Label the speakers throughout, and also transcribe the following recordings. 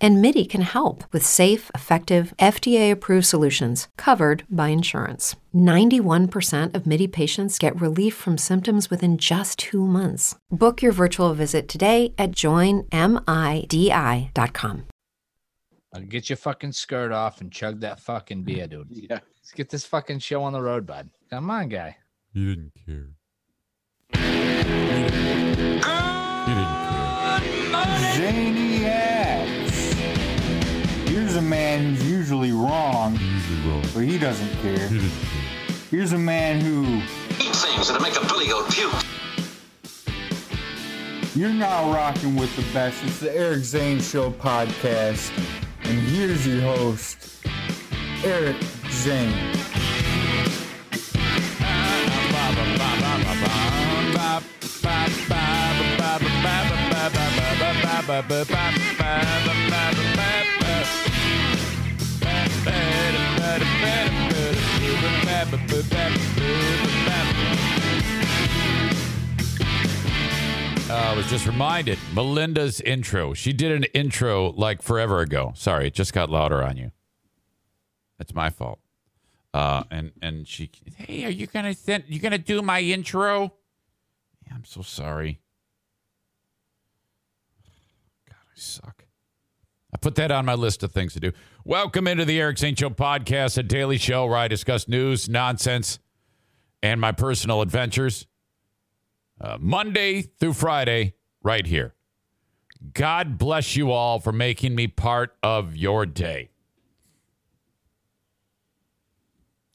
Speaker 1: And MIDI can help with safe, effective, FDA approved solutions covered by insurance. 91% of MIDI patients get relief from symptoms within just two months. Book your virtual visit today at joinmidi.com.
Speaker 2: I'll get your fucking skirt off and chug that fucking beer, dude.
Speaker 3: Yeah.
Speaker 2: Let's get this fucking show on the road, bud. Come on, guy.
Speaker 4: He didn't care. He didn't care.
Speaker 5: Zaniacs. Here's a man who's usually wrong,
Speaker 4: Usually wrong.
Speaker 5: but he doesn't care.
Speaker 4: He didn't care.
Speaker 5: Here's a man who
Speaker 6: Eat things that'll make a billy goat puke.
Speaker 5: you're now rocking with the best. It's the Eric Zane Show podcast. And here's your host, Eric Zane.
Speaker 4: Uh, I was just reminded Melinda's intro. She did an intro like forever ago. Sorry, it just got louder on you. That's my fault. Uh, and and she, hey, are you gonna send? You gonna do my intro? Yeah, I'm so sorry. God, I suck. I put that on my list of things to do. Welcome into the Eric Zane Show podcast, a daily show where I discuss news, nonsense, and my personal adventures. Uh, Monday through Friday, right here. God bless you all for making me part of your day.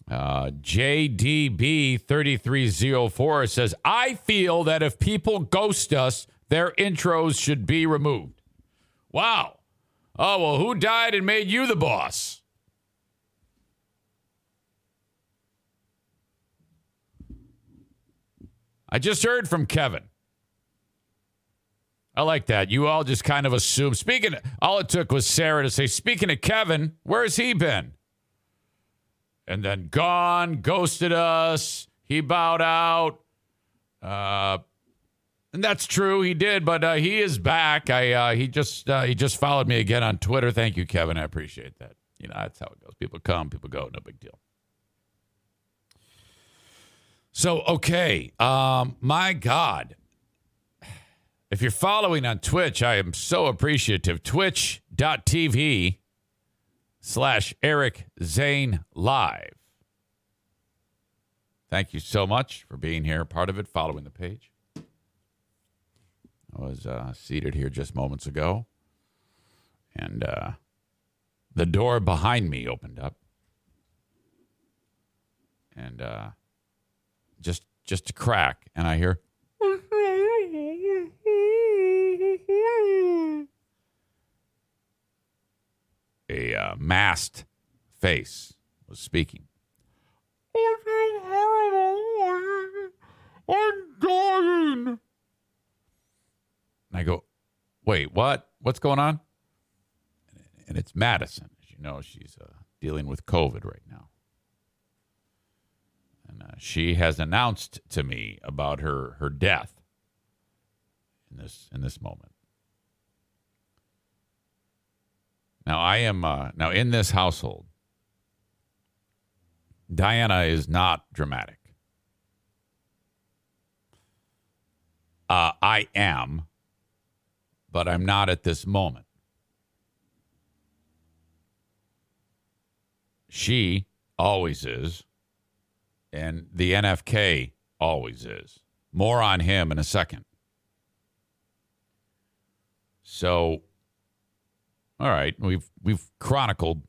Speaker 4: Uh, JDB3304 says, I feel that if people ghost us, their intros should be removed. Wow. Oh, well, who died and made you the boss? I just heard from Kevin. I like that. You all just kind of assume. Speaking, all it took was Sarah to say, "Speaking of Kevin, where's he been?" And then gone, ghosted us. He bowed out. Uh, and that's true. He did, but uh, he is back. I uh, he just uh, he just followed me again on Twitter. Thank you, Kevin. I appreciate that. You know that's how it goes. People come, people go. No big deal. So okay, um, my God, if you're following on Twitch, I am so appreciative. Twitch.tv slash Eric Zane Live. Thank you so much for being here, part of it, following the page. I was uh, seated here just moments ago, and uh, the door behind me opened up, and uh, just just a crack, and I hear. A uh, masked face was speaking. I'm dying. And I go, wait, what? What's going on? And it's Madison. As you know, she's uh, dealing with COVID right now. And uh, she has announced to me about her, her death in this in this moment. Now I am uh, now in this household. Diana is not dramatic. Uh, I am, but I'm not at this moment. She always is, and the NFK always is. More on him in a second. So, all right, we've we've chronicled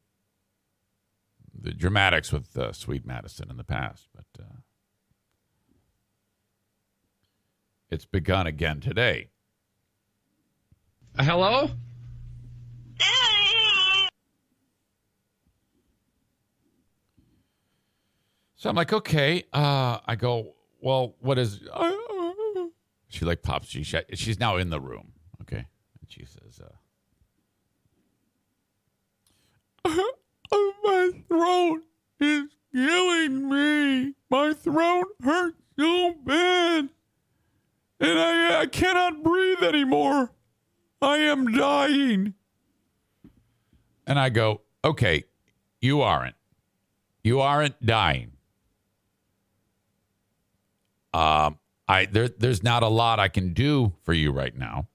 Speaker 4: the dramatics with uh, Sweet Madison in the past, but uh, it's begun again today.
Speaker 7: Hello?
Speaker 4: So I'm like, okay. Uh, I go, well, what is? She like pops. She she's now in the room. Okay, and she says, uh, My throat is killing me. My throat hurts so bad. And I, I cannot breathe anymore. I am dying. And I go, okay, you aren't. You aren't dying. Um, I there, there's not a lot I can do for you right now.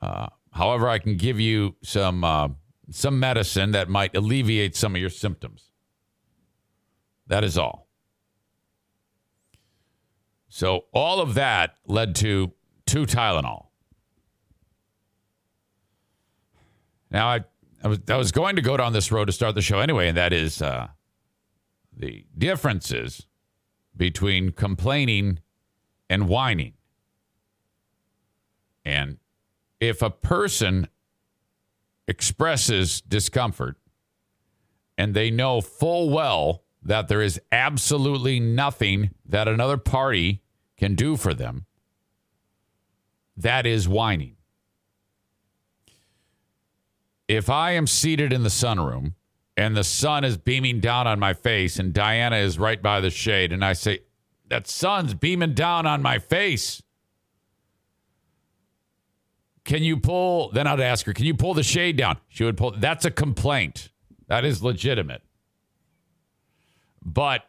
Speaker 4: Uh, however, I can give you some uh, some medicine that might alleviate some of your symptoms. That is all. So all of that led to two Tylenol. Now I I was I was going to go down this road to start the show anyway, and that is uh, the differences between complaining and whining. And if a person expresses discomfort and they know full well that there is absolutely nothing that another party can do for them, that is whining. If I am seated in the sunroom and the sun is beaming down on my face and Diana is right by the shade, and I say, That sun's beaming down on my face. Can you pull? Then I'd ask her, Can you pull the shade down? She would pull. That's a complaint. That is legitimate. But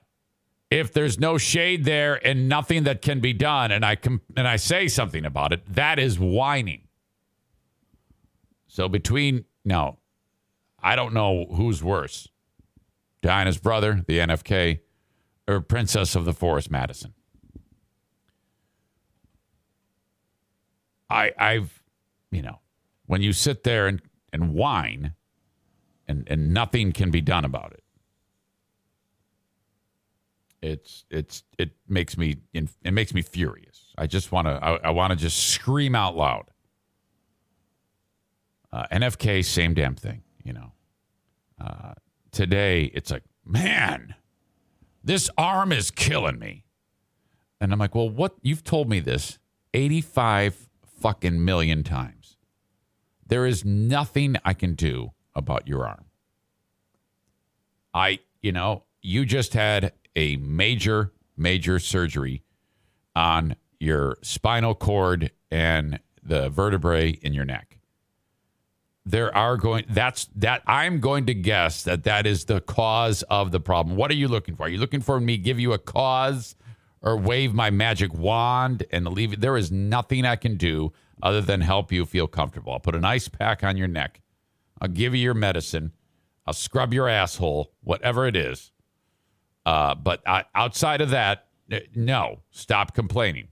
Speaker 4: if there's no shade there and nothing that can be done, and I com- and I say something about it, that is whining. So between no, I don't know who's worse, Diana's brother, the NFK, or Princess of the Forest, Madison. I I've you know when you sit there and and whine, and and nothing can be done about it. It's it's it makes me it makes me furious. I just want to I, I want to just scream out loud. Uh, NFK, same damn thing, you know. Uh, today, it's like, man, this arm is killing me. And I'm like, well, what? You've told me this 85 fucking million times. There is nothing I can do about your arm. I, you know, you just had a major, major surgery on your spinal cord and the vertebrae in your neck there are going that's that i'm going to guess that that is the cause of the problem. What are you looking for? Are you looking for me give you a cause or wave my magic wand and leave it? There is nothing i can do other than help you feel comfortable. I'll put an ice pack on your neck. I'll give you your medicine. I'll scrub your asshole whatever it is. Uh, but I, outside of that uh, no stop complaining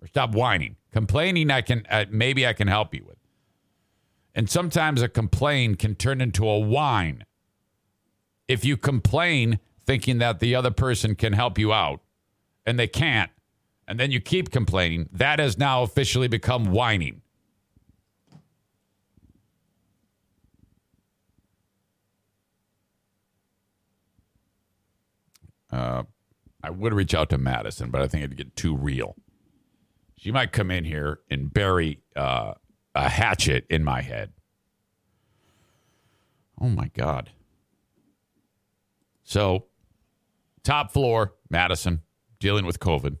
Speaker 4: or stop whining. Complaining i can uh, maybe i can help you with and sometimes a complaint can turn into a whine. If you complain thinking that the other person can help you out and they can't, and then you keep complaining, that has now officially become whining. Uh, I would reach out to Madison, but I think it'd get too real. She might come in here and bury uh, a hatchet in my head. Oh my God. So, top floor, Madison, dealing with COVID.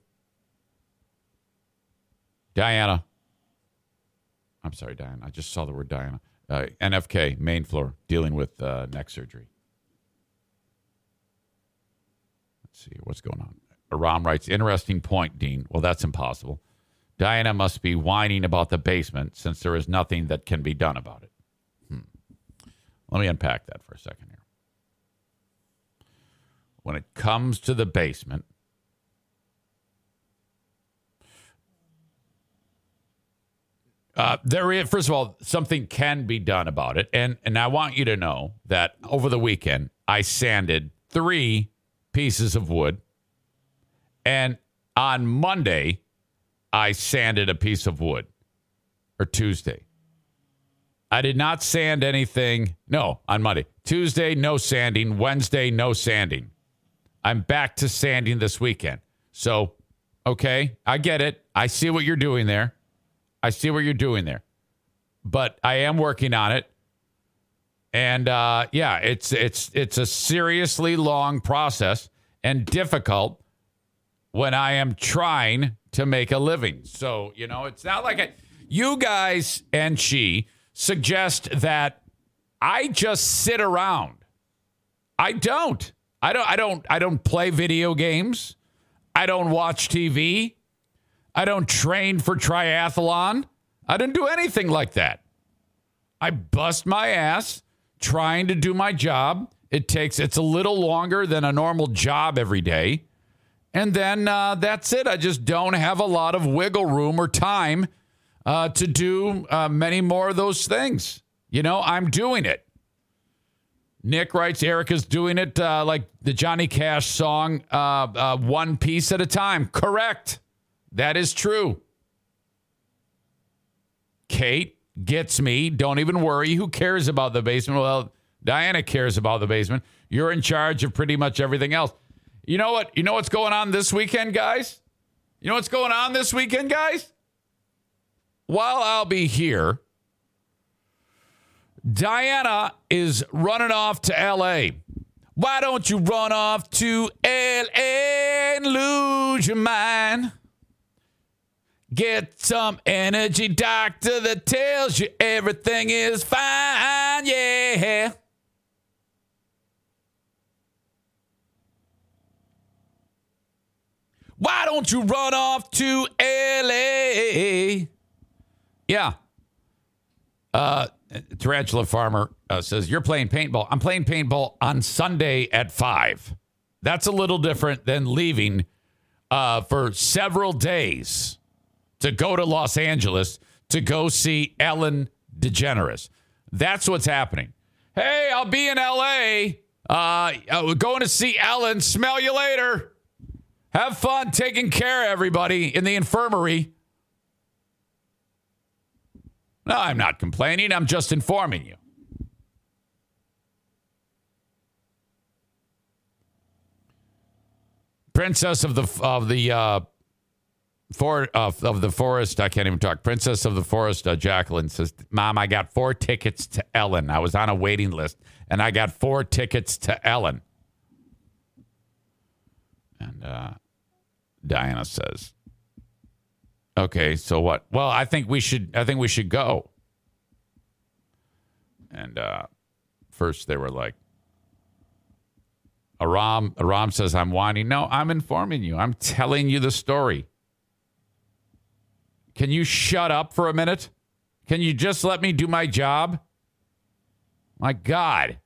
Speaker 4: Diana. I'm sorry, Diana. I just saw the word Diana. Uh, NFK, main floor, dealing with uh, neck surgery. Let's see what's going on. Aram writes, interesting point, Dean. Well, that's impossible. Diana must be whining about the basement since there is nothing that can be done about it. Hmm. Let me unpack that for a second here. When it comes to the basement, uh, there is, first of all, something can be done about it. And, and I want you to know that over the weekend, I sanded three pieces of wood. And on Monday, I sanded a piece of wood or Tuesday. I did not sand anything. No, on Monday. Tuesday, no sanding. Wednesday, no sanding. I'm back to sanding this weekend. So, okay, I get it. I see what you're doing there. I see what you're doing there. But I am working on it. And uh, yeah, it's it's it's a seriously long process and difficult when I am trying to make a living. So you know, it's not like I, you guys and she suggest that I just sit around. I don't. I don't. I don't. I don't play video games. I don't watch TV. I don't train for triathlon. I don't do anything like that. I bust my ass trying to do my job. It takes, it's a little longer than a normal job every day. And then uh, that's it. I just don't have a lot of wiggle room or time uh, to do uh, many more of those things. You know, I'm doing it. Nick writes, Erica's doing it uh, like the Johnny Cash song, uh, uh, one piece at a time. Correct. That is true. Kate gets me. Don't even worry. Who cares about the basement? Well, Diana cares about the basement. You're in charge of pretty much everything else. You know what? You know what's going on this weekend, guys? You know what's going on this weekend, guys? While I'll be here, Diana is running off to LA. Why don't you run off to LA and lose your mind? Get some energy doctor that tells you everything is fine, yeah. Why don't you run off to LA? Yeah. Uh, Tarantula Farmer uh, says, You're playing paintball. I'm playing paintball on Sunday at 5. That's a little different than leaving uh, for several days to go to Los Angeles to go see Ellen DeGeneres. That's what's happening. Hey, I'll be in LA. Uh, uh, going to see Ellen. Smell you later. Have fun taking care everybody in the infirmary. No, I'm not complaining. I'm just informing you. Princess of the of the uh, for uh, of the forest. I can't even talk. Princess of the Forest. Uh, Jacqueline says, "Mom, I got four tickets to Ellen. I was on a waiting list, and I got four tickets to Ellen." And uh, Diana says, "Okay, so what? Well, I think we should. I think we should go." And uh, first, they were like, Aram. Aram says, "I'm whining." No, I'm informing you. I'm telling you the story. Can you shut up for a minute? Can you just let me do my job? My God.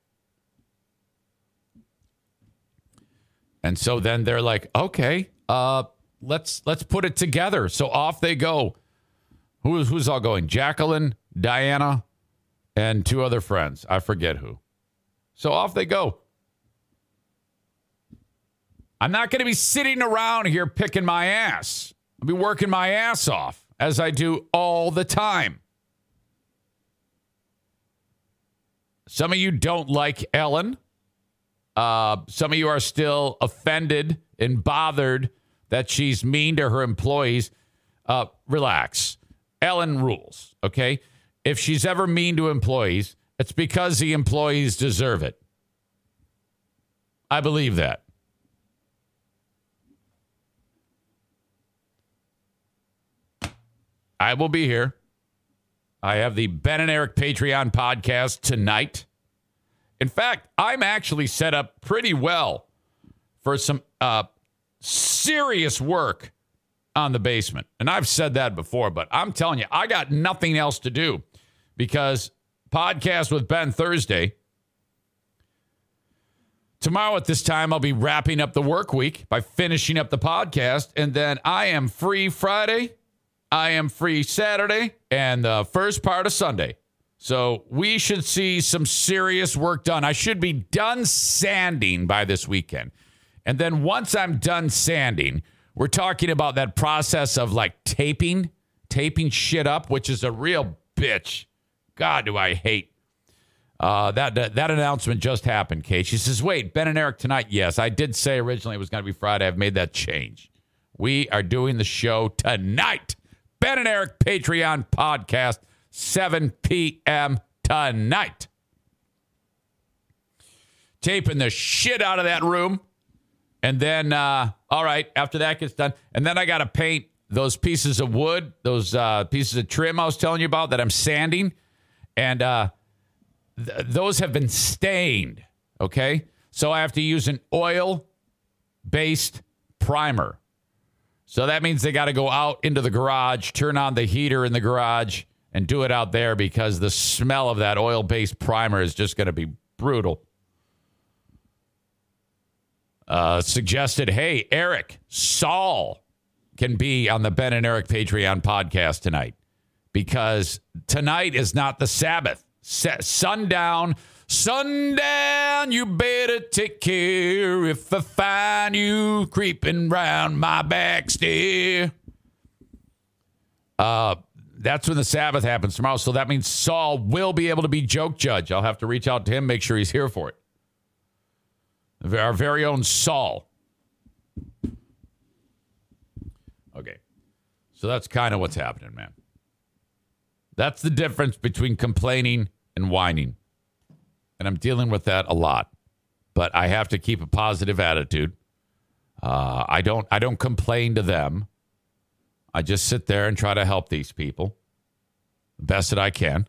Speaker 4: And so then they're like, okay, uh, let's let's put it together. So off they go. Who's who's all going? Jacqueline, Diana, and two other friends. I forget who. So off they go. I'm not going to be sitting around here picking my ass. I'll be working my ass off as I do all the time. Some of you don't like Ellen. Uh, some of you are still offended and bothered that she's mean to her employees. Uh, relax. Ellen rules, okay? If she's ever mean to employees, it's because the employees deserve it. I believe that. I will be here. I have the Ben and Eric Patreon podcast tonight. In fact, I'm actually set up pretty well for some uh, serious work on the basement. And I've said that before, but I'm telling you, I got nothing else to do because podcast with Ben Thursday. Tomorrow at this time, I'll be wrapping up the work week by finishing up the podcast. And then I am free Friday I am free Saturday and the first part of Sunday. So we should see some serious work done. I should be done sanding by this weekend. And then once I'm done sanding, we're talking about that process of like taping, taping shit up, which is a real bitch. God, do I hate uh, that, that that announcement just happened, Kate. She says, "Wait, Ben and Eric tonight." Yes, I did say originally it was going to be Friday. I've made that change. We are doing the show tonight. Ben and Eric Patreon podcast, 7 p.m. tonight. taping the shit out of that room. And then, uh, all right, after that gets done, and then I got to paint those pieces of wood, those uh, pieces of trim I was telling you about that I'm sanding, and uh, th- those have been stained. Okay, so I have to use an oil-based primer. So that means they got to go out into the garage, turn on the heater in the garage, and do it out there because the smell of that oil-based primer is just going to be brutal uh, suggested, hey, Eric, Saul can be on the Ben and Eric Patreon podcast tonight because tonight is not the Sabbath. Sa- sundown, sundown, you better take care if I find you creeping round my back stair. Uh, that's when the Sabbath happens tomorrow. So that means Saul will be able to be joke judge. I'll have to reach out to him, make sure he's here for it our very own Saul. Okay. So that's kind of what's happening, man. That's the difference between complaining and whining. And I'm dealing with that a lot. But I have to keep a positive attitude. Uh, I don't I don't complain to them. I just sit there and try to help these people the best that I can.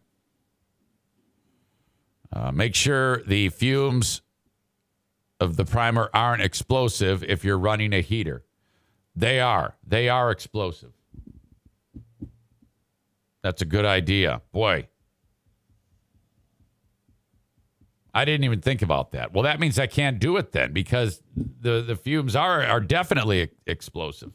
Speaker 4: Uh, make sure the fumes of the primer aren't explosive if you're running a heater. They are. They are explosive. That's a good idea. Boy. I didn't even think about that. Well, that means I can't do it then because the, the fumes are are definitely explosive.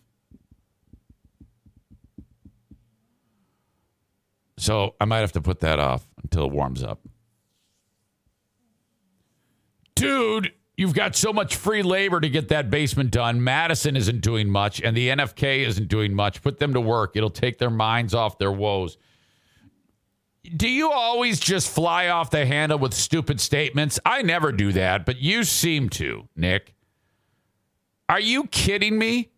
Speaker 4: So I might have to put that off until it warms up. Dude, You've got so much free labor to get that basement done. Madison isn't doing much, and the NFK isn't doing much. Put them to work. It'll take their minds off their woes. Do you always just fly off the handle with stupid statements? I never do that, but you seem to, Nick. Are you kidding me?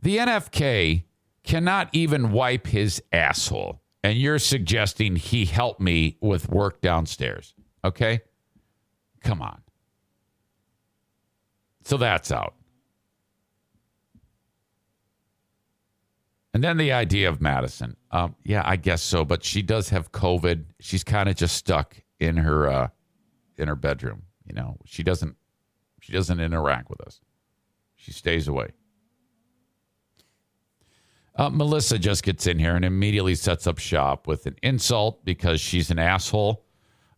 Speaker 4: The NFK cannot even wipe his asshole, and you're suggesting he help me with work downstairs. Okay? Come on. So that's out. And then the idea of Madison. Um, yeah, I guess so, but she does have COVID. She's kind of just stuck in her uh, in her bedroom. You know, she doesn't she doesn't interact with us. She stays away. Uh, Melissa just gets in here and immediately sets up shop with an insult because she's an asshole.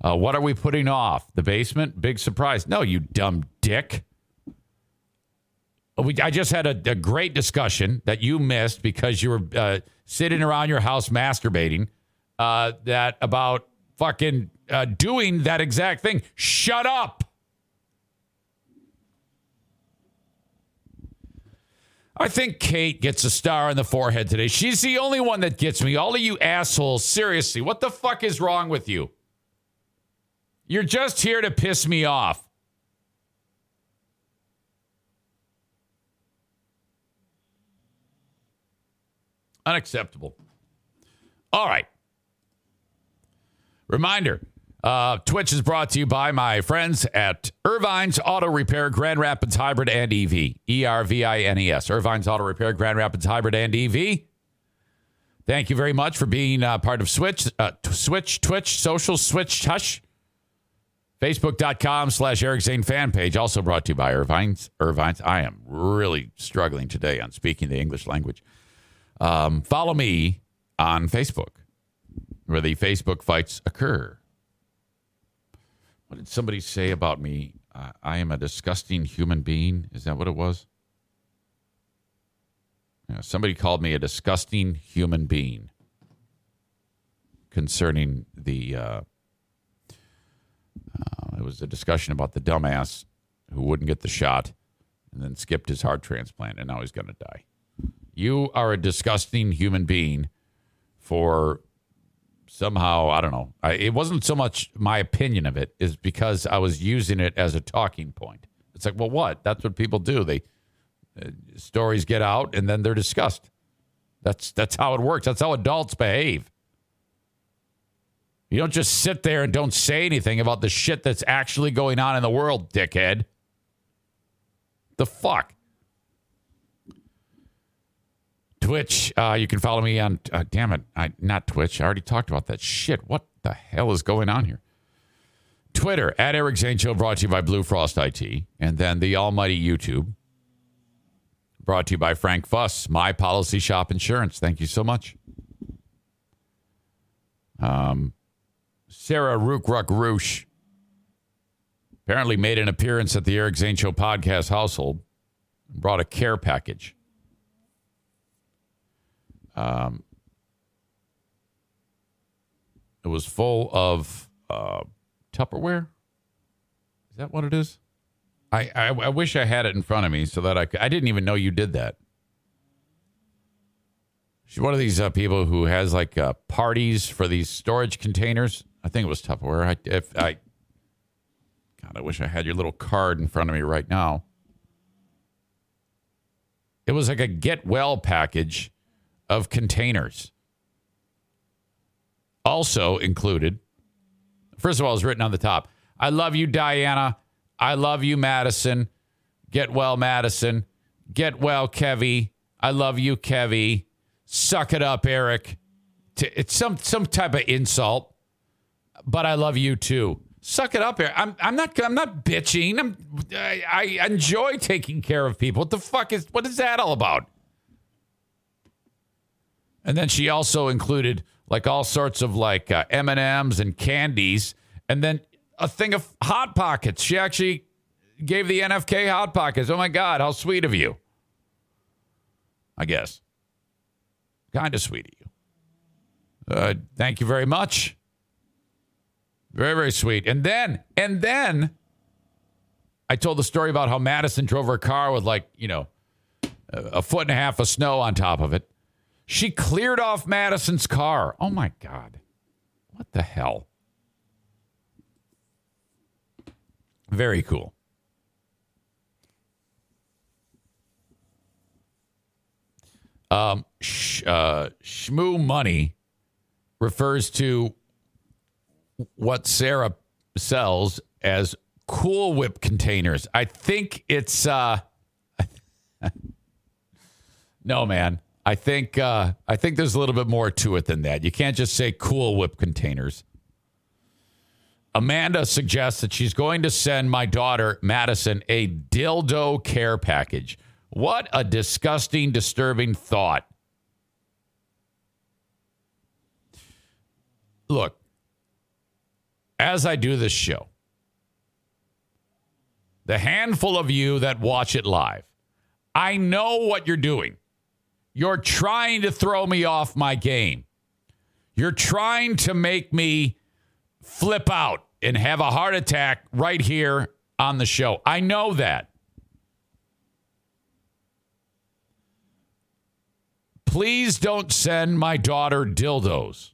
Speaker 4: Uh, what are we putting off? The basement? Big surprise. No, you dumb dick. We, I just had a, a, great discussion that you missed because you were uh, sitting around your house masturbating. Uh, that about fucking uh, doing that exact thing. Shut up. I think Kate gets a star on the forehead today. She's the only one that gets me. All of you assholes, seriously, what the fuck is wrong with you? You're just here to piss me off. Unacceptable. All right. Reminder uh, Twitch is brought to you by my friends at Ervine's Auto Repair, Grand Rapids Hybrid and EV. E R V I N E S. Ervine's Auto Repair, Grand Rapids Hybrid and EV. Thank you very much for being uh, part of Switch, uh, Switch, Twitch, Social, Switch, Hush. Facebook.com slash Eric Zane fan page. Also brought to you by Ervine's. Ervine's. I am really struggling today on speaking the English language. Um, follow me on Facebook, where the Facebook fights occur. What did somebody say about me? Uh, I am a disgusting human being. Is that what it was? Yeah, somebody called me a disgusting human being concerning the. Uh, uh, it was a discussion about the dumbass who wouldn't get the shot and then skipped his heart transplant, and now he's going to die. You are a disgusting human being for somehow, I don't know. I, it wasn't so much my opinion of it, is because I was using it as a talking point. It's like, well, what? That's what people do. They uh, stories get out and then they're discussed. That's that's how it works. That's how adults behave. You don't just sit there and don't say anything about the shit that's actually going on in the world, dickhead. The fuck? Twitch, uh, you can follow me on, uh, damn it, I, not Twitch. I already talked about that shit. What the hell is going on here? Twitter, at Eric Zane Show, brought to you by Blue Frost IT. And then the almighty YouTube, brought to you by Frank Fuss, My Policy Shop Insurance. Thank you so much. Um, Sarah Rookruck Roosh apparently made an appearance at the Eric Zane Show podcast household, and brought a care package. Um, it was full of uh, Tupperware. Is that what it is? I, I I wish I had it in front of me so that I could, I didn't even know you did that. She's one of these uh, people who has like uh, parties for these storage containers. I think it was Tupperware. I, if I, God, I wish I had your little card in front of me right now. It was like a get well package of containers. Also included, first of all, is written on the top I love you, Diana. I love you, Madison. Get well, Madison. Get well, Kevy. I love you, Kevy. Suck it up, Eric. It's some some type of insult, but I love you too. Suck it up, Eric. I'm I'm not I'm not bitching. I'm I, I enjoy taking care of people. What the fuck is what is that all about? And then she also included like all sorts of like uh, M and candies, and then a thing of hot pockets. She actually gave the NFK hot pockets. Oh my God, how sweet of you! I guess kind of sweet of you. Uh, thank you very much. Very very sweet. And then and then I told the story about how Madison drove her car with like you know a foot and a half of snow on top of it. She cleared off Madison's car. Oh my God. What the hell? Very cool. Um, sh- uh, Shmoo Money refers to what Sarah sells as Cool Whip containers. I think it's uh No, man. I think uh I think there's a little bit more to it than that. You can't just say Cool Whip containers. Amanda suggests that she's going to send my daughter Madison a dildo care package. What a disgusting, disturbing thought. Look, as I do this show, the handful of you that watch it live, I know what you're doing. You're trying to throw me off my game. You're trying to make me flip out and have a heart attack right here on the show. I know that. Please don't send my daughter dildos.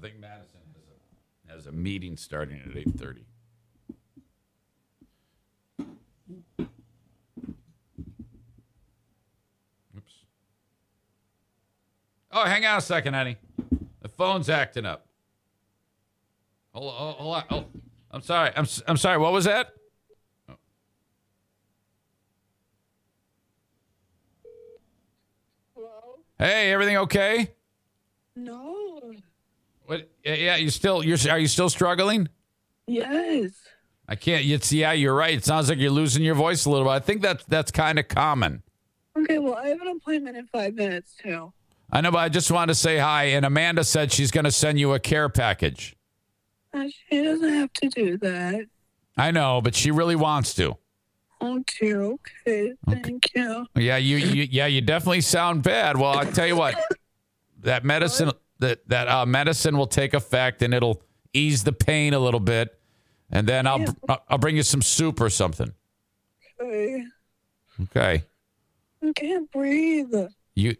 Speaker 4: I think Madison has a, has a meeting starting at 8:30. Oops. Oh, hang on a second, honey. The phone's acting up. Hold on. Hold on. Oh, I'm sorry. I'm, I'm sorry. What was that? Oh. Hey, everything okay?
Speaker 3: No.
Speaker 4: What? Yeah, you still you're are you still struggling?
Speaker 3: Yes.
Speaker 4: I can't. It's yeah, you're right. It sounds like you're losing your voice a little bit. I think that's that's kind of common.
Speaker 3: Okay, well, I have an appointment in five minutes, too.
Speaker 4: I know, but I just wanted to say hi. And Amanda said she's going to send you a care package.
Speaker 3: Uh, she doesn't have to do that.
Speaker 4: I know, but she really wants to.
Speaker 3: Okay, okay. Thank you.
Speaker 4: Yeah, you, you yeah, you definitely sound bad. Well, I tell you what, that medicine that that uh, medicine will take effect and it'll ease the pain a little bit, and then I'll
Speaker 3: Yeah.
Speaker 4: I'll bring you some soup or something.
Speaker 3: Okay.
Speaker 4: Okay,
Speaker 3: I can't breathe.
Speaker 4: you.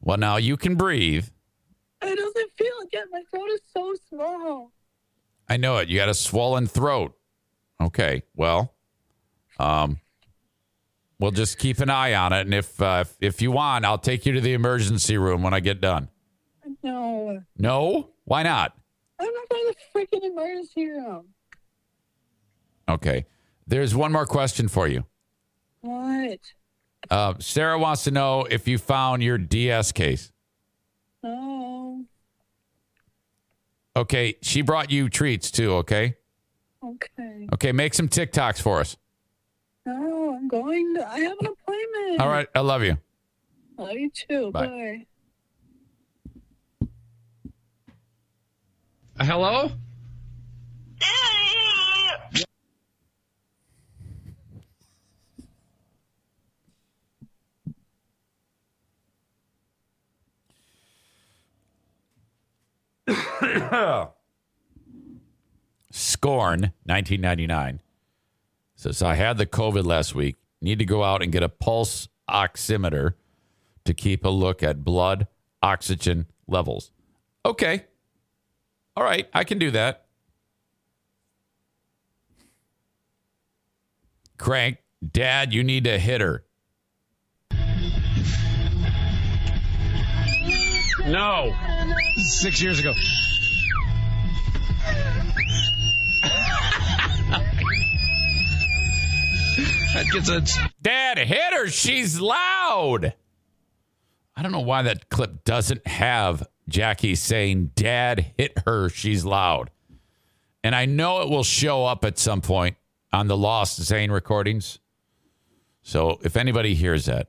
Speaker 4: Well, now you can breathe.
Speaker 3: It doesn't feel it yet. My throat is so small.
Speaker 4: I know it. You got a swollen throat. Okay. Well, um, we'll just keep an eye on it, and if uh, if, if you want, I'll take you to the emergency room when I get done.
Speaker 3: No,
Speaker 4: No, why not?
Speaker 3: I'm not going to the freaking emergency room.
Speaker 4: Okay. There's one more question for you.
Speaker 3: What?
Speaker 4: Uh, Sarah wants to know if you found your DS case.
Speaker 3: No.
Speaker 4: Okay, she brought you treats too. Okay.
Speaker 3: Okay.
Speaker 4: Okay, make some TikToks for us.
Speaker 3: No, I'm going to. I have an appointment.
Speaker 4: All right, I love you.
Speaker 3: I love you too.
Speaker 4: Bye.
Speaker 3: Bye.
Speaker 2: Uh, hello?
Speaker 4: Scorn, 1999. Says, I had the COVID last week. Need to go out and get a pulse oximeter to keep a look at blood oxygen levels. Okay. All right. I can do that. Crank, Dad, you need to hit her.
Speaker 2: No. Six years ago. that gets a.
Speaker 4: Dad, hit her. She's loud. I don't know why that clip doesn't have Jackie saying, Dad, hit her. She's loud. And I know it will show up at some point on the Lost Zane recordings. So if anybody hears that,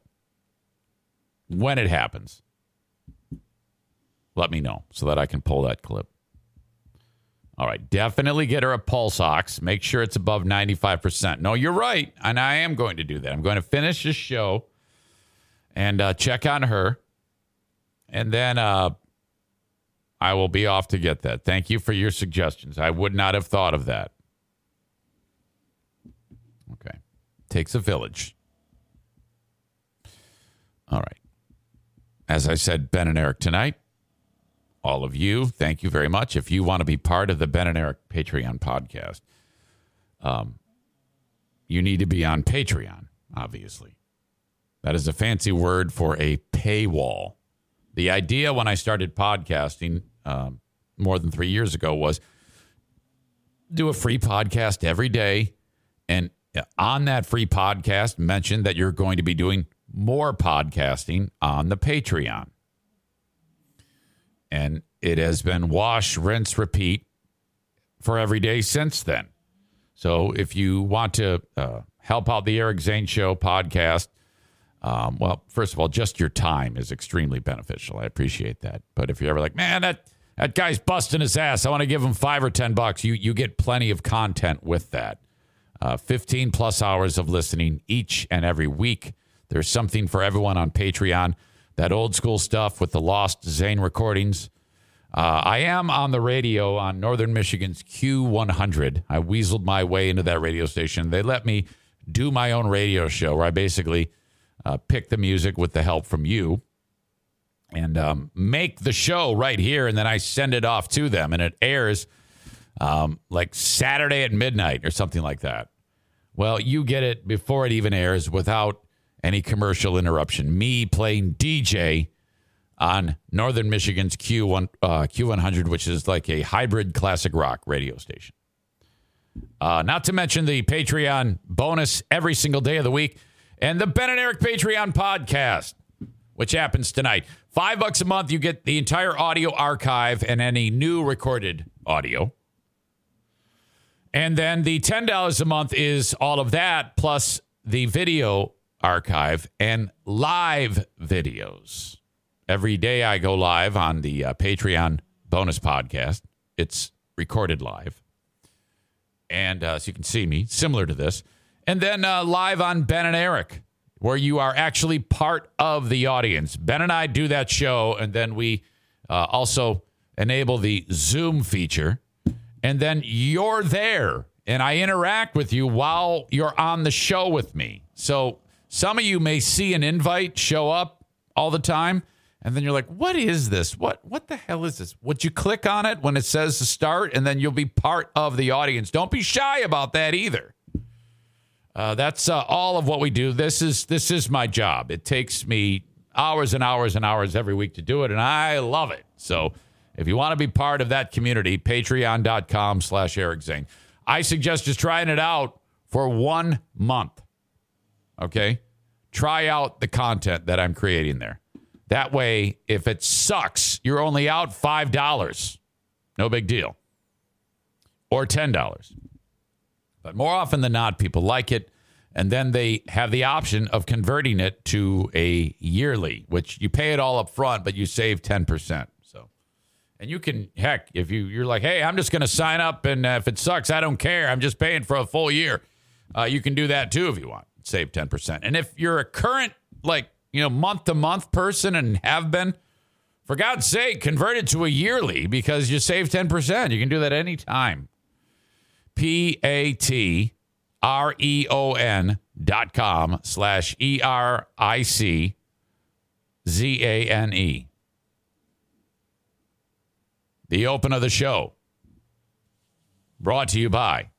Speaker 4: when it happens, let me know so that I can pull that clip. All right, definitely get her a pulse ox. Make sure it's above 95%. No, you're right. And I am going to do that. I'm going to finish this show and uh, check on her. And then uh, I will be off to get that. Thank you for your suggestions. I would not have thought of that. Okay. Takes a village. All right. As I said, Ben and Eric tonight all of you. Thank you very much. If you want to be part of the Ben and Eric Patreon podcast, um, you need to be on Patreon, obviously. That is a fancy word for a paywall. The idea when I started podcasting um, more than three years ago was do a free podcast every day. And on that free podcast, mention that you're going to be doing more podcasting on the Patreon and it has been wash, rinse, repeat for every day since then. So if you want to uh, help out the Eric Zane Show podcast, um, well, first of all, just your time is extremely beneficial. I appreciate that. But if you're ever like, man, that that guy's busting his ass, I want to give him five or ten bucks. You you get plenty of content with that. Uh, 15 plus hours of listening each and every week. There's something for everyone on Patreon that old school stuff with the lost Zane recordings. Uh, I am on the radio on Northern Michigan's Q100. I weaseled my way into that radio station. They let me do my own radio show where I basically uh, pick the music with the help from you and um, make the show right here. And then I send it off to them and it airs um, like Saturday at midnight or something like that. Well, you get it before it even airs without any commercial interruption. Me playing DJ on Northern Michigan's Q1 uh, Q100, which is like a hybrid classic rock radio station. Uh, not to mention the Patreon bonus every single day of the week and the Ben and Eric Patreon podcast, which happens tonight. Five bucks a month, you get the entire audio archive and any new recorded audio. And then the $10 a month is all of that plus the video archive and live videos. Every day I go live on the uh, Patreon bonus podcast. It's recorded live. And uh, so you can see me, similar to this. And then uh, live on Ben and Eric, where you are actually part of the audience. Ben and I do that show, and then we uh, also enable the Zoom feature. And then you're there, and I interact with you while you're on the show with me. So some of you may see an invite show up all the time, And then you're like, what is this? What what the hell is this? Would you click on it when it says to start and then you'll be part of the audience? Don't be shy about that either. Uh, that's uh, all of what we do. This is this is my job. It takes me hours and hours and hours every week to do it, and I love it. So if you want to be part of that community, patreon.com slash Eric Zane. I suggest just trying it out for one month. Okay? Try out the content that I'm creating there. That way, if it sucks, you're only out $5. No big deal. Or $10. But more often than not, people like it. And then they have the option of converting it to a yearly, which you pay it all up front, but you save 10%. So, and you can, heck, if you, you're like, hey, I'm just going to sign up. And uh, if it sucks, I don't care. I'm just paying for a full year. Uh, you can do that too if you want. Save 10%. And if you're a current, like, you know, month to month person and have been, for God's sake, convert it to a yearly because you save 10%. You can do that anytime. P A T R E O N dot com slash E R I C Z A N E. The open of the show. Brought to you by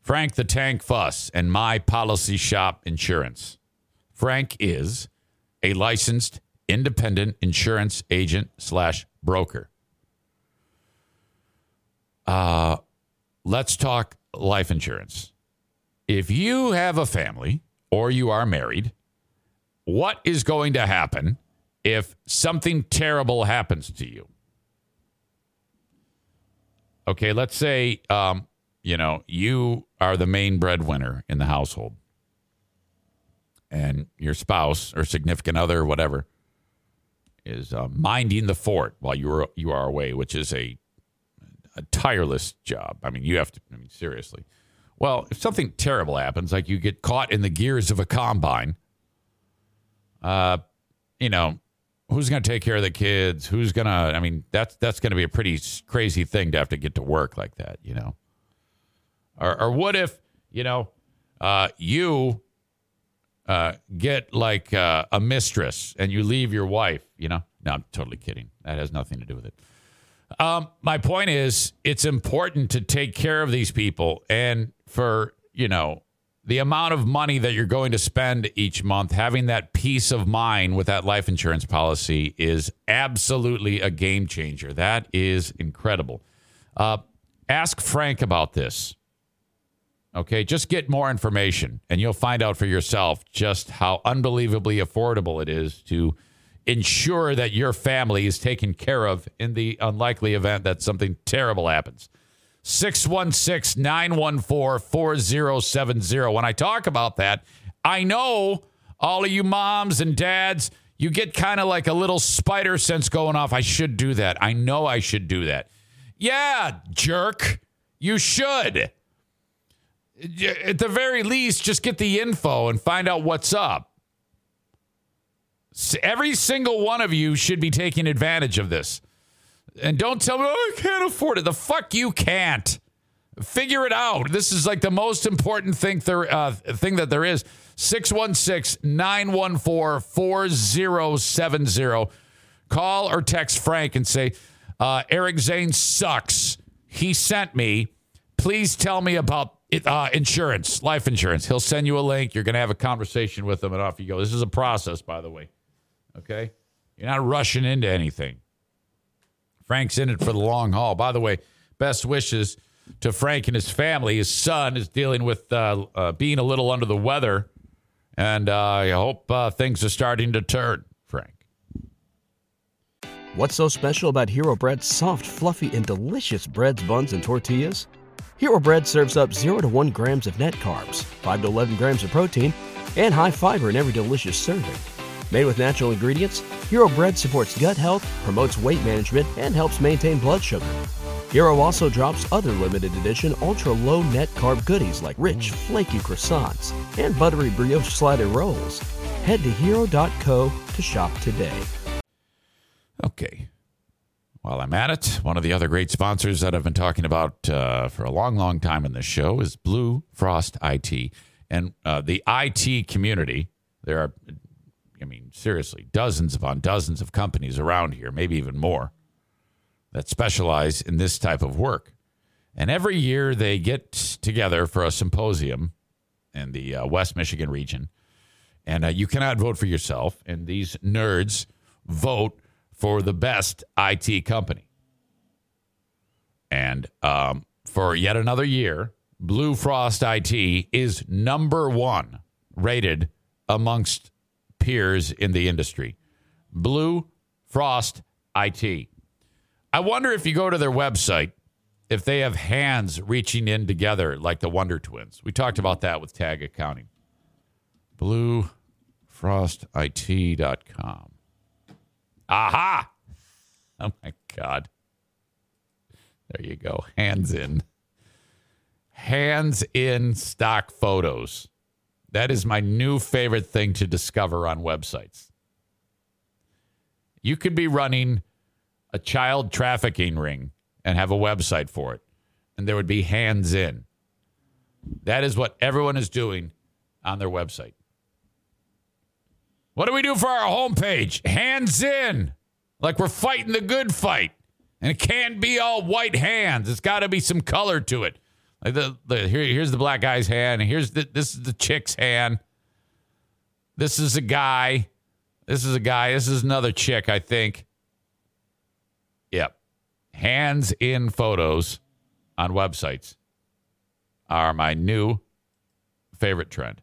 Speaker 4: Frank the Tank Fuss and My Policy Shop Insurance. Frank is a licensed independent insurance agent slash broker. Uh, let's talk life insurance. If you have a family or you are married, what is going to happen if something terrible happens to you? Okay, let's say, um, you know, you are the main breadwinner in the household and your spouse or significant other or whatever is uh, minding the fort while you are you are away, which is a a tireless job. I mean, you have to. I mean, seriously. Well, if something terrible happens, like you get caught in the gears of a combine, uh, you know, who's going to take care of the kids? Who's going to? I mean, that's that's going to be a pretty crazy thing to have to get to work like that, you know. Or, or what if you know uh, you uh, get like uh, a mistress and you leave your wife? You know, no, I'm totally kidding. That has nothing to do with it. Um, my point is, it's important to take care of these people, and for you know the amount of money that you're going to spend each month, having that peace of mind with that life insurance policy is absolutely a game changer. That is incredible. Uh, ask Frank about this. Okay, just get more information, and you'll find out for yourself just how unbelievably affordable it is to ensure that your family is taken care of in the unlikely event that something terrible happens. 616 914 4070. When I talk about that, I know all of you moms and dads, you get kind of like a little spider sense going off. I should do that. I know I should do that. Yeah, jerk. You should. At the very least, just get the info and find out what's up. Every single one of you should be taking advantage of this. And don't tell me, oh, I can't afford it. The fuck you can't. Figure it out. This is like the most important thing there uh, thing that there is. 616-914-4070. Call or text Frank and say, uh, Eric Zane sucks. He sent me. Please tell me about uh, insurance, life insurance. He'll send you a link. You're going to have a conversation with him, and off you go. This is a process, by the way. Okay? You're not rushing into anything. Frank's in it for the long haul. By the way, best wishes to Frank and his family. His son is dealing with uh, uh, being a little under the weather, and uh, I hope uh, things are starting to turn, Frank.
Speaker 7: What's so special about Hero Bread's soft, fluffy, and delicious breads, buns, and tortillas? Hero Bread serves up 0 to 1 grams of net carbs, 5 to 11 grams of protein, and high fiber in every delicious serving. Made with natural ingredients, Hero Bread supports gut health, promotes weight management, and helps maintain blood sugar. Hero also drops other limited edition ultra low net carb goodies like rich, flaky croissants and buttery brioche slider rolls. Head to hero.co to shop today.
Speaker 4: Okay. While I'm at it, one of the other great sponsors that I've been talking about uh, for a long, long time in this show is Blue Frost IT. And uh, the IT community, there are I mean, seriously, dozens upon dozens of companies around here, maybe even more, that specialize in this type of work. And every year they get together for a symposium in the uh, West Michigan region. And uh, you cannot vote for yourself. And these nerds vote for the best IT company. And um, for yet another year, Blue Frost IT is number one rated amongst peers in the industry. Blue Frost IT. I wonder if you go to their website, if they have hands reaching in together like the Wonder Twins. We talked about that with Tag Accounting. BlueFrostIT.com. Aha! Oh my God. There you go. Hands in. Hands in stock photos. That is my new favorite thing to discover on websites. You could be running a child trafficking ring and have a website for it, and there would be hands in. That is what everyone is doing on their website. What do we do for our homepage? Hands in. Like we're fighting the good fight. And it can't be all white hands. It's got to be some color to it. Like the, the here, here's the black guy's hand. Here's the this is the chick's hand. This is a guy. This is a guy. This is another chick, I think. Yep. Hands in photos on websites are my new favorite trend.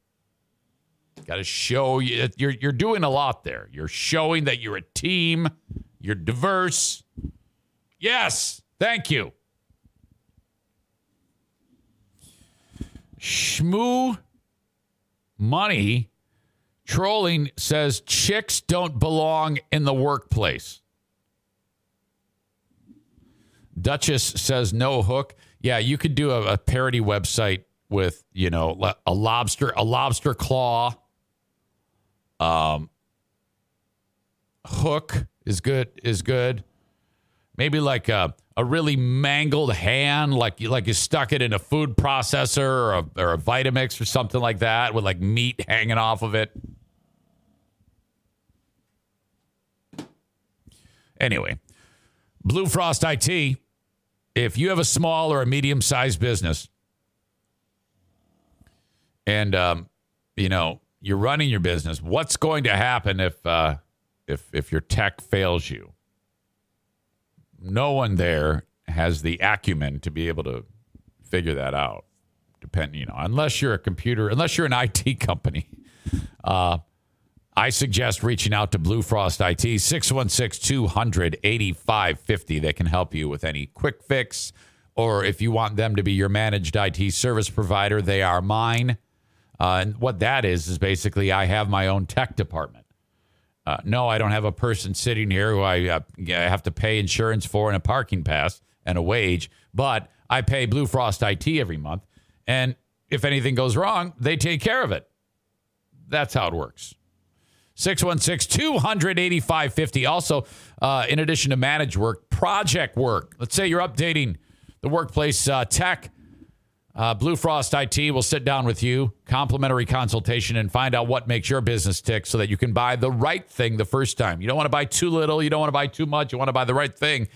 Speaker 4: Got to show you you're you're doing a lot there. You're showing that you're a team. You're diverse. Yes, thank you. Shmoo Money trolling says chicks don't belong in the workplace. Duchess says no hook. Yeah, you could do a, a parody website with you know a lobster a lobster claw. Um, hook is good is good. Maybe like a, a really mangled hand, like you like you stuck it in a food processor or a, or a Vitamix or something like that, with like meat hanging off of it. Anyway, Blue Frost IT. If you have a small or a medium sized business, and um, you know you're running your business, what's going to happen if uh, if if your tech fails you? No one there has the acumen to be able to figure that out. Depend, you know, unless you're a computer, unless you're an IT company. Uh, I suggest reaching out to Blue Frost IT, 616 200 8550. They can help you with any quick fix, or if you want them to be your managed IT service provider, they are mine. Uh, and what that is, is basically I have my own tech department. Uh, no, I don't have a person sitting here who I, uh, have to pay insurance for and a parking pass and a wage, but I pay Blue Frost IT every month. And if anything goes wrong, they take care of it. That's how it works. 616 285 50. Also, uh, in addition to managed work, project work. Let's say you're updating the workplace uh, tech uh, Blue Frost IT will sit down with you, complimentary consultation, and find out what makes your business tick so that you can buy the right thing the first time. You don't want to buy too little, you don't want to buy too much, you want to buy the right thing.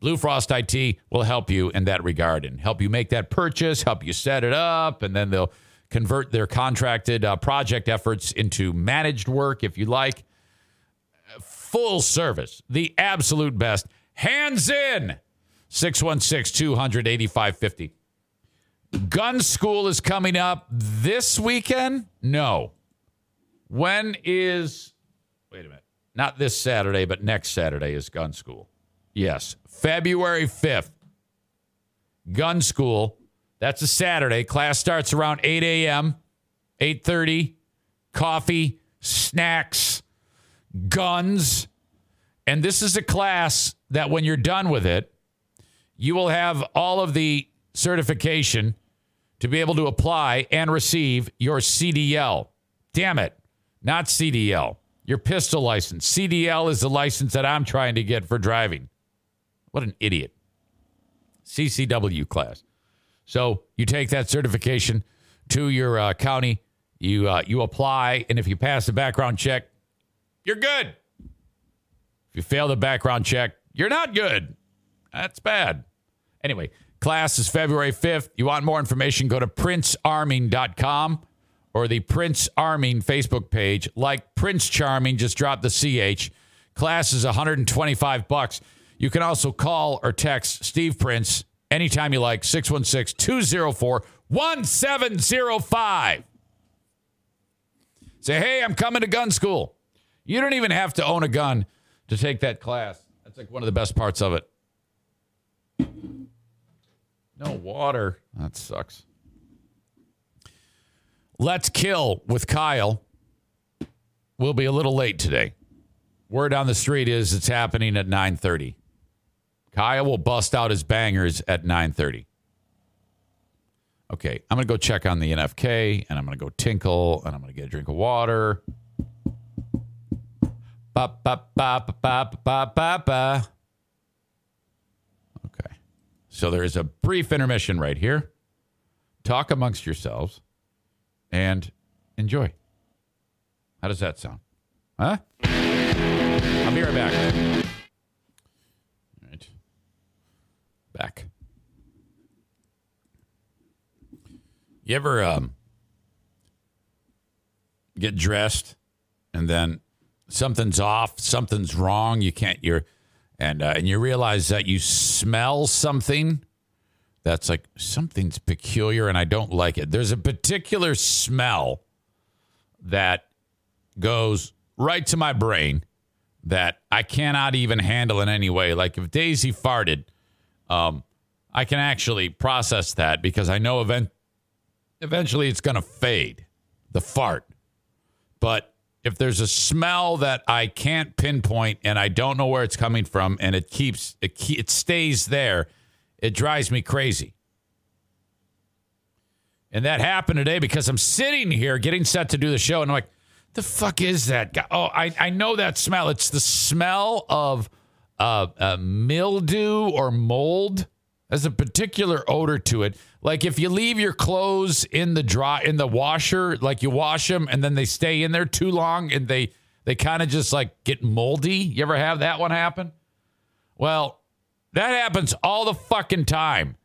Speaker 4: Blue Frost IT will help you in that regard and help you make that purchase, help you set it up, and then they'll convert their contracted uh, project efforts into managed work if you like. Full service, the absolute best. Hands in 616 200 8550. Gun school is coming up this weekend? No. When is, wait a minute, not this Saturday, but next Saturday is gun school. Yes, February 5th. Gun school. That's a Saturday. Class starts around 8 a.m., 8.30. Coffee, snacks, guns. And this is a class that when you're done with it, you will have all of the certification to be able to apply and receive your CDL. Damn it, not CDL. Your pistol license. CDL is the license that I'm trying to get for driving. What an idiot. CCW class. So you take that certification to your uh, county, you uh, you apply, and if you pass the background check, you're good. If you fail the background check, you're not good. That's bad. Anyway, class is February 5th. You want more information, go to princearming.com or the Prince Arming Facebook page. Like Prince Charming, just drop the CH. Class is 125 bucks. You can also call or text Steve Prince anytime you like, 616 204 1705. Say, hey, I'm coming to gun school. You don't even have to own a gun to take that class. That's like one of the best parts of it. No water. That sucks. Let's kill with Kyle. We'll be a little late today. Word on the street is it's happening at 9:30. Kyle will bust out his bangers at 9:30. Okay, I'm gonna go check on the NFK, and I'm gonna go tinkle, and I'm gonna get a drink of water. Ba ba ba ba ba ba ba ba. So there is a brief intermission right here. Talk amongst yourselves, and enjoy. How does that sound? Huh? I'll be right back. All right. Back. You ever um, get dressed and then something's off, something's wrong, you can't you're and uh, and you realize that you smell something that's like something's peculiar and I don't like it. There's a particular smell that goes right to my brain that I cannot even handle in any way. Like if Daisy farted, um, I can actually process that because I know event- eventually it's going to fade, the fart. But if there's a smell that I can't pinpoint and I don't know where it's coming from and it keeps it, ke- it stays there, it drives me crazy. And that happened today because I'm sitting here getting set to do the show and I'm like, the fuck is that guy? Oh, I, I know that smell. It's the smell of uh, uh, mildew or mold. Has a particular odor to it. Like if you leave your clothes in the dry in the washer, like you wash them and then they stay in there too long and they they kind of just like get moldy. You ever have that one happen? Well, that happens all the fucking time.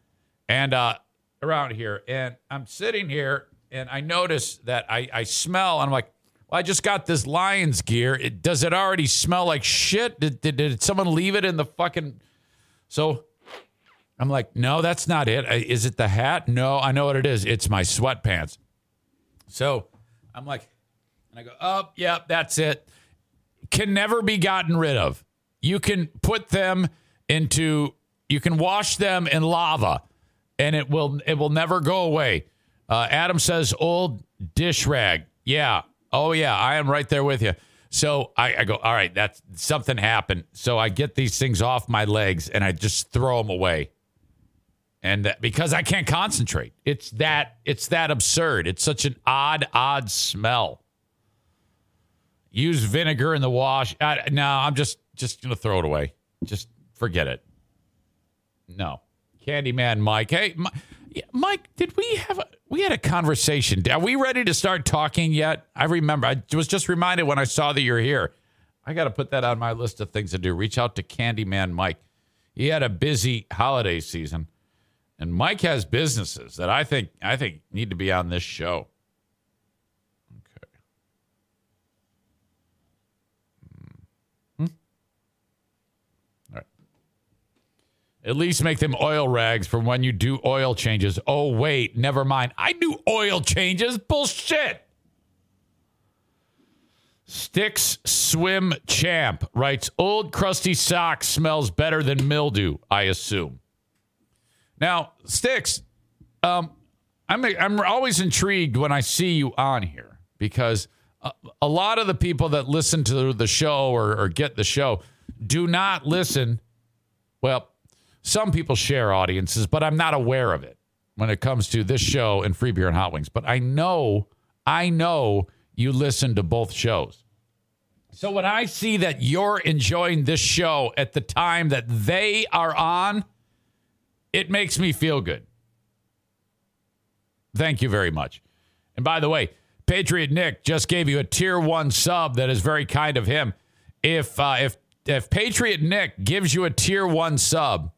Speaker 4: And uh around here. And I'm sitting here and I notice that I, I smell and I'm like, well, I just got this Lions gear. It does it already smell like shit? Did, did, did someone leave it in the fucking so I'm like, no, that's not it. Uh, it the hat? No, I know what it is. It's my sweatpants. So I'm like, and I go, oh, yeah, that's it. Can never be gotten rid of. You can put them into, you can wash them in lava, and it will it will never go away. Uh, Adam says, old dish rag. Yeah. Oh yeah, I am right there with you. So I, I go, all right, that's something happened. So I get these things off my legs and I just throw them away and that, because I can't concentrate. It's that it's that absurd. It's such an odd, odd smell. Use vinegar in the wash. No, I'm just just gonna throw it away. Just forget it. No, Candyman Mike. Hey, Mi- Mike, did we have a, we had a conversation? Are we ready to start talking yet? I remember. I was just reminded when I saw that you're here. I got to put that on my list of things to do. Reach out to Candyman Mike. He had a busy holiday season. And Mike has businesses that I think I think need to be on this show. Okay. Hmm. All right. At least make them oil rags for when you do oil changes. Oh wait, never mind. I do oil changes. Bullshit. Sticks Swim Champ writes Old crusty socks smells better than mildew, I assume. Now, Sticks, um, I'm I'm always intrigued when I see you on here because a, a lot of the people that listen to the show or, or get the show do not listen. Well, some people share audiences, but I'm not aware of it when it comes to this show and free beer and hot wings. But I know, I know you listen to both shows. So when I see that you're enjoying this show at the time that they are on, it makes me feel good. Thank you very much. And by the way, Patriot Nick just gave you a tier one sub. That is very kind of him. If uh, if if Patriot Nick gives you a tier one sub,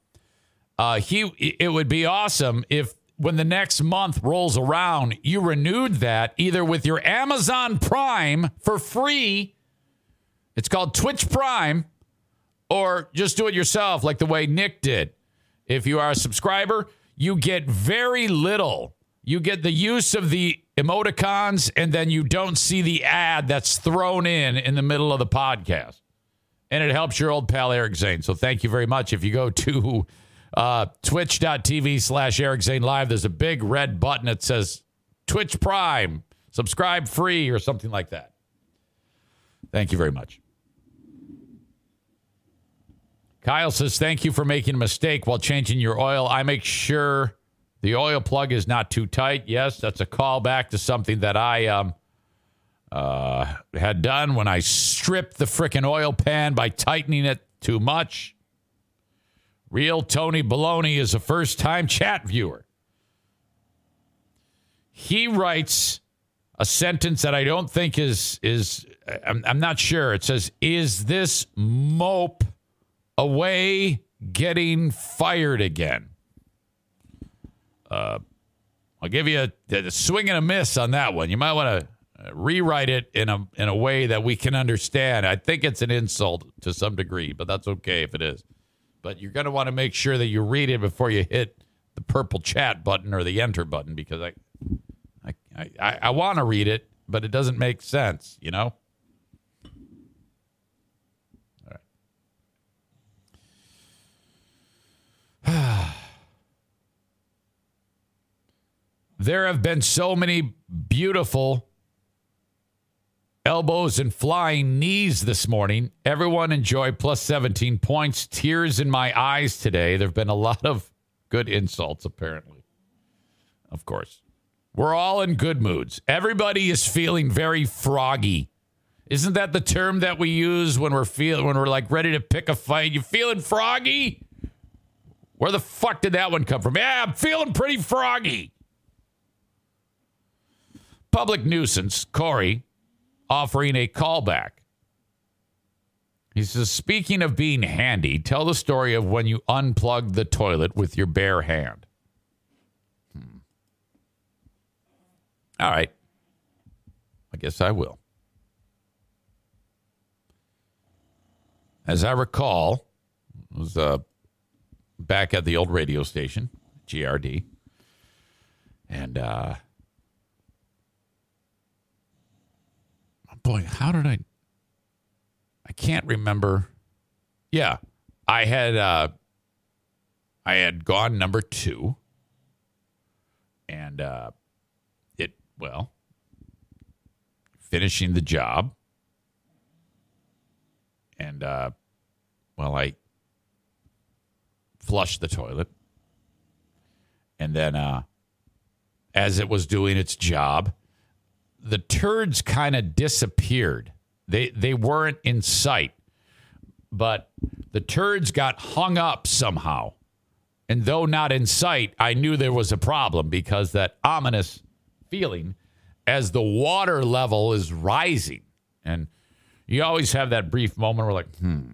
Speaker 4: uh, he it would be awesome if when the next month rolls around, you renewed that either with your Amazon Prime for free. It's called Twitch Prime, or just do it yourself, like the way Nick did. If you are a subscriber, you get very little. You get the use of the emoticons, and then you don't see the ad that's thrown in in the middle of the podcast. And it helps your old pal Eric Zane. So thank you very much. If you go to uh, twitch.tv slash Eric Zane Live, there's a big red button that says Twitch Prime, subscribe free, or something like that. Thank you very much. Kyle says, Thank you for making a mistake while changing your oil. I make sure the oil plug is not too tight. Yes, that's a callback to something that I um, uh, had done when I stripped the frickin' oil pan by tightening it too much. Real Tony Baloney is a first time chat viewer. He writes a sentence that I don't think is is I'm, I'm not sure. It says, "Is this mope away getting fired again?" Uh, I'll give you a, a swing and a miss on that one. You might want to rewrite it in a in a way that we can understand. I think it's an insult to some degree, but that's okay if it is. But you're going to want to make sure that you read it before you hit the purple chat button or the enter button because I I I, I want to read it, but it doesn't make sense, you know. All right. There have been so many beautiful elbows and flying knees this morning. Everyone enjoyed plus 17 points. Tears in my eyes today. There have been a lot of good insults, apparently. Of course. We're all in good moods. Everybody is feeling very froggy. Isn't that the term that we use when we're feeling when we're like ready to pick a fight? You feeling froggy? Where the fuck did that one come from? Yeah, I'm feeling pretty froggy. Public nuisance, Corey, offering a callback. He says, speaking of being handy, tell the story of when you unplugged the toilet with your bare hand. Hmm. All right. I guess I will. As I recall, it was uh, back at the old radio station, GRD. And uh, boy, how did I? I can't remember. Yeah, I had uh, I had gone number two, and uh, it well finishing the job, and uh, well, I flushed the toilet, and then uh, as it was doing its job the turds kind of disappeared. They they weren't in sight, but the turds got hung up somehow. And though not in sight, I knew there was a problem because that ominous feeling as the water level is rising. And you always have that brief moment where like, hmm.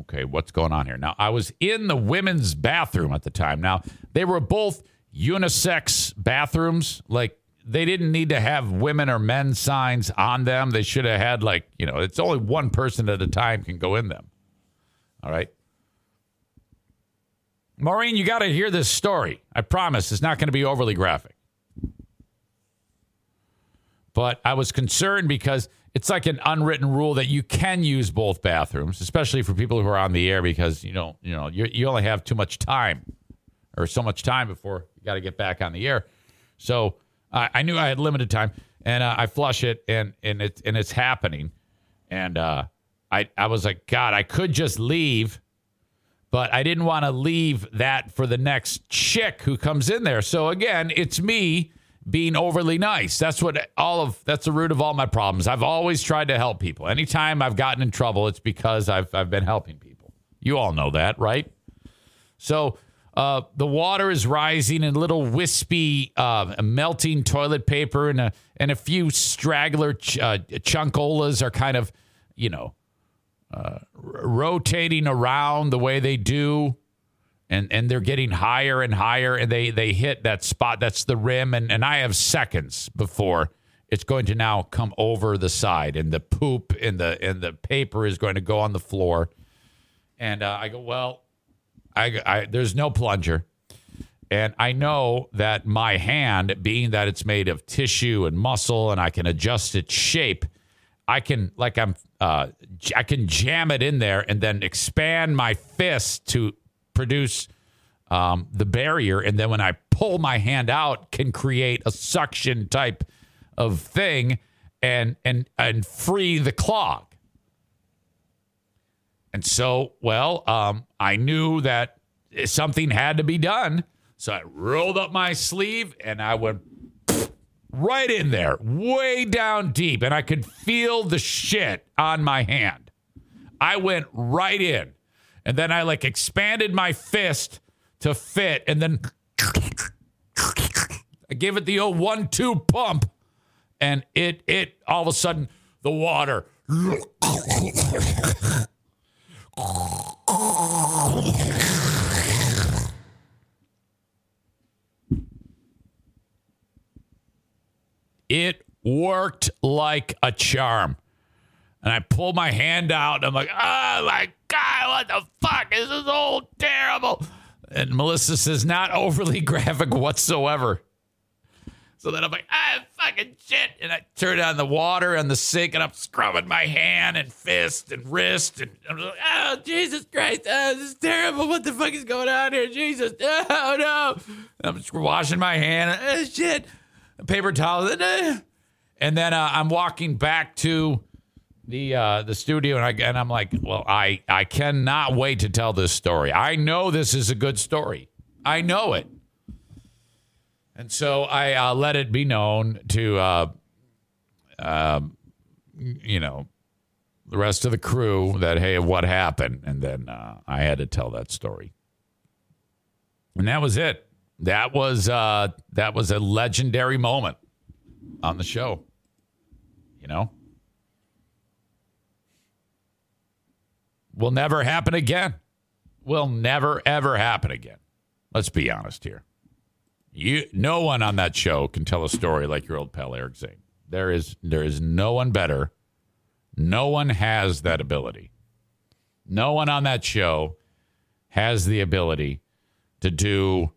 Speaker 4: Okay, what's going on here? Now, I was in the women's bathroom at the time. Now, they were both unisex bathrooms, like they didn't need to have women or men signs on them. They should have had like, you know, it's only one person at a time can go in them. All right. Maureen, you got to hear this story. I promise it's not going to be overly graphic. But I was concerned because it's like an unwritten rule that you can use both bathrooms, especially for people who are on the air because, you know, you know, you, only have too much time or so much time before you got to get back on the air. So, I, I knew I had limited time, and uh, I flush it, and and it's and it's happening, and uh, I I was like, God, I could just leave, but I didn't want to leave that for the next chick who comes in there. So again, it's me being overly nice. That's what all of that's the root of all my problems. I've always tried to help people. Anytime I've gotten in trouble, it's because I've I've been helping people. You all know that, right? So uh, the water is rising and little wispy uh, melting toilet paper and a, and a few straggler ch- uh, chunkolas are kind of, you know, uh, rotating around the way they do. And, and they're getting higher and higher and they, they hit that spot. That's the rim. And, and I have seconds before it's going to now come over the side and the poop and the, and the paper is going to go on the floor. And uh, I go, well, I, I there's no plunger, and I know that my hand, being that it's made of tissue and muscle, and I can adjust its shape, I can like I'm uh, I can jam it in there and then expand my fist to produce um, the barrier, and then when I pull my hand out, can create a suction type of thing and and and free the clog. And so, well, um, I knew that something had to be done. So I rolled up my sleeve and I went right in there, way down deep. And I could feel the shit on my hand. I went right in. And then I like expanded my fist to fit. And then I gave it the old one two pump. And it, it, all of a sudden, the water. It worked like a charm. And I pulled my hand out. And I'm like, oh my God, what the fuck? This is all terrible. And Melissa says, not overly graphic whatsoever. So then I'm like, ah, fucking shit. And I turn on the water and the sink and I'm scrubbing my hand and fist and wrist. And I'm like, oh, Jesus Christ. Oh, this is terrible. What the fuck is going on here? Jesus. Oh, no. And I'm just washing my hand. Oh, shit. Paper towel. And then uh, I'm walking back to the uh, the studio and I and I'm like, well, I I cannot wait to tell this story. I know this is a good story. I know it. And so I uh, let it be known to, uh, um, you know, the rest of the crew that, hey, what happened? And then uh, I had to tell that story. And that was it. That was uh, that was a legendary moment on the show. You know, will never happen again. Will never ever happen again. Let's be honest here. You, no one on that show can tell a story like your old pal Eric Zane. There is, there is no one better. No one has that ability. No one on that show has the ability to do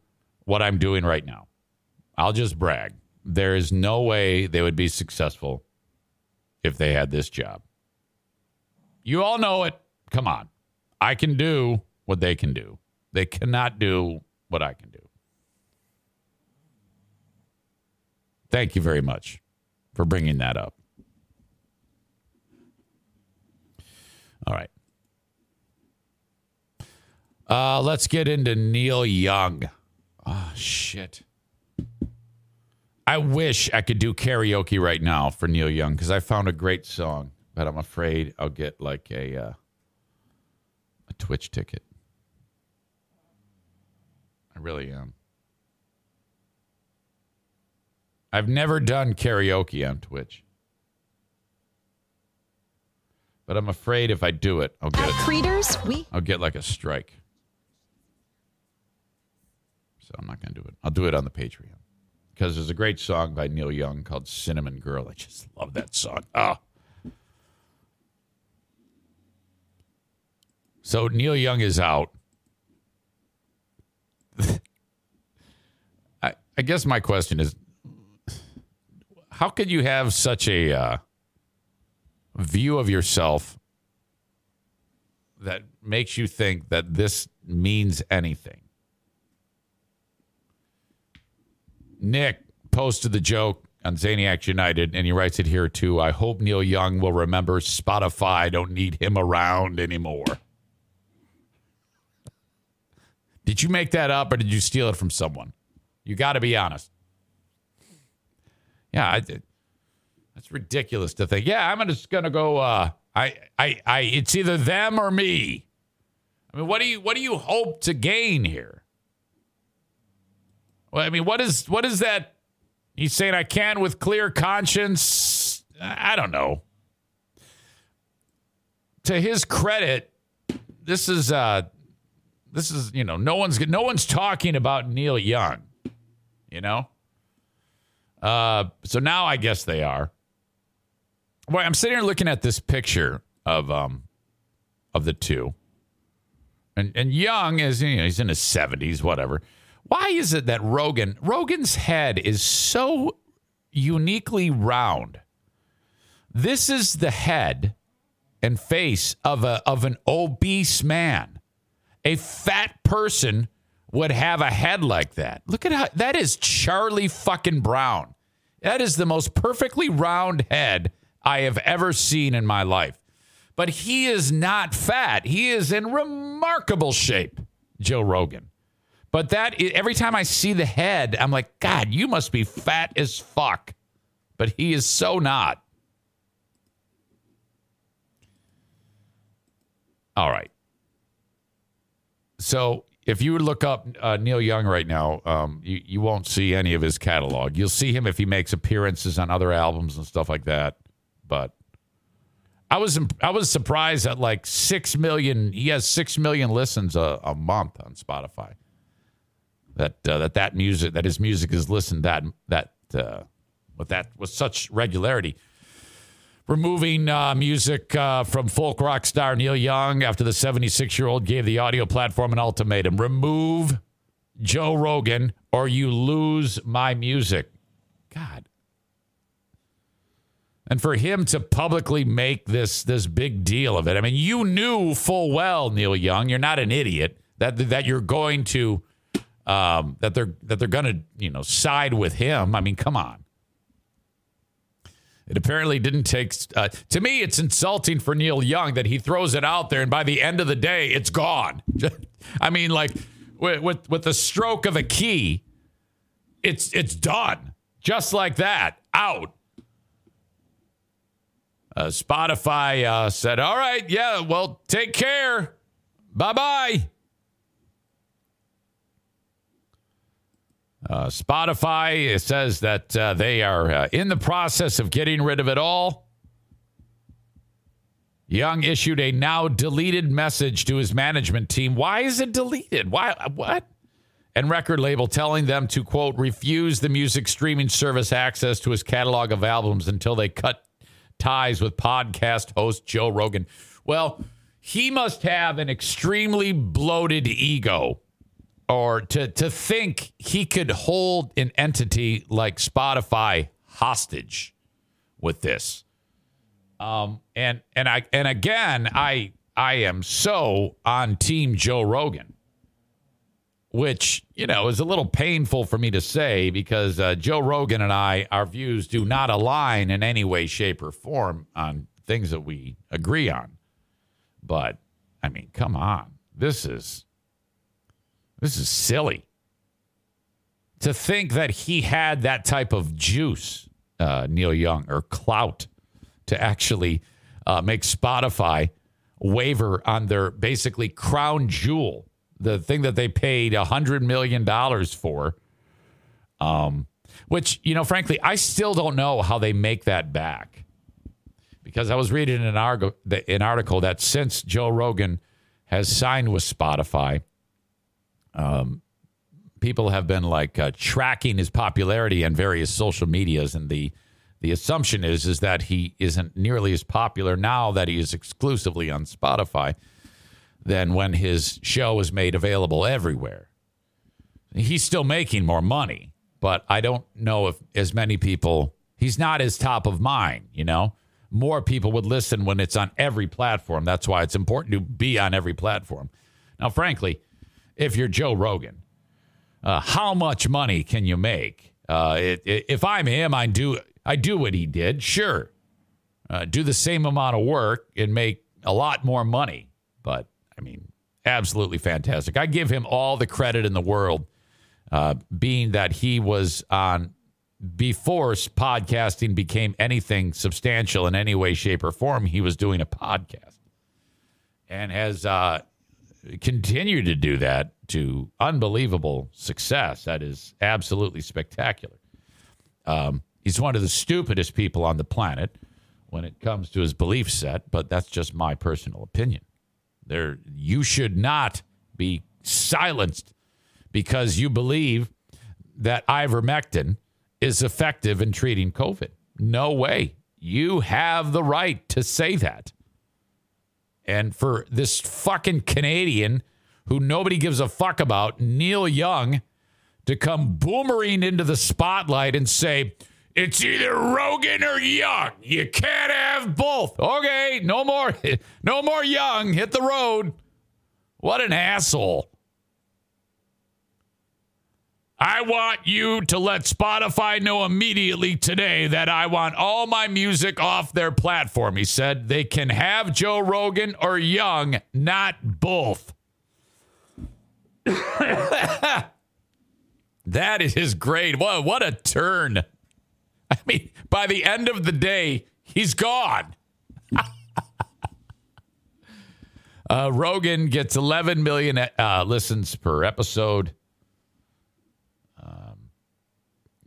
Speaker 4: what I'm doing right now. I'll just brag. There is no way they would be successful if they had this job. You all know it. Come on. I can do what they can do. They cannot do what I can do. Thank you very much for bringing that up. All right. Uh, let's get into Neil Young. Oh, shit. I wish I could do karaoke right now for Neil Young because I found a great song, but I'm afraid I'll get like a uh, Twitch ticket. I really am. I've never done karaoke on Twitch. But I'm afraid if I do it, I'll get.
Speaker 8: Creeders, we
Speaker 4: I'll get like a strike. So I'm not going to do it. I'll do it on the Patreon. Because there's a great song by Neil Young called Cinnamon Girl. I just love that song. Ah. So Neil Young is out. I, I guess my question is how could you have such a uh, view of yourself that makes you think that this means anything? Nick posted the joke on Zaniacs United, and he writes it here too. I hope Neil Young will remember Spotify don't need him around anymore. Did you make that up or did you steal it from someone? You got to be honest. Yeah, I did. That's ridiculous to think. Yeah, I'm just gonna go. Uh, I, I, I. It's either them or me. I mean, what do you, what do you hope to gain here? Well, I mean, what is what is that? He's saying I can with clear conscience. I don't know. To his credit, this is uh this is you know no one's no one's talking about Neil Young, you know. Uh, so now I guess they are. Boy, I'm sitting here looking at this picture of um of the two, and and Young is you know he's in his 70s, whatever. Why is it that Rogan Rogan's head is so uniquely round? This is the head and face of a of an obese man. A fat person would have a head like that. Look at how that is Charlie fucking Brown. That is the most perfectly round head I have ever seen in my life. But he is not fat. He is in remarkable shape, Joe Rogan. But that every time I see the head, I'm like, God, you must be fat as fuck. But he is so not. All right. So if you look up uh, Neil Young right now, um, you, you won't see any of his catalog. You'll see him if he makes appearances on other albums and stuff like that. But I was I was surprised at like six million. He has six million listens a, a month on Spotify. That uh, that that music that his music is listened that that uh, with that with such regularity removing uh, music uh, from folk rock star Neil Young after the 76 year old gave the audio platform an ultimatum remove Joe Rogan or you lose my music. God. And for him to publicly make this this big deal of it, I mean, you knew full well, Neil Young, you're not an idiot that that you're going to um, that they're that they're going to you know side with him. I mean, come on. It apparently didn't take. Uh, to me, it's insulting for Neil Young that he throws it out there, and by the end of the day, it's gone. I mean, like with, with with the stroke of a key, it's it's done, just like that, out. Uh, Spotify uh, said, "All right, yeah, well, take care, bye bye." Uh, Spotify says that uh, they are uh, in the process of getting rid of it all. Young issued a now deleted message to his management team. Why is it deleted? Why? What? And record label telling them to, quote, refuse the music streaming service access to his catalog of albums until they cut ties with podcast host Joe Rogan. Well, he must have an extremely bloated ego or to to think he could hold an entity like Spotify hostage with this. Um, and and I and again, I I am so on Team Joe Rogan, which you know is a little painful for me to say because uh, Joe Rogan and I, our views do not align in any way, shape, or form on things that we agree on. But I mean, come on, this is this is silly. To think that he had that type of juice, uh, Neil Young, or clout to actually uh, make Spotify waver on their basically crown jewel, the thing that they paid a $100 million for. Um, which, you know, frankly, I still don't know how they make that back. Because I was reading an, an article that since Joe Rogan has signed with Spotify, um, people have been like uh, tracking his popularity on various social medias, and the the assumption is is that he isn't nearly as popular now that he is exclusively on Spotify than when his show was made available everywhere. He's still making more money, but I don't know if as many people. He's not as top of mind, you know. More people would listen when it's on every platform. That's why it's important to be on every platform. Now, frankly, if you're Joe Rogan. Uh, how much money can you make? Uh, it, it, if I'm him, I do I do what he did. Sure, uh, do the same amount of work and make a lot more money. But I mean, absolutely fantastic. I give him all the credit in the world, uh, being that he was on before podcasting became anything substantial in any way, shape, or form. He was doing a podcast and has uh, continue to do that to unbelievable success. That is absolutely spectacular. Um, he's one of the stupidest people on the planet when it comes to his belief set, but that's just my personal opinion. There, you should not be silenced because you believe that ivermectin is effective in treating COVID. No way. You have the right to say that. And for this fucking Canadian who nobody gives a fuck about, Neil Young, to come boomerang into the spotlight and say, it's either Rogan or Young. You can't have both. Okay, no more no more Young. Hit the road. What an asshole. I want you to let Spotify know immediately today that I want all my music off their platform. He said they can have Joe Rogan or Young, not both. that is great. What, what a turn. I mean, by the end of the day, he's gone. uh, Rogan gets 11 million uh, listens per episode.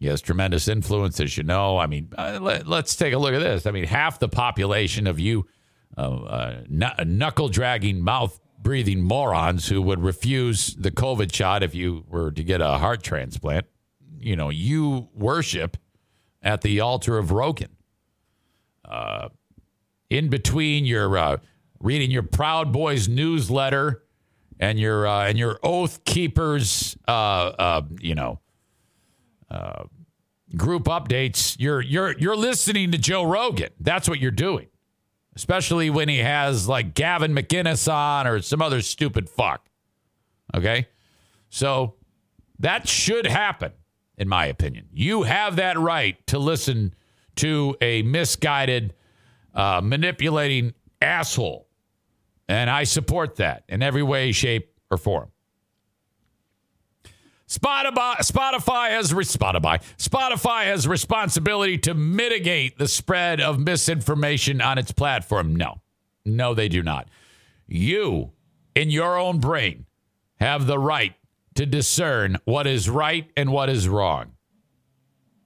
Speaker 4: He has tremendous influence, as you know. I mean, uh, let, us take a look at this. I mean, half the population of you uh, uh, knuckle dragging, mouth breathing morons who would refuse the COVID shot if you were to get a heart transplant, you know, you worship at the altar of Rogan. Uh, in between your uh, reading your Proud Boys newsletter and your uh, and your Oath Keepers, you know, uh, group updates, you're you're you're listening to Joe Rogan. That's what you're doing, especially when he has like Gavin McInnes on or some other stupid fuck. Okay, so that should happen, in my opinion. You have that right to listen to a misguided, uh, manipulating asshole, and I support that in every way, shape, or form. Spotify, Spotify has Spotify, Spotify has responsibility to mitigate the spread of misinformation on its platform. No, no, they do not. You, in your own brain, have the right to discern what is right and what is wrong.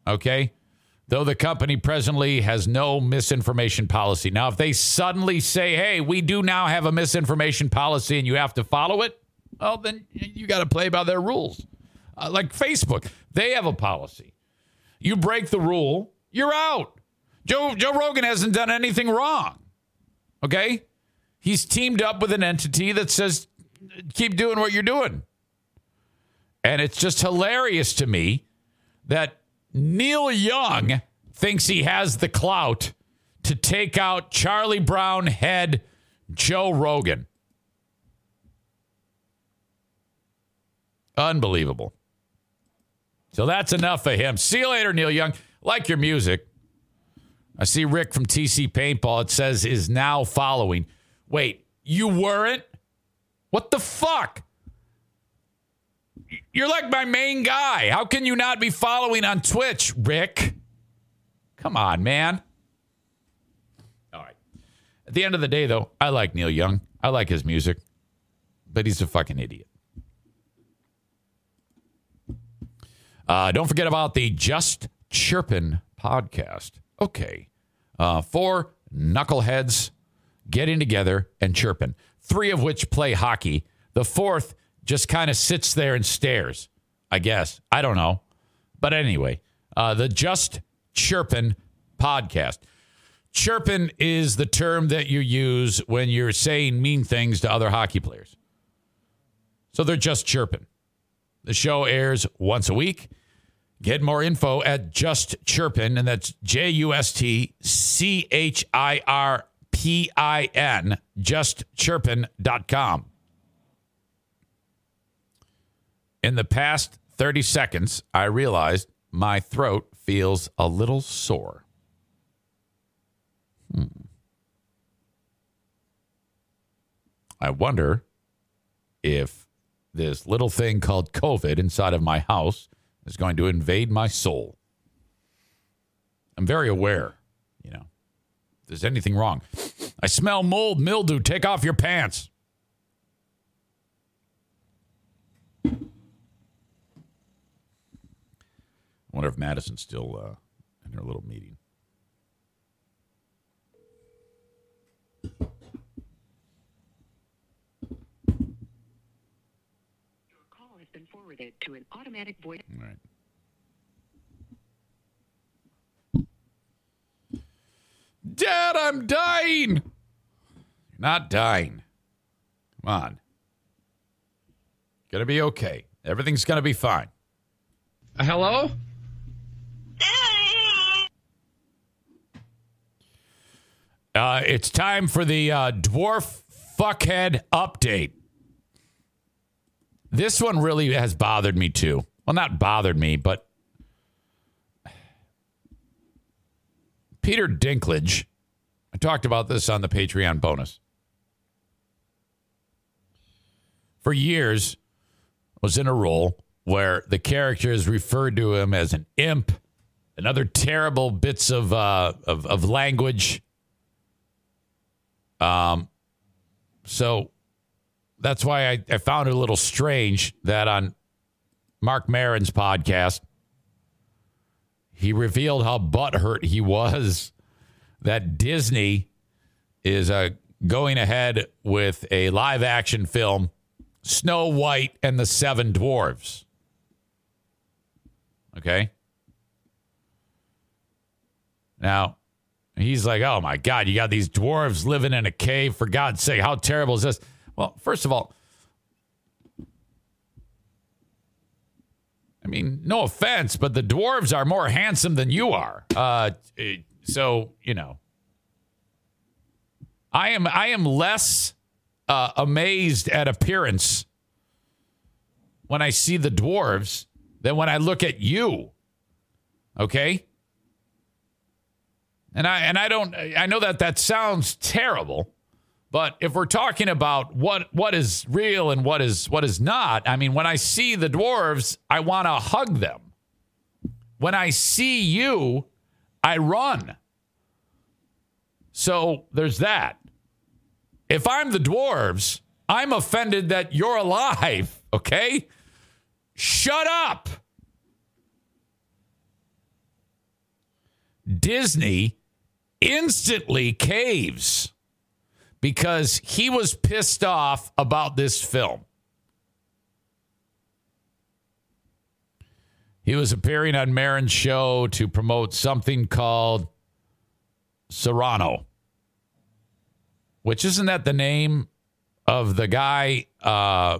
Speaker 4: Okay? Though the company presently has no misinformation policy. Now, if they suddenly say, hey, we do now have a misinformation policy and you have to follow it, well, then you got to play by their rules. Uh, like Facebook, they have a policy. You break the rule, you're out. Joe Joe Rogan hasn't done anything wrong. Okay? He's teamed up with an entity that says keep doing what you're doing. And it's just hilarious to me that Neil Young thinks he has the clout to take out Charlie Brown head Joe Rogan. Unbelievable. So that's enough for him. See you later, Neil Young. Like your music. I see Rick from TC Paintball. It says is now following. Wait, you weren't? What the fuck? You're like my main guy. How can you not be following on Twitch, Rick? Come on, man. All right. At the end of the day, though, I like Neil Young. I like his music, but he's a fucking idiot. Uh, don't forget about the Just Chirpin podcast. Okay. Uh, four knuckleheads getting together and chirping, three of which play hockey. The fourth just kind of sits there and stares, I guess. I don't know. But anyway, uh, the Just Chirpin podcast. Chirpin is the term that you use when you're saying mean things to other hockey players. So they're just chirping. The show airs once a week. Get more info at Just Chirpin, and that's J U S T C H I R P I N, justchirpin.com. In the past 30 seconds, I realized my throat feels a little sore. Hmm. I wonder if this little thing called COVID inside of my house is going to invade my soul. I'm very aware, you know, if there's anything wrong. I smell mold, mildew, take off your pants. I wonder if Madison's still uh, in her little meeting.
Speaker 8: Forwarded to an automatic voice.
Speaker 4: All right. Dad, I'm dying. You're not dying. Come on. Gonna be okay. Everything's gonna be fine.
Speaker 9: Hello?
Speaker 4: Uh, it's time for the uh, dwarf fuckhead update. This one really has bothered me too. Well, not bothered me, but Peter Dinklage. I talked about this on the Patreon bonus. For years, was in a role where the characters referred to him as an imp, and other terrible bits of uh, of, of language. Um, so that's why I, I found it a little strange that on Marc Maron's podcast, he revealed how butthurt he was that Disney is uh, going ahead with a live action film, Snow White and the Seven Dwarves. Okay. Now, he's like, oh my God, you got these dwarves living in a cave. For God's sake, how terrible is this? Well, first of all, I mean, no offense, but the dwarves are more handsome than you are. Uh, so you know, I am I am less uh, amazed at appearance when I see the dwarves than when I look at you. Okay. And I and I don't I know that that sounds terrible, but if we're talking about what what is real and what is what is not, I mean when I see the dwarves, I want to hug them. When I see you, I run. So there's that. If I'm the dwarves, I'm offended that you're alive, okay? Shut up. Disney instantly caves because he was pissed off about this film. He was appearing on Maron's show to promote something called Cyrano, which isn't that the name of the guy uh,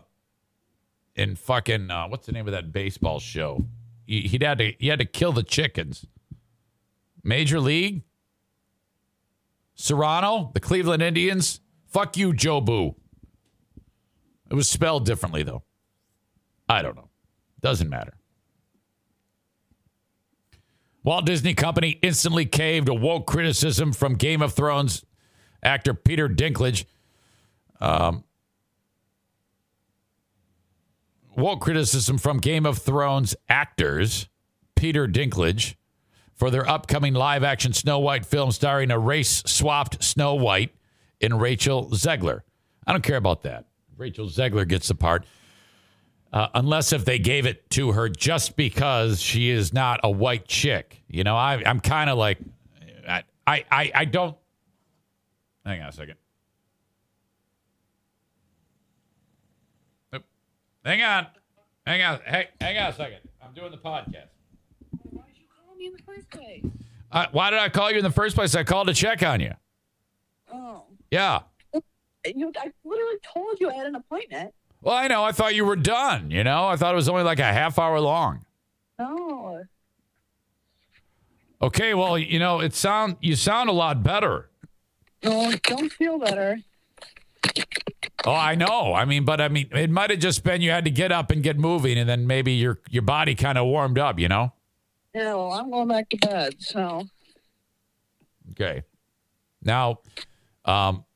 Speaker 4: in fucking uh, what's the name of that baseball show? He, he had to he had to kill the chickens. Major League Cerrano, the Cleveland Indians. Fuck you, Jobu. It was spelled differently though. I don't know. Doesn't matter. Walt Disney Company instantly caved a woke criticism from Game of Thrones actor Peter Dinklage. Um, woke criticism from Game of Thrones actors Peter Dinklage for their upcoming live action Snow White film starring a race swapped Snow White in Rachel Zegler. I don't care about that. Rachel Zegler gets the part. Uh, unless if they gave it to her just because she is not a white chick. You know, I, I'm kind of like, I, I, I don't. Hang on a second. Hang on. Hang on. Hey, hang on a second. I'm doing the podcast.
Speaker 3: Why did you call me in the first place?
Speaker 4: Uh, why did I call you in the first place? I called to check on you.
Speaker 3: Oh,
Speaker 4: Yeah.
Speaker 3: you, I literally told you I had an appointment.
Speaker 4: Well, I know. I thought you were done. You know, I thought it was only like a half hour long.
Speaker 3: No,
Speaker 4: Okay. Well, you know, it sound you sound a lot better.
Speaker 3: no, don't feel better.
Speaker 4: Oh, I know. I mean, but I mean, it might have just been you had to get up and get moving, and then maybe your your body kind of warmed up. You know.
Speaker 3: Yeah, well, I'm going back to bed. So
Speaker 4: Okay. Now, um,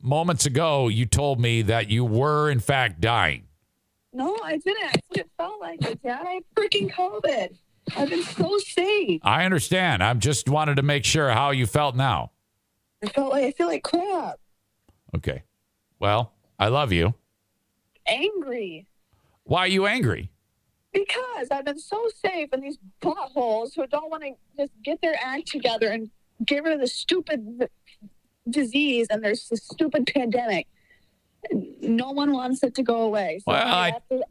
Speaker 4: moments ago, you told me that you were in fact dying.
Speaker 3: no, I didn't. I it felt like it, Dad. I had freaking COVID. I've been so safe.
Speaker 4: I understand. I'm just wanted to make sure how you felt now.
Speaker 3: I felt like I feel like crap.
Speaker 4: Okay. Well, I love you.
Speaker 3: Angry.
Speaker 4: Why are you angry?
Speaker 3: Because I've been so safe, in these buttholes who don't want to just get their act together and get rid of the stupid disease and there's this stupid pandemic. No one wants it to go away. So
Speaker 4: Well,
Speaker 3: I,
Speaker 4: I-
Speaker 3: have to,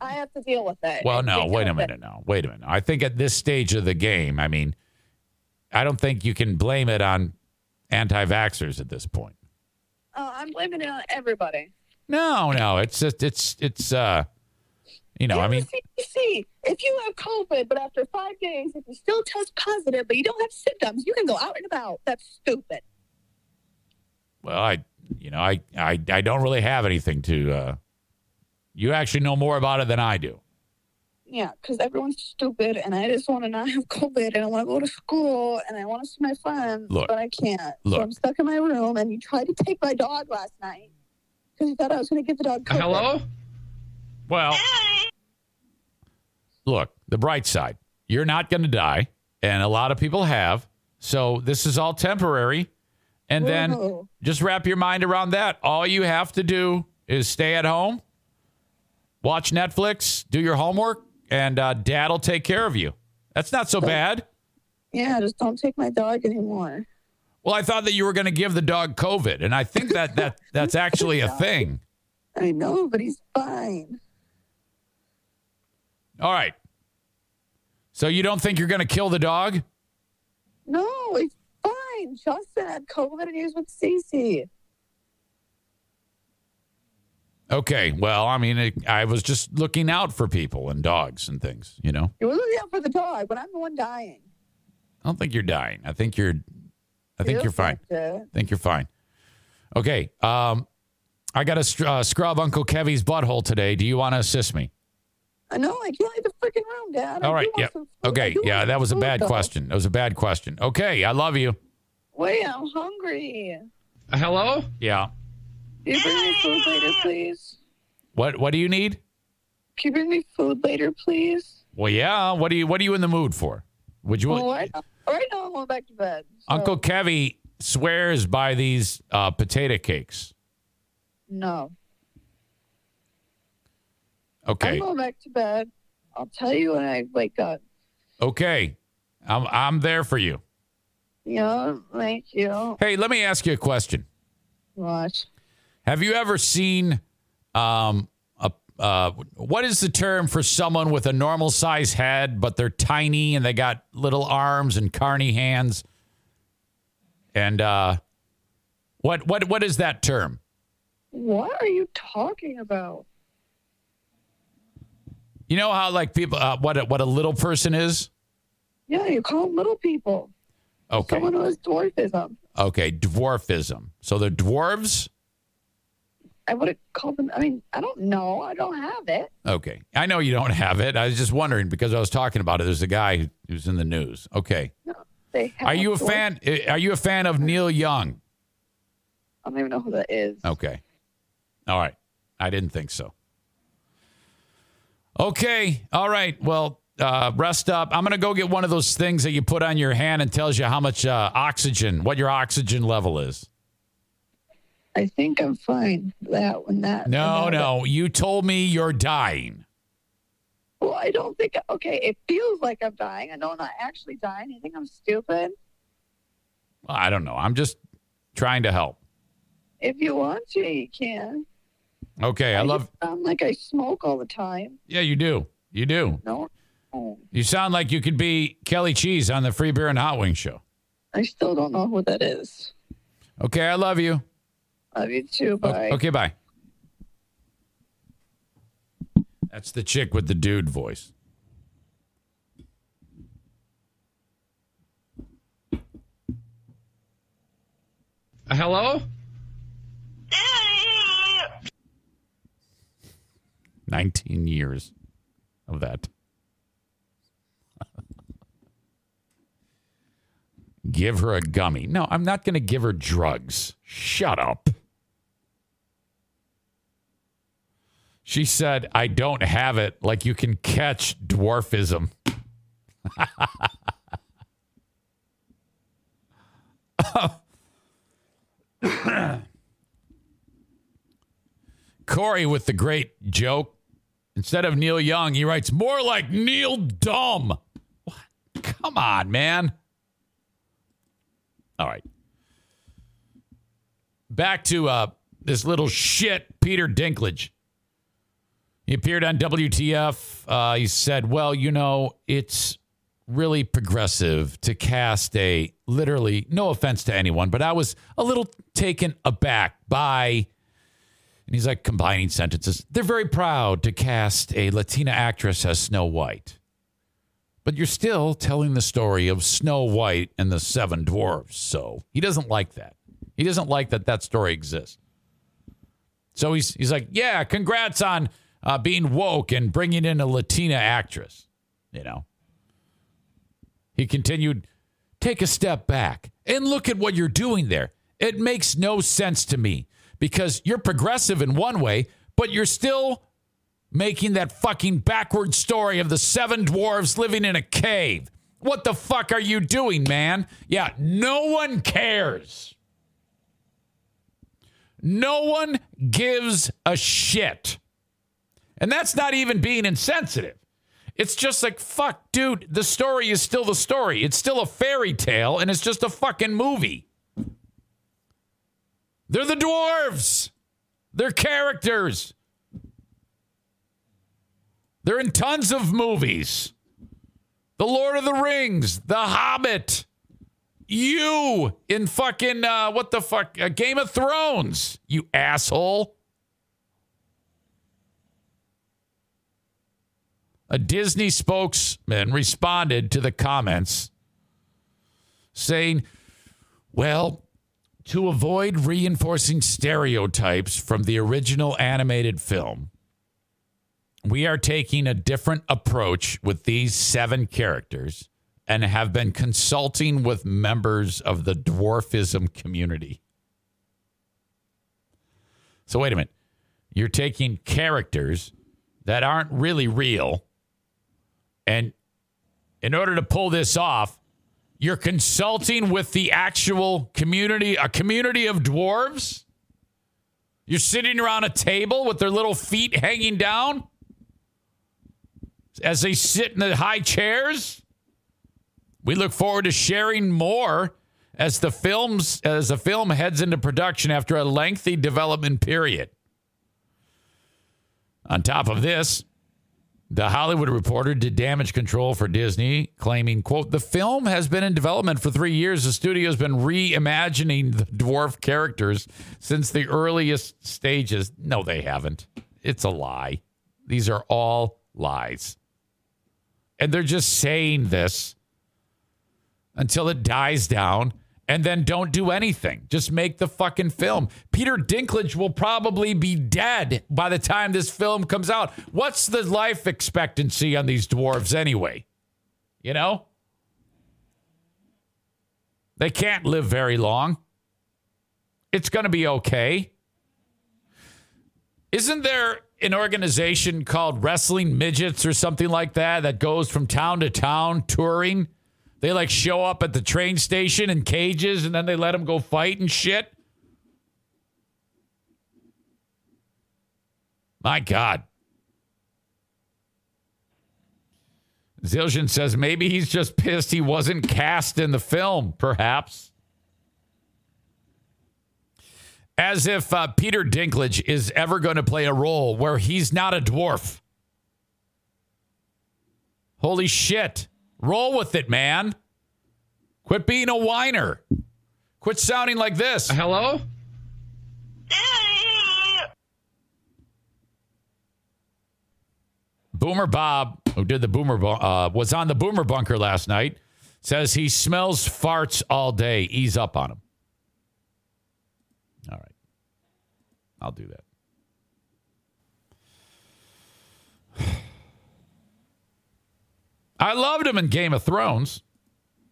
Speaker 3: I have to deal with it.
Speaker 4: Well, no, wait a
Speaker 3: of it.
Speaker 4: minute. No, wait a minute. I think at this stage of the game, I mean, I don't think you can blame it on anti vaxxers at this point.
Speaker 3: Oh, I'm blaming it on everybody.
Speaker 4: No, no. It's just, it's, it's, uh, you know, I mean,
Speaker 3: see, if you have COVID, but after five days, if you still test positive, but you don't have symptoms, you can go out and about. That's stupid.
Speaker 4: well, I, you know, I, I, I don't really have anything to, uh, you actually know more about it than I do.
Speaker 3: Yeah, because everyone's stupid, and I just want to not have COVID, and I want to go to school, and I want to see my friends,
Speaker 4: Look.
Speaker 3: but I can't.
Speaker 4: Look.
Speaker 3: So I'm stuck in my room, and you tried to take my dog last night because you thought I was going to give the dog COVID.
Speaker 9: Hello?
Speaker 4: Well, look, the bright side. You're not going to die, and a lot of people have. So this is all temporary. And then just wrap your mind around that. All you have to do is stay at home, watch Netflix, do your homework, and uh, dad will take care of you. That's not so bad.
Speaker 3: Yeah, just don't take my dog anymore.
Speaker 4: Well, I thought that you were going to give the dog COVID, and I think that, that that's actually a thing.
Speaker 3: I know, but he's fine.
Speaker 4: All right. So you don't think you're going to kill the dog?
Speaker 3: No, he's fine. Justin had COVID, and he was with Cece.
Speaker 4: Okay. Well, I mean, it, I was just looking out for people and dogs and things, you know?
Speaker 3: He was looking out for the dog, but I'm the one dying.
Speaker 4: I don't think you're dying. I think you're, I think
Speaker 3: Feels
Speaker 4: you're fine.
Speaker 3: like.
Speaker 4: I think you're fine. Okay. Um, I got to uh, scrub Uncle Kevy's butthole today. Do you want to assist me?
Speaker 3: I know, I can't leave the freaking room, Dad. All right.
Speaker 4: All
Speaker 3: do
Speaker 4: right.
Speaker 3: want
Speaker 4: Yeah.
Speaker 3: some food. I
Speaker 4: Okay. Yeah. That was a bad
Speaker 3: though.
Speaker 4: question. That was a bad question. Okay. I love you.
Speaker 3: Wait, I'm hungry.
Speaker 9: Hello?
Speaker 4: Yeah.
Speaker 3: Can you bring me food later, please?
Speaker 4: What What do you need?
Speaker 3: Can you bring me food later, please?
Speaker 4: Well, yeah. What do you What are you in the mood for? Would you?
Speaker 3: Well, right now, right now I'm going back to bed. so-
Speaker 4: Uncle Kevy swears by these uh, potato cakes.
Speaker 3: No.
Speaker 4: Okay.
Speaker 3: I'm going back to bed. I'll tell you when I wake up.
Speaker 4: Okay. I'm I'm there for you.
Speaker 3: Yeah, thank you.
Speaker 4: Hey, let me ask you a question.
Speaker 3: What?
Speaker 4: Have you ever seen um a uh what is the term for someone with a normal size head but they're tiny and they got little arms and carny hands? And uh what what what is that term?
Speaker 3: What are you talking about?
Speaker 4: You know how like people uh, what a, what a little person is?
Speaker 3: Yeah, you call them little people.
Speaker 4: Okay.
Speaker 3: Someone who has dwarfism.
Speaker 4: Okay, dwarfism. So they're dwarves?
Speaker 3: I would have called them. I mean, I don't know. I don't have it.
Speaker 4: Okay. I know you don't have it. I was just wondering because I was talking about it. There's a guy who's in the news. Okay.
Speaker 3: No, They have
Speaker 4: Are you a
Speaker 3: dwarf-
Speaker 4: fan? eh, Are you a fan of Neil Young?
Speaker 3: I don't even know who that is.
Speaker 4: Okay. All right. I didn't think so. Okay. All right. Well, uh, rest up. I'm going to go get one of those things that you put on your hand and tells you how much uh, oxygen, what your oxygen level is.
Speaker 3: I think I'm fine. That one. That.
Speaker 4: No,
Speaker 3: and that.
Speaker 4: no. You told me you're dying.
Speaker 3: Well, I don't think. Okay, it feels like I'm dying. I know I'm not actually dying. You think I'm stupid?
Speaker 4: I don't know. I'm just trying to help.
Speaker 3: If you want to, you can.
Speaker 4: Okay. I love.
Speaker 3: just sound like I smoke all the time.
Speaker 4: Yeah, you do. You do.
Speaker 3: No, no.
Speaker 4: You sound like you could be Kelly Cheese on the Free Beer and Hot Wing show.
Speaker 3: I still don't know who that is.
Speaker 4: Okay. I love you.
Speaker 3: Love you too.
Speaker 4: Oh,
Speaker 3: bye.
Speaker 4: Okay, bye. That's the chick with the dude voice.
Speaker 9: Hello?
Speaker 4: Nineteen years of that. give her a gummy. No, I'm not going to give her drugs. Shut up. She said, I don't have it like you can catch dwarfism. Corey with the great joke. Instead of Neil Young, he writes more like Neil Dumb. What? Come on, man. All right. Back to uh, this little shit, Peter Dinklage. He appeared on WTF. Uh, he said, Well, you know, it's really progressive to cast a literally, no offense to anyone, but I was a little taken aback by, and he's like combining sentences. They're very proud to cast a Latina actress as Snow White. But you're still telling the story of Snow White and the seven dwarfs. So he doesn't like that. He doesn't like that that story exists. So he's, he's like, yeah, congrats on uh, being woke and bringing in a Latina actress, you know. He continued, Take a step back and look at what you're doing there. It makes no sense to me because you're progressive in one way, but you're still making that fucking backward story of the seven dwarves living in a cave. What the fuck are you doing, man? Yeah, no one cares. No one gives a shit. And that's not even being insensitive. It's just like, fuck, dude, the story is still the story. It's still a fairy tale, and it's just a fucking movie. They're the dwarves. They're characters. They're in tons of movies. The Lord of the Rings, The Hobbit, you in fucking, uh, what the fuck, uh, Game of Thrones, you asshole. A Disney spokesman responded to the comments saying, Well, to avoid reinforcing stereotypes from the original animated film, we are taking a different approach with these seven characters and have been consulting with members of the dwarfism community. So, wait a minute. You're taking characters that aren't really real and in order to pull this off, you're consulting with the actual community, a community of dwarves. You're sitting around a table with their little feet hanging down as they sit in the high chairs. We look forward to sharing more as the films as the film heads into production after a lengthy development period. On top of this, the Hollywood Reporter did damage control for Disney, claiming, quote, the film has been in development for three years. The studio has been reimagining the dwarf characters since the earliest stages. No, they haven't. It's a lie. These are all lies. And they're just saying this until it dies down and then don't do anything. Just make the fucking film. Peter Dinklage will probably be dead by the time this film comes out. What's the life expectancy on these dwarves anyway? You know? They can't live very long. It's going to be okay. Isn't there an organization called Wrestling Midgets or something like that that goes from town to town touring? They like show up at the train station in cages and then they let them go fight and shit. My God. Zildjian says maybe he's just pissed he wasn't cast in the film, perhaps. As if uh, Peter Dinklage is ever going to play a role where he's not a dwarf. Holy shit. Roll with it, man. Quit being a whiner. Quit sounding like this.
Speaker 9: Hello?
Speaker 4: Boomer Bob, who did the Boomer, uh, was on the Boomer Bunker last night, says he smells farts all day. Ease up on him. All right. I'll do that. I loved him in Game of Thrones.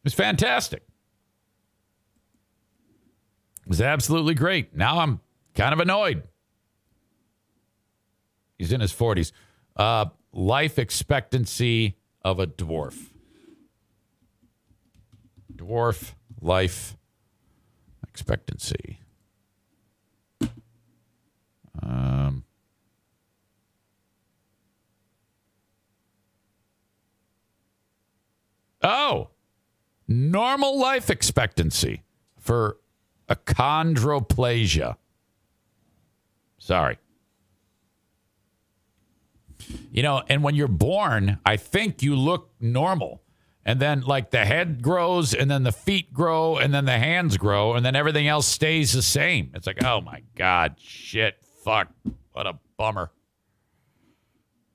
Speaker 4: Was fantastic. It was absolutely great. Now I'm kind of annoyed. He's in his 40s. Uh, life expectancy of a dwarf. Dwarf life expectancy. Um, Oh, normal life expectancy for achondroplasia. Sorry. You know, and when you're born, I think you look normal. And then, like, the head grows, and then the feet grow, and then the hands grow, and then everything else stays the same. It's like, oh my God, shit, fuck, what a bummer.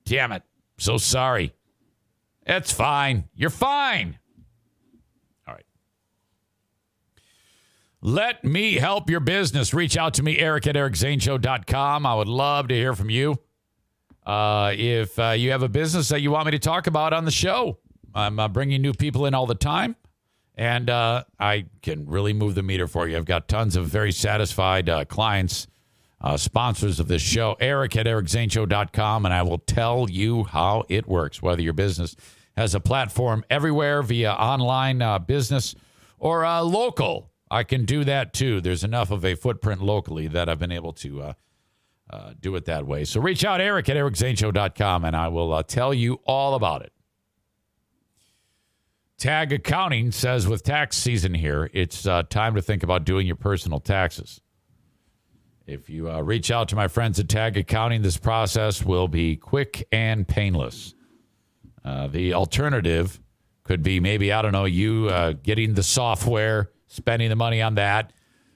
Speaker 4: Damn it. So sorry. It's fine. You're fine. All right. Let me help your business. Reach out to me, Eric at ericzaneshow.com. I would love to hear from you. Uh, if uh, you have a business that you want me to talk about on the show, I'm uh, bringing new people in all the time. And uh, I can really move the meter for you. I've got tons of very satisfied uh, clients uh, sponsors of this show, Eric at ericzaneshow.com, and I will tell you how it works, whether your business has a platform everywhere via online uh, business or uh, local. I can do that too. There's enough of a footprint locally that I've been able to uh, uh, do it that way. So reach out, Eric at ericzaneshow.com, and I will uh, tell you all about it. Tag Accounting says with tax season here, it's time to think about doing your personal taxes. If you uh, reach out to my friends at Tag Accounting, this process will be quick and painless. Uh, the alternative could be maybe, I don't know, you uh, getting the software, spending the money on that,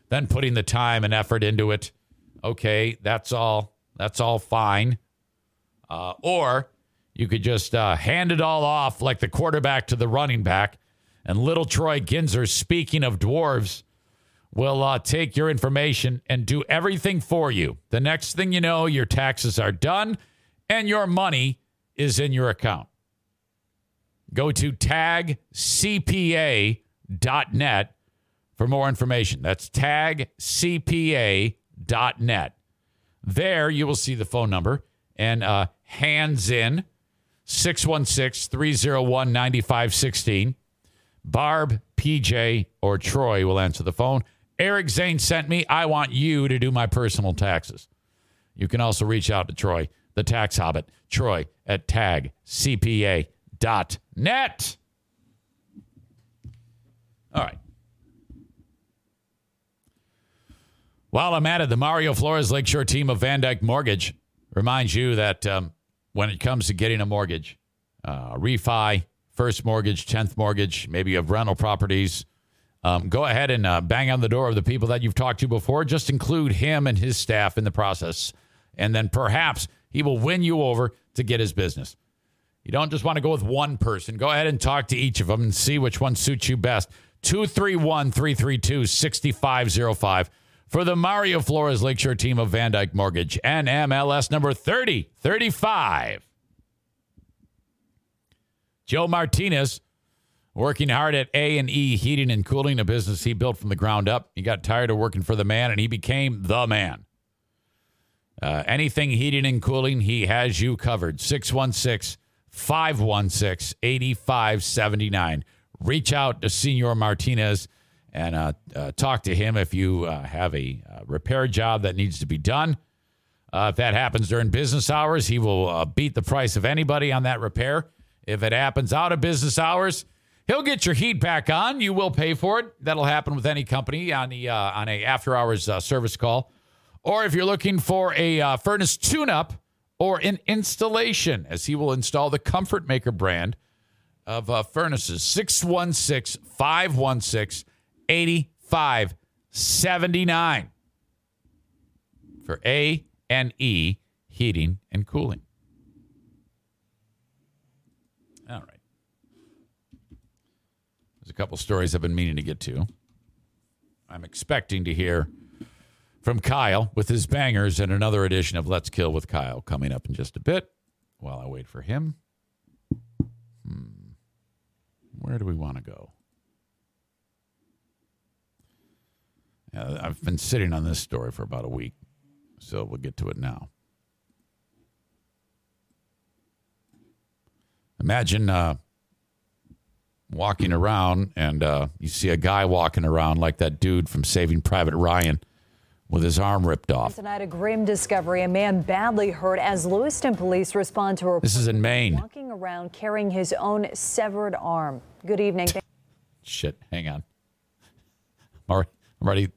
Speaker 4: then putting the time and effort into it. Okay, that's all. That's all fine. Uh, or you could just uh, hand it all off like the quarterback to the running back. And little Troy Ginzer, speaking of dwarves, will uh, take your information and do everything for you. The next thing you know, your taxes are done and your money is in your account. Go to tagcpa.net for more information. That's tagcpa.net. There you will see the phone number and uh, hands in 616 301 9516. Barb, PJ, or Troy will answer the phone. Eric Zane sent me. I want you to do my personal taxes. You can also reach out to Troy, the tax hobbit, Troy at tagcpa.net. All right. While I'm at it, the Mario Flores Lakeshore team of VanDyk Mortgage reminds you that um, when it comes to getting a mortgage, uh, refi, first mortgage, 10th mortgage, maybe you have rental properties, um, go ahead and uh, bang on the door of the people that you've talked to before. Just include him and his staff in the process. And then perhaps he will win you over to get his business. You don't just want to go with one person. Go ahead and talk to each of them and see which one suits you best. 231 332 6505 for the Mario Flores Lakeshore team of VanDyk Mortgage NMLS MLS number 3035. Joe Martinez working hard at A&E Heating and Cooling, a business he built from the ground up. He got tired of working for the man and he became the man. Uh, anything heating and cooling, he has you covered. 616 516 8579. Reach out to Senor Martinez and uh, uh, talk to him if you uh, have a uh, repair job that needs to be done. Uh, if that happens during business hours, he will beat the price of anybody on that repair. If it happens out of business hours, he'll get your heat back on. You will pay for it. That'll happen with any company on the uh, on a after hours uh, service call. Or if you're looking for a uh, furnace tune up or an installation, as he will install the Comfort Maker brand of uh, furnaces. 616 516 8579 for A and E heating and cooling. All right. There's a couple stories I've been meaning to get to. I'm expecting to hear from Kyle with his bangers and another edition of Let's Kill with Kyle coming up in just a bit while I wait for him. Hmm. Where do we want to go? Uh, I've been sitting on this story for about a week, so we'll get to it now. Imagine uh, walking around and uh, you see a guy walking around like that dude from Saving Private Ryan with his arm ripped off.
Speaker 10: Tonight, a grim discovery: a man badly hurt as Lewiston police respond to a
Speaker 4: this is in Maine,
Speaker 10: walking around carrying his own severed arm. Good evening.
Speaker 4: Shit, hang on. I'm already, I'm already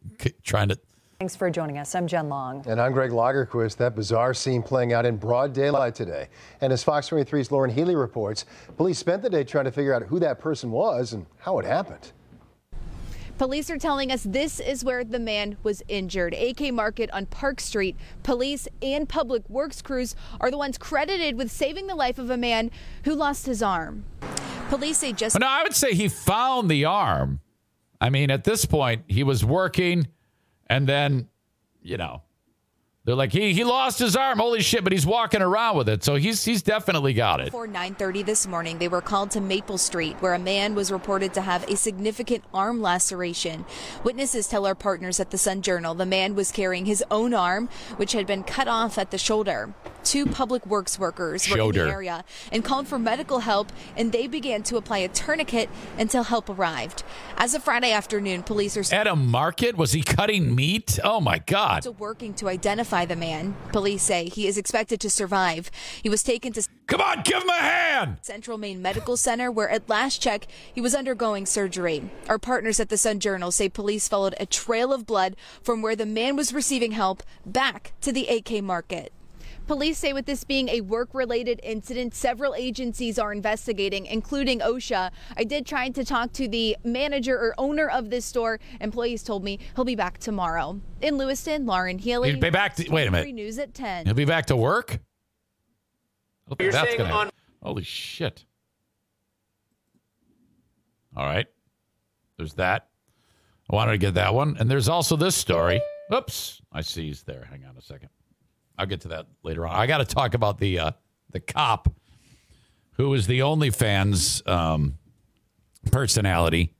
Speaker 4: trying to.
Speaker 10: Thanks for joining us. I'm Jen Long.
Speaker 11: And I'm Greg Lagerquist. That bizarre scene playing out in broad daylight today. And as Fox 23's Lauren Healy reports, police spent the day trying to figure out who that person was and how it happened.
Speaker 12: Police are telling us this is where the man was injured. AK Market on Park Street. Police and public works crews are the ones credited with saving the life of a man who lost his arm. Police say just.
Speaker 4: No, I would say he found the arm. I mean, at this point, he was working, and then, you know, they're like he he lost his arm. Holy shit! But he's walking around with it, so he's he's definitely got it.
Speaker 12: Before 9:30 this morning, they were called to Maple Street, where a man was reported to have a significant arm laceration. Witnesses tell our partners at the Sun Journal the man was carrying his own arm, which had been cut off at the shoulder. Two public works workers were in the area and called for medical help, and they began to apply a tourniquet until help arrived. As of Friday afternoon, police are
Speaker 4: At a market, was he cutting meat? Oh my god!
Speaker 12: still working to identify the man. Police say he is expected to survive. He was taken to
Speaker 4: Come on, give him a hand.
Speaker 12: Central Maine Medical Center, where at last check he was undergoing surgery. Our partners at the Sun Journal say police followed a trail of blood from where the man was receiving help back to the AK market. Police say with this being a work related incident, several agencies are investigating, including OSHA. I did try to talk to the manager or owner of this store. Employees told me he'll be back tomorrow. In Lewiston, Lauren Healy.
Speaker 4: He'll be back to- wait a minute.
Speaker 12: News at 10.
Speaker 4: He'll be back to work. I
Speaker 13: You're
Speaker 4: that's
Speaker 13: saying
Speaker 4: gonna
Speaker 13: on-
Speaker 4: Holy shit! All right, there's that. I wanted to get that one, and there's also this story. Oops, I see he's there. Hang on a second. I'll get to that later on. I got to talk about the uh, the cop who is the OnlyFans um, personality.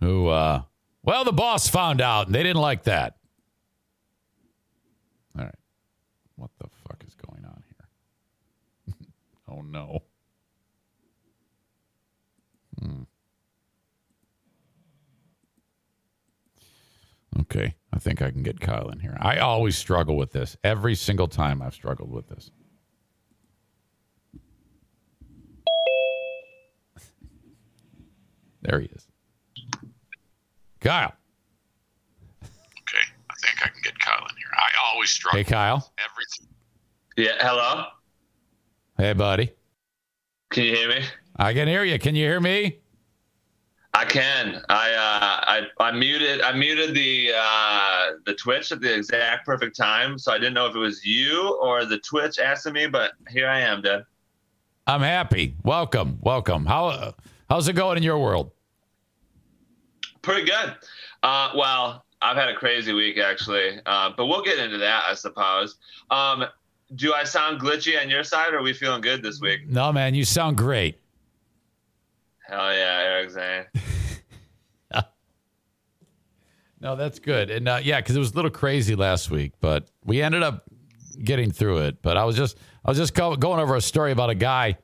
Speaker 4: Who, uh, well, the boss found out, and they didn't like that. All right, what the fuck is going on here? oh no. Okay, I think I can get Kyle in here. I always struggle with this. Every single time I've struggled with this. There he is. Kyle.
Speaker 14: Okay, I think I can get Kyle in here. I always struggle.
Speaker 4: Hey, Kyle.
Speaker 14: Everything.
Speaker 13: Yeah, hello?
Speaker 4: Hey, buddy.
Speaker 13: Can you hear me?
Speaker 4: I can hear you. Can you hear me?
Speaker 13: I can. I uh, I I muted I muted the uh, the Twitch at the exact perfect time, so I didn't know if it was you or the Twitch asking me, but here I am, Dad.
Speaker 4: I'm happy. Welcome. Welcome. How how's it going in your world?
Speaker 13: Pretty good. Uh, well, I've had a crazy week actually, uh, but we'll get into that, I suppose. Um, do I sound glitchy on your side, or are we feeling good this week?
Speaker 4: No, man, you sound great.
Speaker 13: Hell yeah, Eric Zane.
Speaker 4: No, that's good. And uh, yeah, because it was a little crazy last week, but we ended up getting through it. But I was just I was just go- going over a story about a guy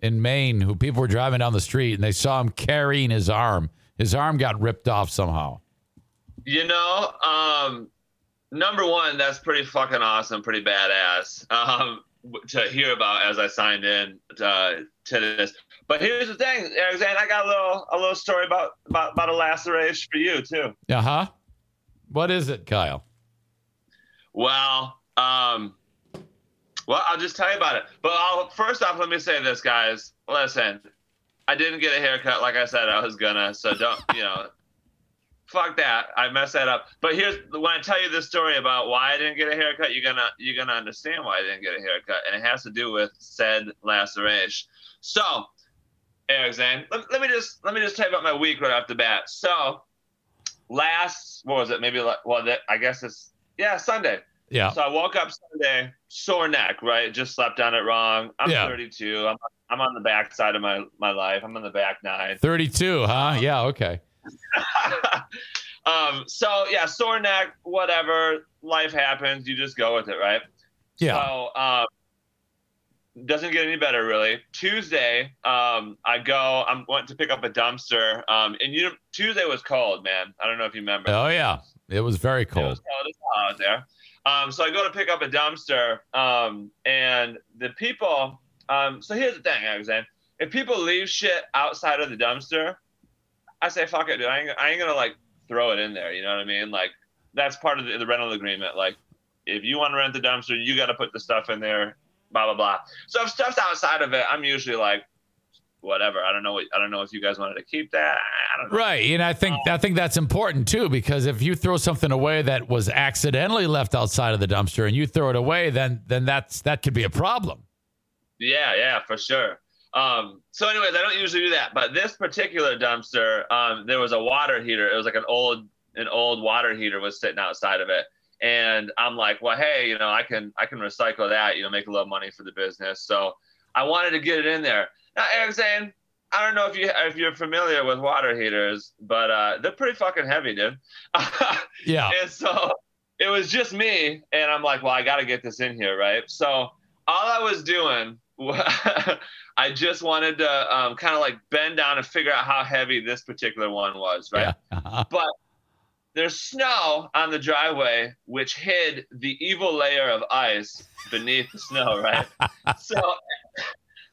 Speaker 4: in Maine who people were driving down the street and they saw him carrying his arm. His arm got ripped off somehow.
Speaker 13: You know, um, number one, that's pretty fucking awesome, pretty badass um, to hear about as I signed in to, to this. But here's the thing, Zane, I got a little a little story about about, about a laceration for you too.
Speaker 4: Uh huh. What is it, Kyle?
Speaker 13: Well, um, well, I'll just tell you about it. But I'll, first off, let me say this, guys. Listen, I didn't get a haircut like I said I was gonna, so don't, you know, fuck that. I messed that up. But here's when I tell you this story about why I didn't get a haircut, you're gonna you're gonna understand why I didn't get a haircut, and it has to do with said laceration. So, Eric Zane, let, let me just let me just tell you about my week right off the bat. So, last what was it? Maybe like well, that, I guess it's yeah Sunday.
Speaker 4: Yeah.
Speaker 13: So I woke up Sunday, sore neck, right? Just slept on it wrong. I'm
Speaker 4: Yeah.
Speaker 13: 32. I'm I'm on the back side of my my life. I'm on the back nine.
Speaker 4: 32, huh? Yeah, okay.
Speaker 13: um. So yeah, sore neck, whatever. Life happens. You just go with it, right?
Speaker 4: Yeah.
Speaker 13: So um, doesn't get any better really. Tuesday, um, I go. I'm went to pick up a dumpster. Um, and you Tuesday was cold, man. I don't know if you remember.
Speaker 4: Oh yeah. It was very cold.
Speaker 13: It was cold as hell out there. Um, so I go to pick up a dumpster, um, and the people. Um, so here's the thing, Alexander. if people leave shit outside of the dumpster, I say fuck it, dude. I ain't, I ain't gonna like throw it in there. You know what I mean? Like that's part of the, the rental agreement. Like if you want to rent the dumpster, you got to put the stuff in there. Blah blah blah. So if stuff's outside of it, I'm usually like, whatever. I don't know. What, I don't know if you guys wanted to keep that. I don't know.
Speaker 4: Right, and I think I think that's important too because if you throw something away that was accidentally left outside of the dumpster and you throw it away, then then that's that could be a problem.
Speaker 13: Yeah, yeah, for sure. Um, so, anyways, I don't usually do that, but this particular dumpster, um, there was a water heater. It was like an old an old water heater was sitting outside of it, and I'm like, well, hey, you know, I can I can recycle that, you know, make a little money for the business. So I wanted to get it in there. Now, Eric's saying, I don't know if you if you're familiar with water heaters, but uh, they're pretty fucking heavy, dude.
Speaker 4: Yeah.
Speaker 13: And so it was just me, and I'm like, well, I got to get this in here, right? So all I was doing, I just wanted to um, kind of like bend down and figure out how heavy this particular one was, right?
Speaker 4: Uh-huh.
Speaker 13: But there's snow on the driveway, which hid the evil layer of ice beneath the snow, right? so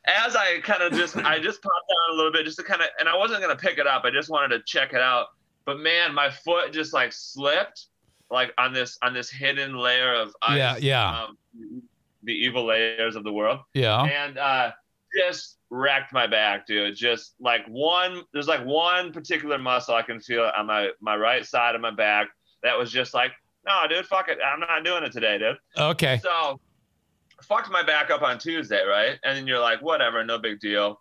Speaker 13: as I kind of just, I just popped down a little bit just to kind of, and I wasn't going to pick it up. I just wanted to check it out. But man, my foot just like slipped like on this, on this hidden layer of ice.
Speaker 4: Yeah, yeah.
Speaker 13: Um, the evil layers of the world.
Speaker 4: Yeah.
Speaker 13: And uh, just wrecked my back, dude. Just like one, there's like one particular muscle I can feel on my my right side of my back that was just like, no, dude, fuck it, I'm not doing it today, dude.
Speaker 4: Okay.
Speaker 13: So fucked my back up on Tuesday, right? And then you're like, whatever, no big deal.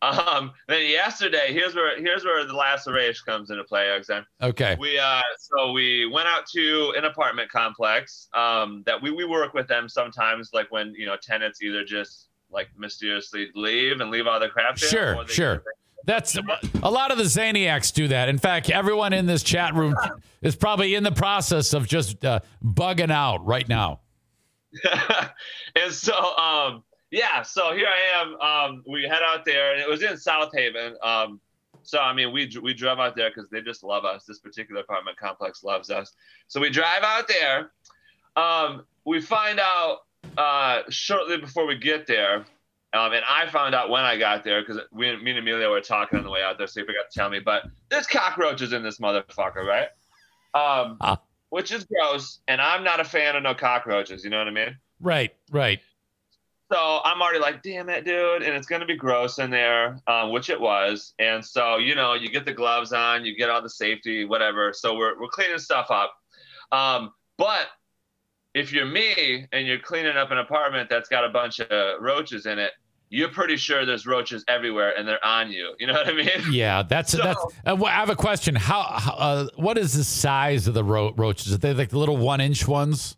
Speaker 13: Um, then yesterday, here's where here's where the laceration comes into play, Alexander.
Speaker 4: Okay.
Speaker 13: We uh so we went out to an apartment complex um that we, we work with them sometimes like when you know tenants either just like mysteriously leave and leave all the crap there,
Speaker 4: Sure, sure. That's a lot of the Zaniacs do that. In fact, everyone in this chat room is probably in the process of just uh, bugging out right now.
Speaker 13: and so um yeah so here i am um we head out there and it was in south haven um so i mean we we drove out there because they just love us this particular apartment complex loves us so we drive out there um we find out uh shortly before we get there um, and I found out when I got there because we, me and Emilio were talking on the way out there, so he forgot to tell me. But there's cockroaches in this motherfucker, right? Um,
Speaker 4: Ah.
Speaker 13: which is gross, and I'm not a fan of no cockroaches. You know what I mean?
Speaker 4: Right, right.
Speaker 13: So I'm already like, damn it, dude, and it's gonna be gross in there, um, which it was. And so you know, you get the gloves on, you get all the safety, whatever. So we're we're cleaning stuff up. Um, but if you're me and you're cleaning up an apartment that's got a bunch of roaches in it, you're pretty sure there's roaches everywhere and they're on you. You know what I mean?
Speaker 4: Yeah, that's
Speaker 13: So-
Speaker 4: that's. Uh, wh- I have a question. How? how uh, what is the size of the ro- roaches? Are they like the little one-inch ones?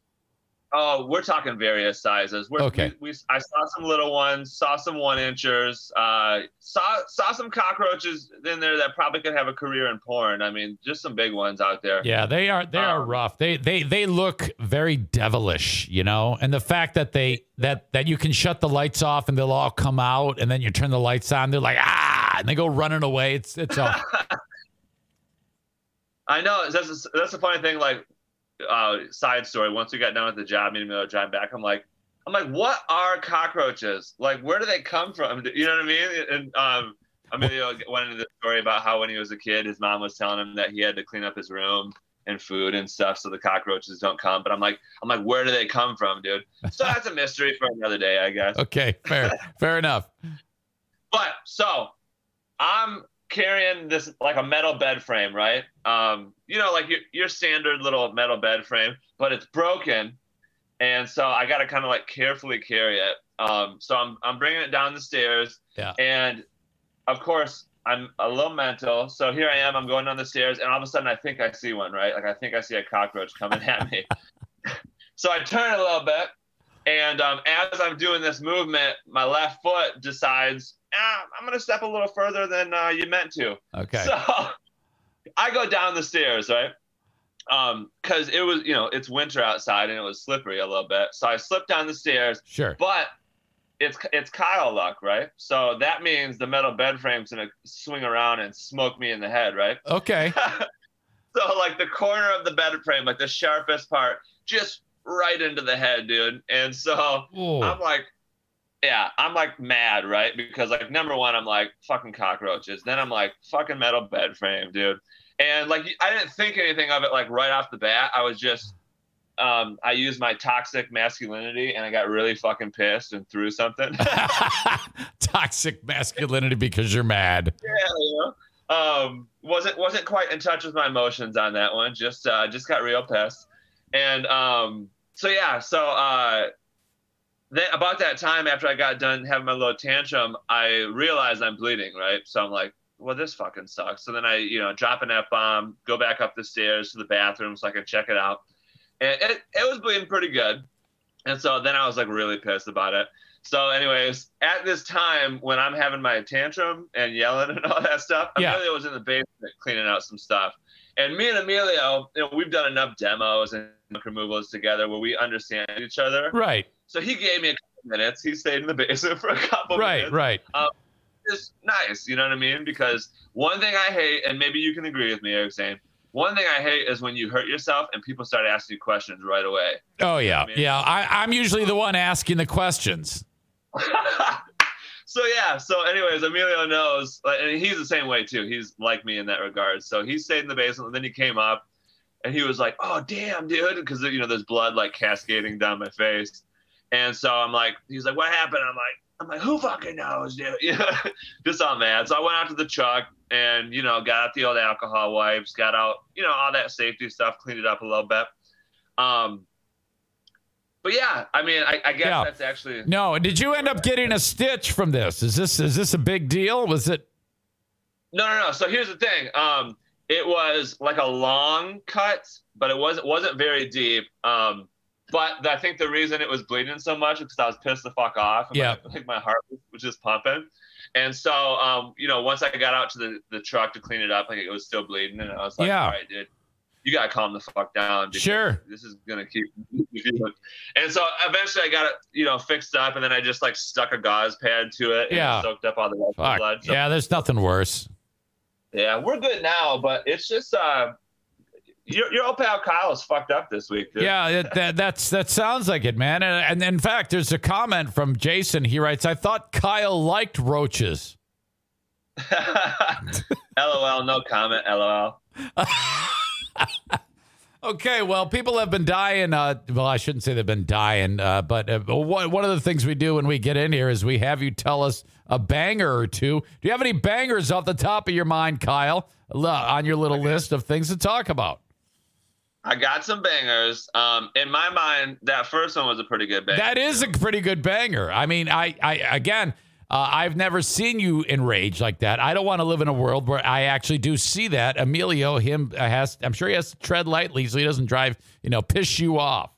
Speaker 13: Oh, we're talking various sizes. We're,
Speaker 4: Okay.
Speaker 13: We, we, I saw some little ones, saw some one inchers, uh, saw saw some cockroaches in there that probably could have a career in porn. I mean, just some big ones out there.
Speaker 4: Yeah, they are. They are rough. They they they look very devilish, you know. And the fact that they that that you can shut the lights off and they'll all come out, and then you turn the lights on, they're like ah, and they go running away. It's it's all.
Speaker 13: I know that's that's the funny thing. Like, uh, side story. Once we got done with the job, me and Miller drive back. I'm like, I'm like, what are cockroaches? Like, where do they come from? You know what I mean? And um, Emilio went into the story about how when he was a kid, his mom was telling him that he had to clean up his room and food and stuff so the cockroaches don't come. But I'm like, I'm like, where do they come from, dude? So that's a mystery for another day, I guess.
Speaker 4: okay, fair fair enough.
Speaker 13: But so I'm carrying this like a metal bed frame, right? Um, you know, like your your standard little metal bed frame, but it's broken, and so I got to kind of like carefully carry it. Um, so I'm I'm bringing it down the stairs,
Speaker 4: Yeah.
Speaker 13: and of course I'm a little mental. So here I am. I'm going down the stairs, and all of a sudden I think I see one, right? Like I think I see a cockroach coming at me. so I turn a little bit, and um, as I'm doing this movement, my left foot decides, ah, I'm going to step a little further than uh, you meant to.
Speaker 4: Okay.
Speaker 13: So I go down the stairs, right? Um, cause it was, you know, it's winter outside and it was slippery a little bit. So I slipped down the stairs,
Speaker 4: Sure.
Speaker 13: but it's, it's Kyle luck, right? So that means the metal bed frame's going to swing around and smoke me in the head, right?
Speaker 4: Okay.
Speaker 13: So like the corner of the bed frame, like the sharpest part, just right into the head, dude. And so
Speaker 4: Ooh.
Speaker 13: I'm like, yeah, I'm like mad, right? Because like number one, I'm like fucking cockroaches. Then I'm like fucking metal bed frame, dude. And like I didn't think anything of it like right off the bat. I was just um, I used my toxic masculinity and I got really fucking pissed and threw something.
Speaker 4: Toxic masculinity because you're mad.
Speaker 13: yeah, you know. Um, wasn't wasn't quite in touch with my emotions on that one. Just uh, just got real pissed. And um, so yeah, so uh, then about that time after I got done having my little tantrum, I realized I'm bleeding, right? So I'm like, well, this fucking sucks. So then I, you know, drop an F bomb, go back up the stairs to the bathroom so I can check it out. And it, it was bleeding pretty good. And so then I was like really pissed about it. So, anyways, at this time when I'm having my tantrum and yelling and all that stuff,
Speaker 4: Yeah.
Speaker 13: Emilio was in the basement cleaning out some stuff. And me and Emilio, you know, we've done enough demos and removals together where we understand each other.
Speaker 4: Right.
Speaker 13: So he gave me a couple minutes. He stayed in the basement for a couple
Speaker 4: Right,
Speaker 13: minutes.
Speaker 4: right.
Speaker 13: Um, it's nice, you know what I mean? Because one thing I hate, and maybe you can agree with me, Eric Zane, one thing I hate is when you hurt yourself and people start asking you questions right away.
Speaker 4: Oh yeah, yeah. I, I'm usually the one asking the questions.
Speaker 13: So yeah, so anyways, Emilio knows, and he's the same way too. He's like me in that regard. So he stayed in the basement, and then he came up, and he was like, "Oh damn, dude," because you know there's blood like cascading down my face, and so I'm like, he's like, "What happened?" I'm like, I'm like, "Who fucking knows, dude?" You know, just all mad. So I went out to the truck and you know got out the old alcohol wipes, got out you know all that safety stuff, cleaned it up a little bit. Um, but yeah, I mean, I, I guess
Speaker 4: Yeah.
Speaker 13: that's actually
Speaker 4: No, did you end up getting a stitch from this? Is this is this a big deal? Was it?
Speaker 13: No, no, no. So here's the thing. Um, it was like a long cut, but it wasn't wasn't very deep. Um, but I think the reason it was bleeding so much is because I was pissed the fuck off. And
Speaker 4: Yeah.
Speaker 13: My, like my heart was just pumping. And so, um, you know, once I got out to the, the truck to clean it up, like it was still bleeding, and I was like,
Speaker 4: Yeah.
Speaker 13: all right, dude, you gotta calm the fuck down. because
Speaker 4: Sure.
Speaker 13: This is gonna keep. and so eventually, I got it, you know, fixed up, and then I just like stuck a gauze pad to it.
Speaker 4: Yeah.
Speaker 13: it soaked up all the the
Speaker 4: Fuck.
Speaker 13: blood. So
Speaker 4: Yeah, there's nothing worse.
Speaker 13: yeah, we're good now, but it's just uh, your your old pal Kyle is fucked up this week. Dude.
Speaker 4: Yeah, it, that that's that sounds like it, man. And, and in fact, there's a comment from Jason. He writes, "I thought Kyle liked roaches."
Speaker 13: LOL, no comment. LOL.
Speaker 4: Okay, well, people have been dying. Uh, well, I shouldn't say they've been dying, uh, but uh, one one of the things we do when we get in here is we have you tell us a banger or two. Do you have any bangers off the top of your mind, Kyle, on your little list of things to talk about?
Speaker 13: I got some bangers. Um, in my mind, that first one was a pretty good banger.
Speaker 4: That is a pretty good banger. I mean, I, I again, uh, I've never seen you enraged like that. I don't want to live in a world where I actually do see that. Emilio, him uh, has. I'm sure he has to tread lightly so he doesn't drive, you know, piss you off.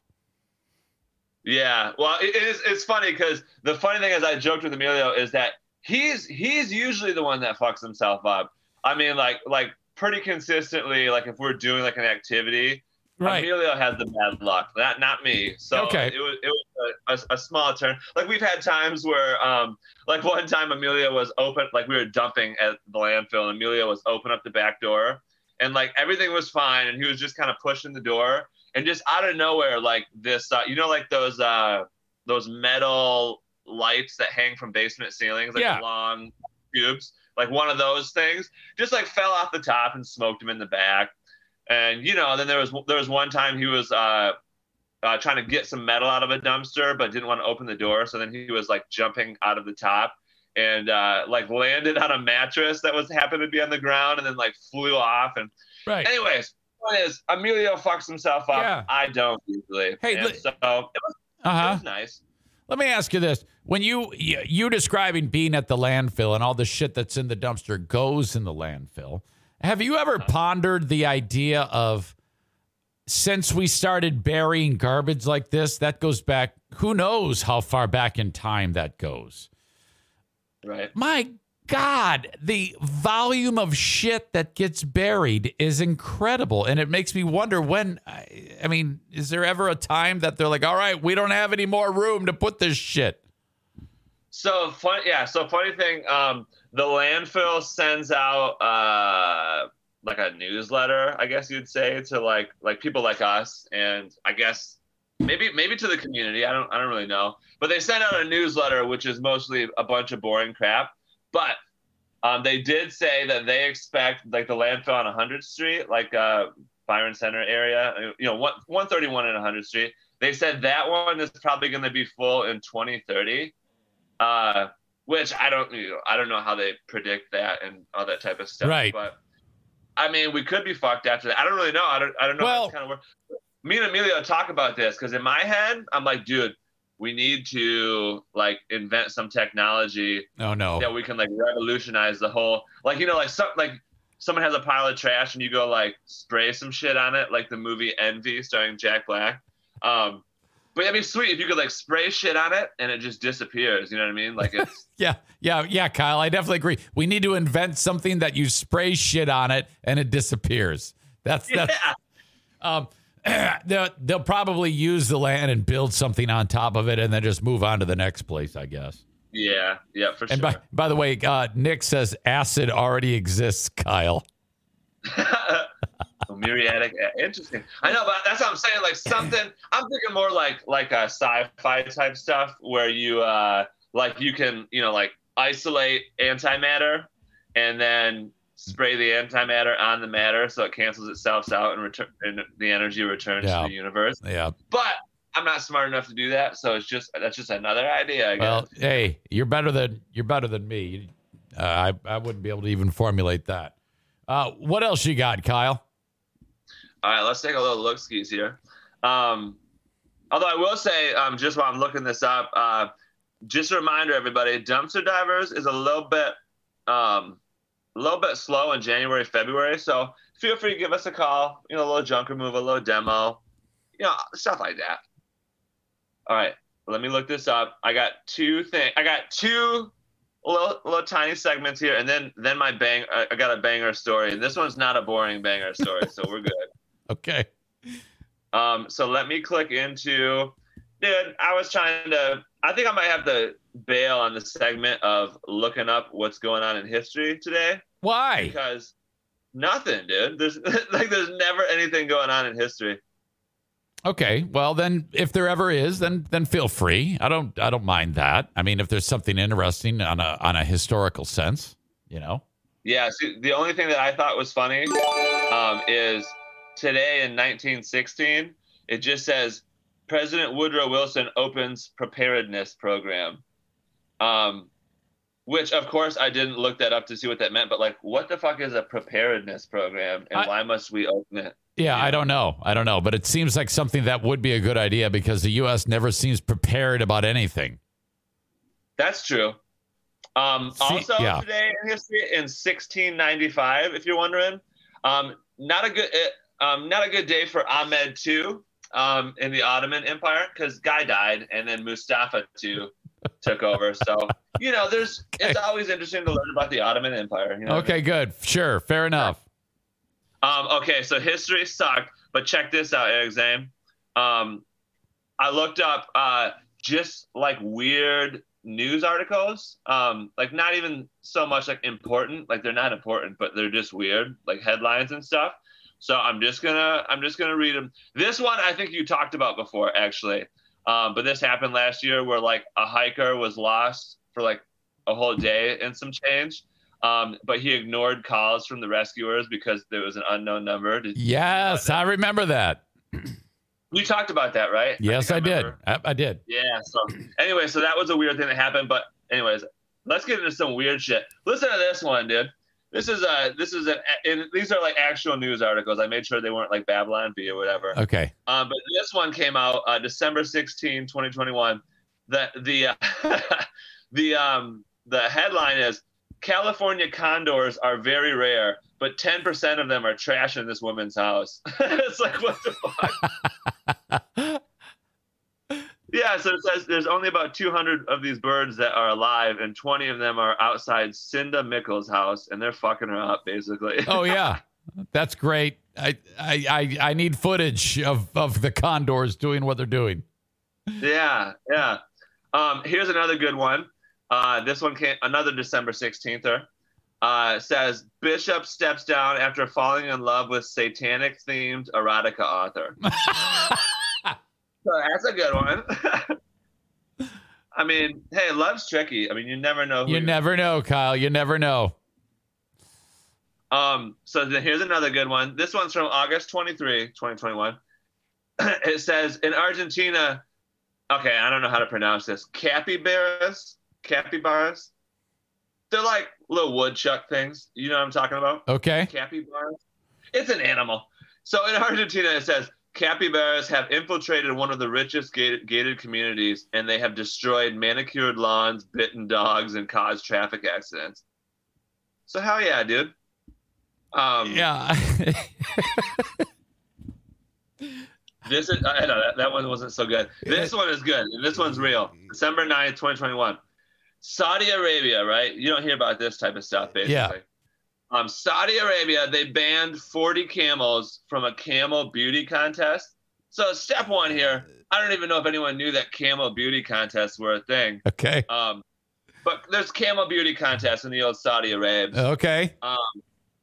Speaker 13: Yeah, well, it, is. It's funny because the funny thing is, I joked with Emilio is that he's he's usually the one that fucks himself up. I mean, like like pretty consistently. Like if we're doing like an activity,
Speaker 4: Right.
Speaker 13: Emilio has the bad luck, not not me. So
Speaker 4: Okay.
Speaker 13: it was it was a, a, a small turn. Like we've had times where, um, like one time Emilio was open, like we were dumping at the landfill, and Emilio was open up the back door, and like everything was fine, and he was just kind of pushing the door, and just out of nowhere, like this, uh, you know, like those uh, those metal lights that hang from basement ceilings, like
Speaker 4: Yeah.
Speaker 13: long tubes, like one of those things, just like fell off the top and smoked him in the back. And you know, then there was there was one time he was uh, uh, trying to get some metal out of a dumpster, but didn't want to open the door. So then he was like jumping out of the top and uh, like landed on a mattress that was happened to be on the ground, and then like flew off. And
Speaker 4: Right.
Speaker 13: anyways, point is Emilio fucks himself up.
Speaker 4: Yeah.
Speaker 13: I don't usually.
Speaker 4: Hey,
Speaker 13: And so it was,
Speaker 4: Uh
Speaker 13: it was nice.
Speaker 4: Let me ask you this: When you you describing being at the landfill and all the shit that's in the dumpster goes in the landfill, have you ever pondered the idea of since we started burying garbage like this, that goes back who knows how far back in time that goes?
Speaker 13: Right.
Speaker 4: My God, the volume of shit that gets buried is incredible. And it makes me wonder when, I, I mean, is there ever a time that they're like, all right, we don't have any more room to put this shit?
Speaker 13: So fun, yeah. So funny thing, um, the landfill sends out uh, like a newsletter, I guess you'd say, to like like people like us, and I guess maybe maybe to the community. I don't I don't really know. But they send out a newsletter which is mostly a bunch of boring crap. But um, they did say that they expect like the landfill on 100th Street, like uh, Byron Center area, you know, one, 131 and 100th Street. They said that one is probably going to be full in 2030. Uh, which I don't, you know, I don't know how they predict that and all that type of stuff.
Speaker 4: Right.
Speaker 13: But I mean, we could be fucked after that. I don't really know. I don't, I don't know
Speaker 4: Well-
Speaker 13: kind of work. Me and Emilio talk about this because in my head, I'm like, dude, we need to like invent some technology
Speaker 4: Oh no.
Speaker 13: that we can like revolutionize the whole like you know like some like someone has a pile of trash and you go like spray some shit on it like the movie Envy starring Jack Black. Um, but I mean, sweet if you could like spray shit on it and it just disappears. You know what I mean? Like it's
Speaker 4: Yeah, yeah, yeah, Kyle. I definitely agree. We need to invent something that you spray shit on it and it disappears. That's that's. Um, they'll they'll probably use the land and build something on top of it, and then just move on to the next place, I guess.
Speaker 13: yeah, yeah, for
Speaker 4: And
Speaker 13: sure.
Speaker 4: by by the way, uh, Nick says acid already exists, Kyle.
Speaker 13: Muriatic, interesting. I know, but that's what I'm saying. Like something, I'm thinking more like like a sci-fi type stuff where you uh like you can you know like isolate antimatter and then spray the antimatter on the matter so it cancels itself out and return and the energy returns
Speaker 4: Yeah.
Speaker 13: to the universe.
Speaker 4: Yeah.
Speaker 13: But I'm not smart enough to do that, so it's just that's just another idea. I guess.
Speaker 4: Well, hey, you're better than you're better than me. Uh, I I wouldn't be able to even formulate that. Uh, what else you got, Kyle?
Speaker 13: All right, let's take a little look skis here. Um, although I will say, um, just while I'm looking this up, uh, just a reminder, everybody, dumpster divers is a little bit, um, a little bit slow in January, February. So feel free to give us a call. You know, a little junk removal, a little demo, you know, stuff like that. All right, let me look this up. I got two things. I got two little, little tiny segments here, and then then my bang. I I got a banger story, and this one's not a boring banger story, so we're good.
Speaker 4: Okay.
Speaker 13: Um, so let me click into, dude. I was trying to. I think I might have to bail on the segment of looking up what's going on in history today
Speaker 4: Why?
Speaker 13: because nothing, dude. There's like there's never anything going on in history.
Speaker 4: Okay. Well, then, if there ever is, then then feel free. I don't I don't mind that. I mean, if there's something interesting on a on a historical sense, you know.
Speaker 13: Yeah. See, the only thing that I thought was funny um, is today in 1916. It just says President Woodrow Wilson opens preparedness program. Um, which of course I didn't look that up to see what that meant, but like, what the fuck is a preparedness program, and
Speaker 4: I-
Speaker 13: why must we open it?
Speaker 4: Yeah, I don't know. I don't know, but it seems like something that would be a good idea because the U.S. never seems prepared about anything.
Speaker 13: That's true. Um,
Speaker 4: See-
Speaker 13: also,
Speaker 4: yeah.
Speaker 13: today in history, in 1695, if you're wondering, um, not a good, uh, um, not a good day for Ahmed II um, in the Ottoman Empire because guy died, and then Mustafa II took over. So you know, there's it's always interesting to learn about the Ottoman Empire. You know?
Speaker 4: Okay, good. Sure, fair enough.
Speaker 13: Um, okay, so history sucked, but check this out, Eric Zane. Um, I looked up uh, just like weird news articles, um, like not even so much like important, like they're not important, but they're just weird, like headlines and stuff. So I'm just gonna I'm just gonna read them. This one I think you talked about before, actually, um, but this happened last year where like a hiker was lost for like a whole day and some change. Um, but he ignored calls from the rescuers because there was an unknown number. Did-
Speaker 4: Yes, I remember that.
Speaker 13: You talked about that, right?
Speaker 4: Yes, I, did. I, I did.
Speaker 13: Yeah. So anyway, so that was a weird thing that happened. But anyways, let's get into some weird shit. Listen to this one, dude. This is a this is an and these are like actual news articles. I made sure they weren't like Babylon Bee or whatever.
Speaker 4: Okay.
Speaker 13: Um, but this one came out uh, December 16, 2021. The the uh, the um the headline is California condors are very rare, but 10% of them are trash in this woman's house. it's like what the fuck? yeah, so it says there's only about 200 of these birds that are alive, and 20 of them are outside Cinda Mickles' house, and they're fucking her up basically.
Speaker 4: Oh yeah, that's great. I I I, I need footage of of the condors doing what they're doing.
Speaker 13: yeah, yeah. Um, here's another good one. Uh, this one came another December 16th. Uh, says Bishop steps down after falling in love with satanic themed erotica author. So that's a good one. I mean, hey, love's tricky. I mean, you never know. Who
Speaker 4: You never know, Kyle. You never know.
Speaker 13: Um, so then here's another good one. This one's from August 23, 2021. it says in Argentina, okay, I don't know how to pronounce this. Capybaras, capybaras. They're like little woodchuck things. You know what I'm talking about?
Speaker 4: Okay.
Speaker 13: Capybaras. It's an animal. So in Argentina, it says capybaras have infiltrated one of the richest gated, gated communities, and they have destroyed manicured lawns, bitten dogs, and caused traffic accidents. So hell yeah, dude. Um,
Speaker 4: yeah.
Speaker 13: this is I know that, that one wasn't so good. This one is good. This one's real. December 9th, 2021. Saudi Arabia, right? You don't hear about this type of stuff, basically.
Speaker 4: Yeah.
Speaker 13: Um, Saudi Arabia, they banned 40 camels from a camel beauty contest. So step one here, I don't even know if anyone knew that camel beauty contests were a thing.
Speaker 4: Okay.
Speaker 13: Um, but there's camel beauty contests in the old Saudi Arabs.
Speaker 4: Okay.
Speaker 13: Um,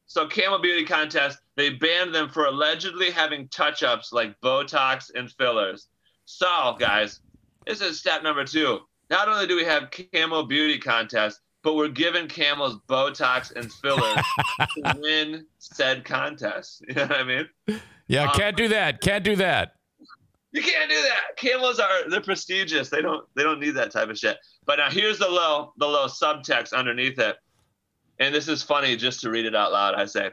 Speaker 13: so camel beauty contests, they banned them for allegedly having touch-ups like Botox and fillers. So guys, this is step number two. Not only do we have camel beauty contest, but we're giving camels Botox and fillers to win said contest. You know what I mean?
Speaker 4: Yeah,
Speaker 13: Um,
Speaker 4: can't do that. Can't do that.
Speaker 13: You can't do that. Camels are they're prestigious. They don't they don't need that type of shit. But now here's the low the low subtext underneath it. And this is funny just to read it out loud. I say,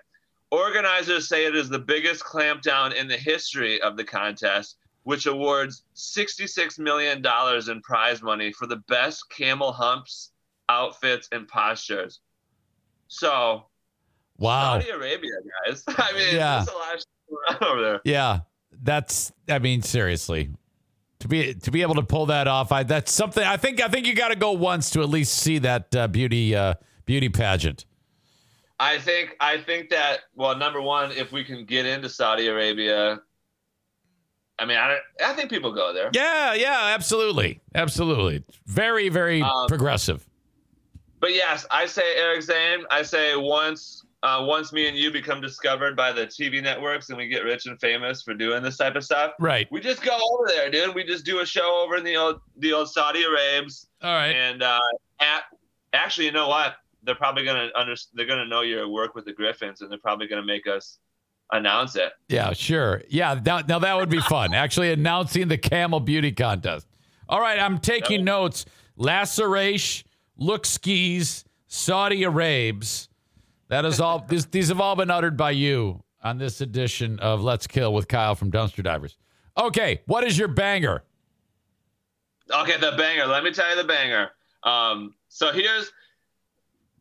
Speaker 13: organizers say it is the biggest clampdown in the history of the contest, which awards $66 million in prize money for the best camel humps, outfits, and postures. So,
Speaker 4: Wow.
Speaker 13: Saudi Arabia, guys. I mean,
Speaker 4: Yeah.
Speaker 13: there's a lot of shit over there.
Speaker 4: Yeah, that's. I mean, seriously, to be to be able to pull that off, I that's something. I think I think you got to go once to at least see that uh, beauty uh, beauty pageant.
Speaker 13: I think I think that well, number one, if we can get into Saudi Arabia, I mean, I I think people go there.
Speaker 4: Yeah, yeah, absolutely, absolutely. Very, very
Speaker 13: Um,
Speaker 4: progressive.
Speaker 13: But yes, I say Eric Zane. I say once uh, once me and you become discovered by the TV networks and we get rich and famous for doing this type of stuff,
Speaker 4: Right.
Speaker 13: we just go over there, dude. We just do a show over in the old the old Saudi Arabs.
Speaker 4: All right.
Speaker 13: And uh, at, actually, you know what? They're probably gonna under they're gonna know your work with the Griffins, and they're probably gonna make us announce it.
Speaker 4: Yeah, sure. Yeah, that, now that would be fun. Actually, announcing the camel beauty contest. All right, I'm taking notes. Laceration, look skis, Saudi Arabs. That is all. This, these have all been uttered by you on this edition of Let's Kill with Kyle from Dumpster Divers. Okay, what is your banger?
Speaker 13: Okay, the banger. Let me tell you the banger. Um, so here's,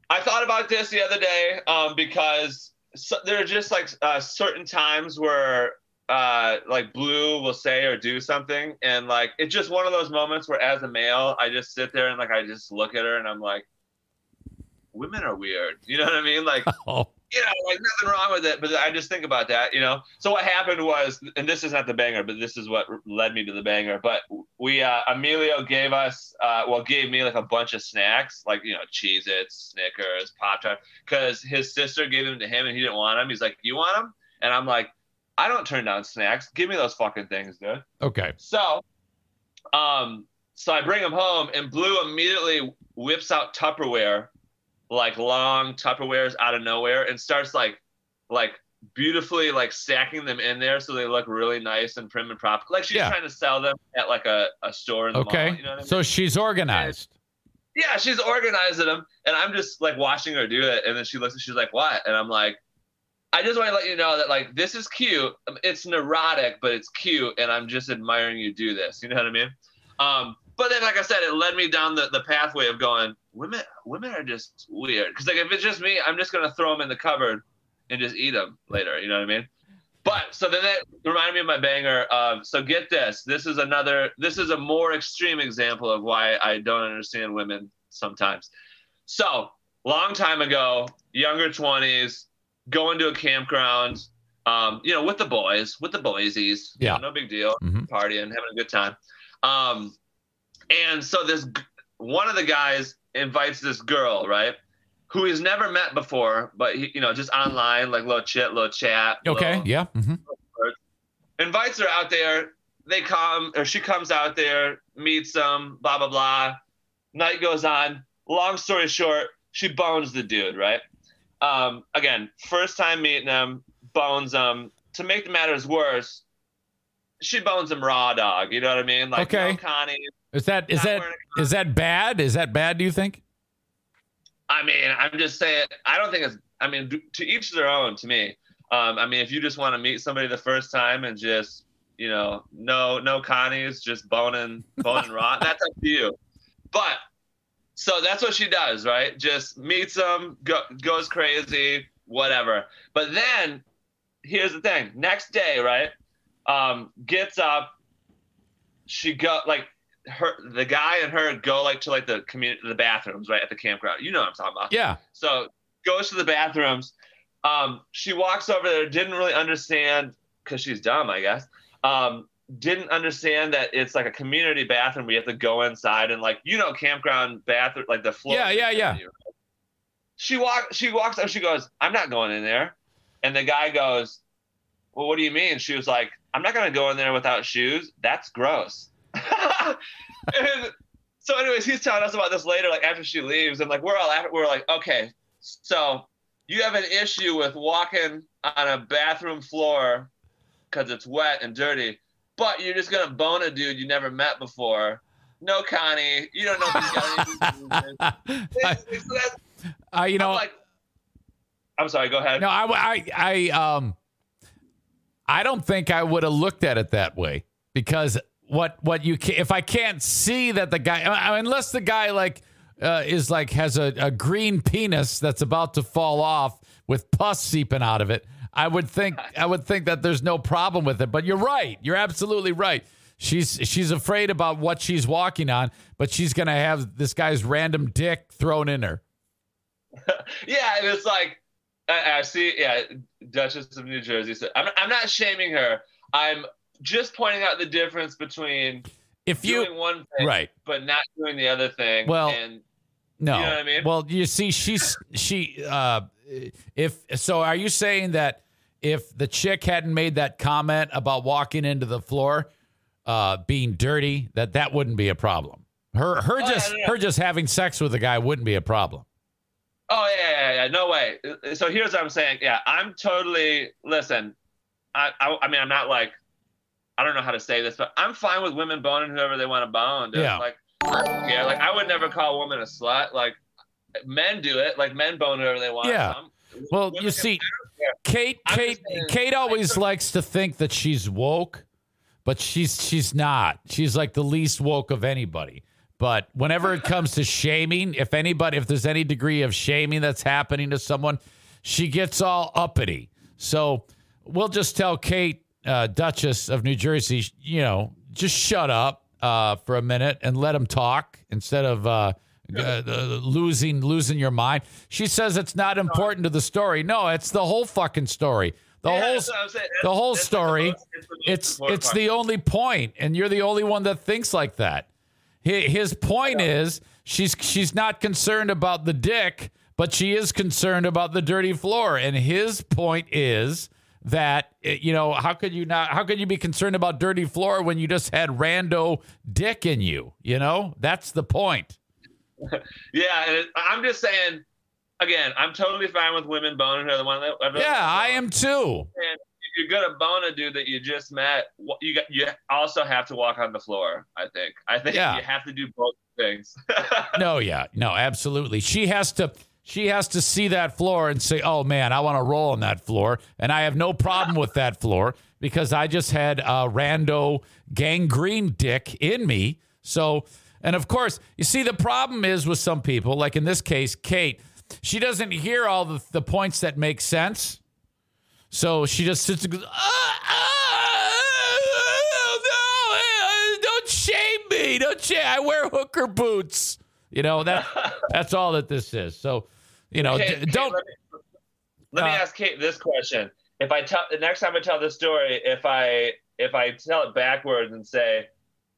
Speaker 13: I thought about this the other day um, because so, there are just like uh, certain times where uh, like Blue will say or do something, and like it's just one of those moments where, as a male, I just sit there and like I just look at her and I'm like, women are weird. You know what I mean? Like
Speaker 4: Oh,
Speaker 13: you know, like nothing wrong with it, but I just think about that, you know. So what happened was, and this is not the banger, but this is what led me to the banger. But we, uh, Emilio gave us, uh, well, gave me like a bunch of snacks, like you know, Cheez-Its, Snickers, Pop Tart, because his sister gave them to him and he didn't want them. He's like, "You want them?" And I'm like, "I don't turn down snacks. Give me those fucking things, dude."
Speaker 4: okay.
Speaker 13: So, um, so I bring them home, and Blue immediately whips out Tupperware, like long Tupperwares out of nowhere, and starts like, like beautifully like stacking them in there so they look really nice and prim and proper. Like she's
Speaker 4: Yeah.
Speaker 13: trying to sell them at like a, a store in the
Speaker 4: Okay.
Speaker 13: mall. You know I mean?
Speaker 4: So she's organized.
Speaker 13: yeah, she's organizing them, and I'm just like watching her do it, and then she looks and she's like, "What?" And I'm like, "I just want to let you know that like this is cute. It's neurotic, but it's cute, and I'm just admiring you do this. You know what I mean?" Um, but then, like I said, it led me down the, the pathway of going, women women are just weird. Because like if it's just me, I'm just gonna throw them in the cupboard and just eat them later. You know what I mean? But so then that reminded me of my banger of so get this. This is another this is a more extreme example of why I don't understand women sometimes. So long time ago, younger twenties, going to a campground, um, you know, with the boys, with the boysies.
Speaker 4: Yeah.
Speaker 13: no big deal.
Speaker 4: Mhm.
Speaker 13: Partying, having a good time. Um, and so this one of the guys invites this girl, right? Who he's never met before, but he, you know, just online, like little chit, little chat.
Speaker 4: Okay.
Speaker 13: little-
Speaker 4: Yeah. hmm
Speaker 13: invites her out there they come or she comes out there, meets them, blah blah blah. Night goes on. Long story short, she bones the dude, right? Um, again, first time meeting him, bones him. To make the matters worse, she bones him raw dog. You know what I mean? Like
Speaker 4: Okay.
Speaker 13: no Connie.
Speaker 4: Is that is that is that bad? Is that bad? Do you think?
Speaker 13: I mean, I'm just saying. I don't think it's. I mean, to each their own. To me, um, I mean, if you just want to meet somebody the first time and just, you know, no, no Connies, just boning, boning raw, that's up to you. But so that's what she does, right? Just meets them, go, goes crazy, whatever. But then, here's the thing: next day, right? Um, gets up. She go like her the guy and her go like to like the community the bathrooms right at the campground. You know what I'm talking about.
Speaker 4: Yeah.
Speaker 13: So goes to the bathrooms. Um, she walks over there, didn't really understand because she's dumb, I guess. Um, didn't understand that it's like a community bathroom. We have to go inside and like you know campground bathroom like the floor.
Speaker 4: Yeah, yeah, yeah.
Speaker 13: She walk she walks up. She goes, "I'm not going in there," and the guy goes, "Well, what do you mean?" She was like, "I'm not gonna go in there without shoes. That's gross." and so, anyways, he's telling us about this later, like after she leaves, and like we're all after, we're like, okay, so you have an issue with walking on a bathroom floor because it's wet and dirty, but you're just gonna bone a dude you never met before. No, Connie, you don't know if he's got any. It's- it's-
Speaker 4: Uh, you know,
Speaker 13: I'm like, I'm sorry. Go ahead.
Speaker 4: No, I, I, I, um, I don't think I would have looked at it that way because what, what you can, if I can't see that the guy, I mean, unless the guy like uh, is like has a, a green penis that's about to fall off with pus seeping out of it, I would think, I would think that there's no problem with it. But you're right. You're absolutely right. She's she's afraid about what she's walking on, but she's gonna have this guy's random dick thrown in her.
Speaker 13: yeah, and it's like I, I see. Yeah, Duchess of New Jersey. So I'm, I'm not shaming her. I'm just pointing out the difference between
Speaker 4: If you-
Speaker 13: doing one thing,
Speaker 4: right.
Speaker 13: but not doing the other thing.
Speaker 4: Well,
Speaker 13: and
Speaker 4: No.
Speaker 13: You know what I mean?
Speaker 4: Well, you see, she's she. Uh, if so, are you saying that if the chick hadn't made that comment about walking into the floor uh, being dirty, that that wouldn't be a problem? Her her
Speaker 13: Oh,
Speaker 4: just
Speaker 13: no, no.
Speaker 4: her just having sex with a guy wouldn't be a problem.
Speaker 13: Oh yeah, yeah, yeah, no way. So here's what I'm saying. Yeah, I'm totally. Listen, I, I, I mean, I'm not like, I don't know how to say this, but I'm fine with women boning whoever they want to bone. Dude.
Speaker 4: Yeah.
Speaker 13: Like, I. Like, I would never call a woman a slut. Like, men do it. Like, men bone whoever they want.
Speaker 4: Yeah. Well,
Speaker 13: women
Speaker 4: you see,
Speaker 13: Yeah.
Speaker 4: Kate,
Speaker 13: I'm
Speaker 4: Kate,
Speaker 13: saying,
Speaker 4: Kate always likes to think that she's woke, but she's she's not. She's like the least woke of anybody. But whenever it comes to shaming, if anybody, if there's any degree of shaming that's happening to someone, she gets all uppity. So we'll just tell Kate, uh, Duchess of New Jersey, you know, just shut up uh, for a minute and let him talk instead of uh, uh, losing losing your mind. She says it's not important to the story. No, it's the whole fucking story. The
Speaker 13: Yeah,
Speaker 4: whole
Speaker 13: that's what I'm saying.
Speaker 4: the whole
Speaker 13: like the
Speaker 4: story.
Speaker 13: most- it's the
Speaker 4: It's it's the only point, and you're the only one that thinks like that. His point is she's she's not concerned about the dick, but she is concerned about the dirty floor. And his point is that eh, you know how could you not how could you be concerned about dirty floor when you just had rando dick in you? You know that's the point.
Speaker 13: Yeah, it, I'm just saying. Again, I'm totally fine with women boning her. The one that
Speaker 4: Yeah, I am too.
Speaker 13: And if you're gonna bone a dude that you just met, you got you also have to walk on the floor. I think. I think
Speaker 4: Yeah.
Speaker 13: you have to do both things.
Speaker 4: No, yeah, no, absolutely. She has to she has to see that floor and say, "Oh man, I want to roll on that floor," and I have no problem with that floor because I just had a rando gangrene dick in me. So, and of course, you see, the problem is with some people, like in this case, Kate, she doesn't hear all the, the points that make sense. So she just sits and goes, "Ah, ah, no, don't shame me. Don't shame. I wear hooker boots. You know that. that's all that this is. So, you know,
Speaker 13: Okay,
Speaker 4: d- don't.
Speaker 13: Let me, let me
Speaker 4: uh,
Speaker 13: ask Kate this question: If I tell the next time I tell this story, if I if I tell it backwards and say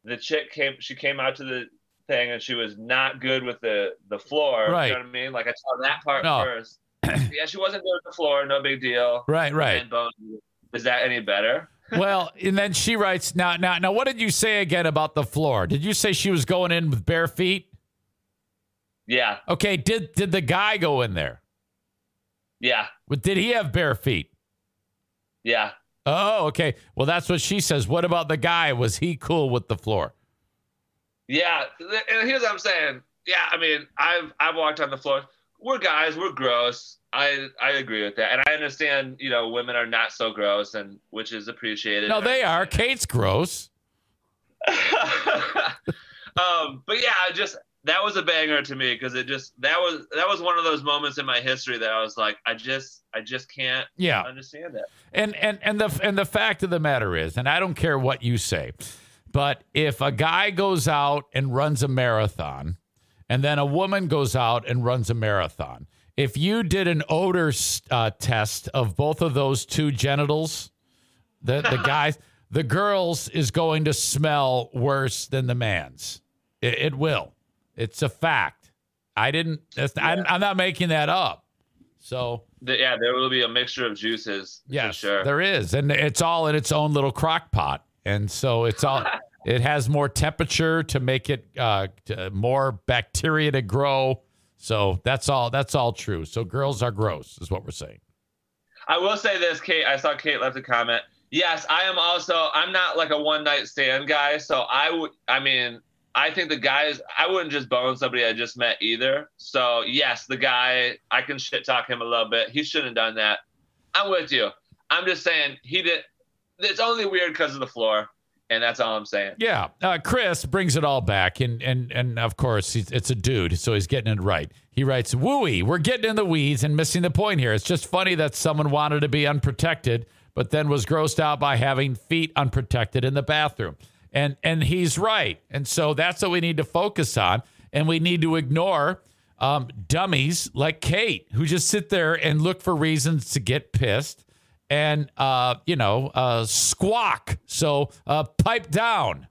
Speaker 13: the chick came, she came out to the thing and she was not good with the the floor.
Speaker 4: Right.
Speaker 13: You know what I mean? Like I tell that part
Speaker 4: No.
Speaker 13: first. yeah, she wasn't good with the floor. No big deal.
Speaker 4: Right, right.
Speaker 13: And bone. Is that any better?
Speaker 4: well, and then she writes now. Now, now, what did you say again about the floor? Did you say she was going in with bare feet?
Speaker 13: Yeah,
Speaker 4: Okay. Did did the guy go in there?
Speaker 13: yeah,
Speaker 4: But Did he have bare feet?
Speaker 13: yeah.
Speaker 4: Oh, okay. Well, that's what she says. What about the guy? Was he cool with the floor?
Speaker 13: Yeah, and here's what I'm saying. Yeah, I mean, I've I've walked on the floor. We're guys. We're gross. I I agree with that, and I understand. You know, women are not so gross, and which is appreciated.
Speaker 4: No, they are. Kate's gross.
Speaker 13: um, but yeah, I just that was a banger to me because it just that was that was one of those moments in my history that I was like, I just I just can't
Speaker 4: Yeah.
Speaker 13: understand that.
Speaker 4: And and and the and the fact of the matter is, and I don't care what you say, but if a guy goes out and runs a marathon, and then a woman goes out and runs a marathon, if you did an odor uh, test of both of those two genitals, the the guys, the girls is going to smell worse than the man's. It, it will. It's a fact. I didn't. That's, I'm, I'm not making that up. So
Speaker 13: yeah, there will be a mixture of juices.
Speaker 4: Yes,
Speaker 13: for sure.
Speaker 4: there is, and it's all in its own little crock pot, and so it's all. it has more temperature to make it uh, to, more bacteria to grow. So that's all. That's all true. So girls are gross, is what we're saying.
Speaker 13: I will say this, Kate. I saw Kate left a comment. Yes, I am also. I'm not like a one night stand guy, so I would. I mean, I think the guys. I wouldn't just bone somebody I just met either. So yes, the guy. I can shit talk him a little bit. He shouldn't have done that. I'm with you. I'm just saying he did. It's only weird because of the floor, and that's all I'm saying.
Speaker 4: Yeah, uh, Chris brings it all back, and and and of course it's a dude, so he's getting it right. He writes, "Wooey, we're getting in the weeds and missing the point here. It's just funny that someone wanted to be unprotected, but then was grossed out by having feet unprotected in the bathroom." And and he's right, and so that's what we need to focus on, and we need to ignore um, dummies like Kate who just sit there and look for reasons to get pissed and uh, you know uh, squawk. So uh, pipe down.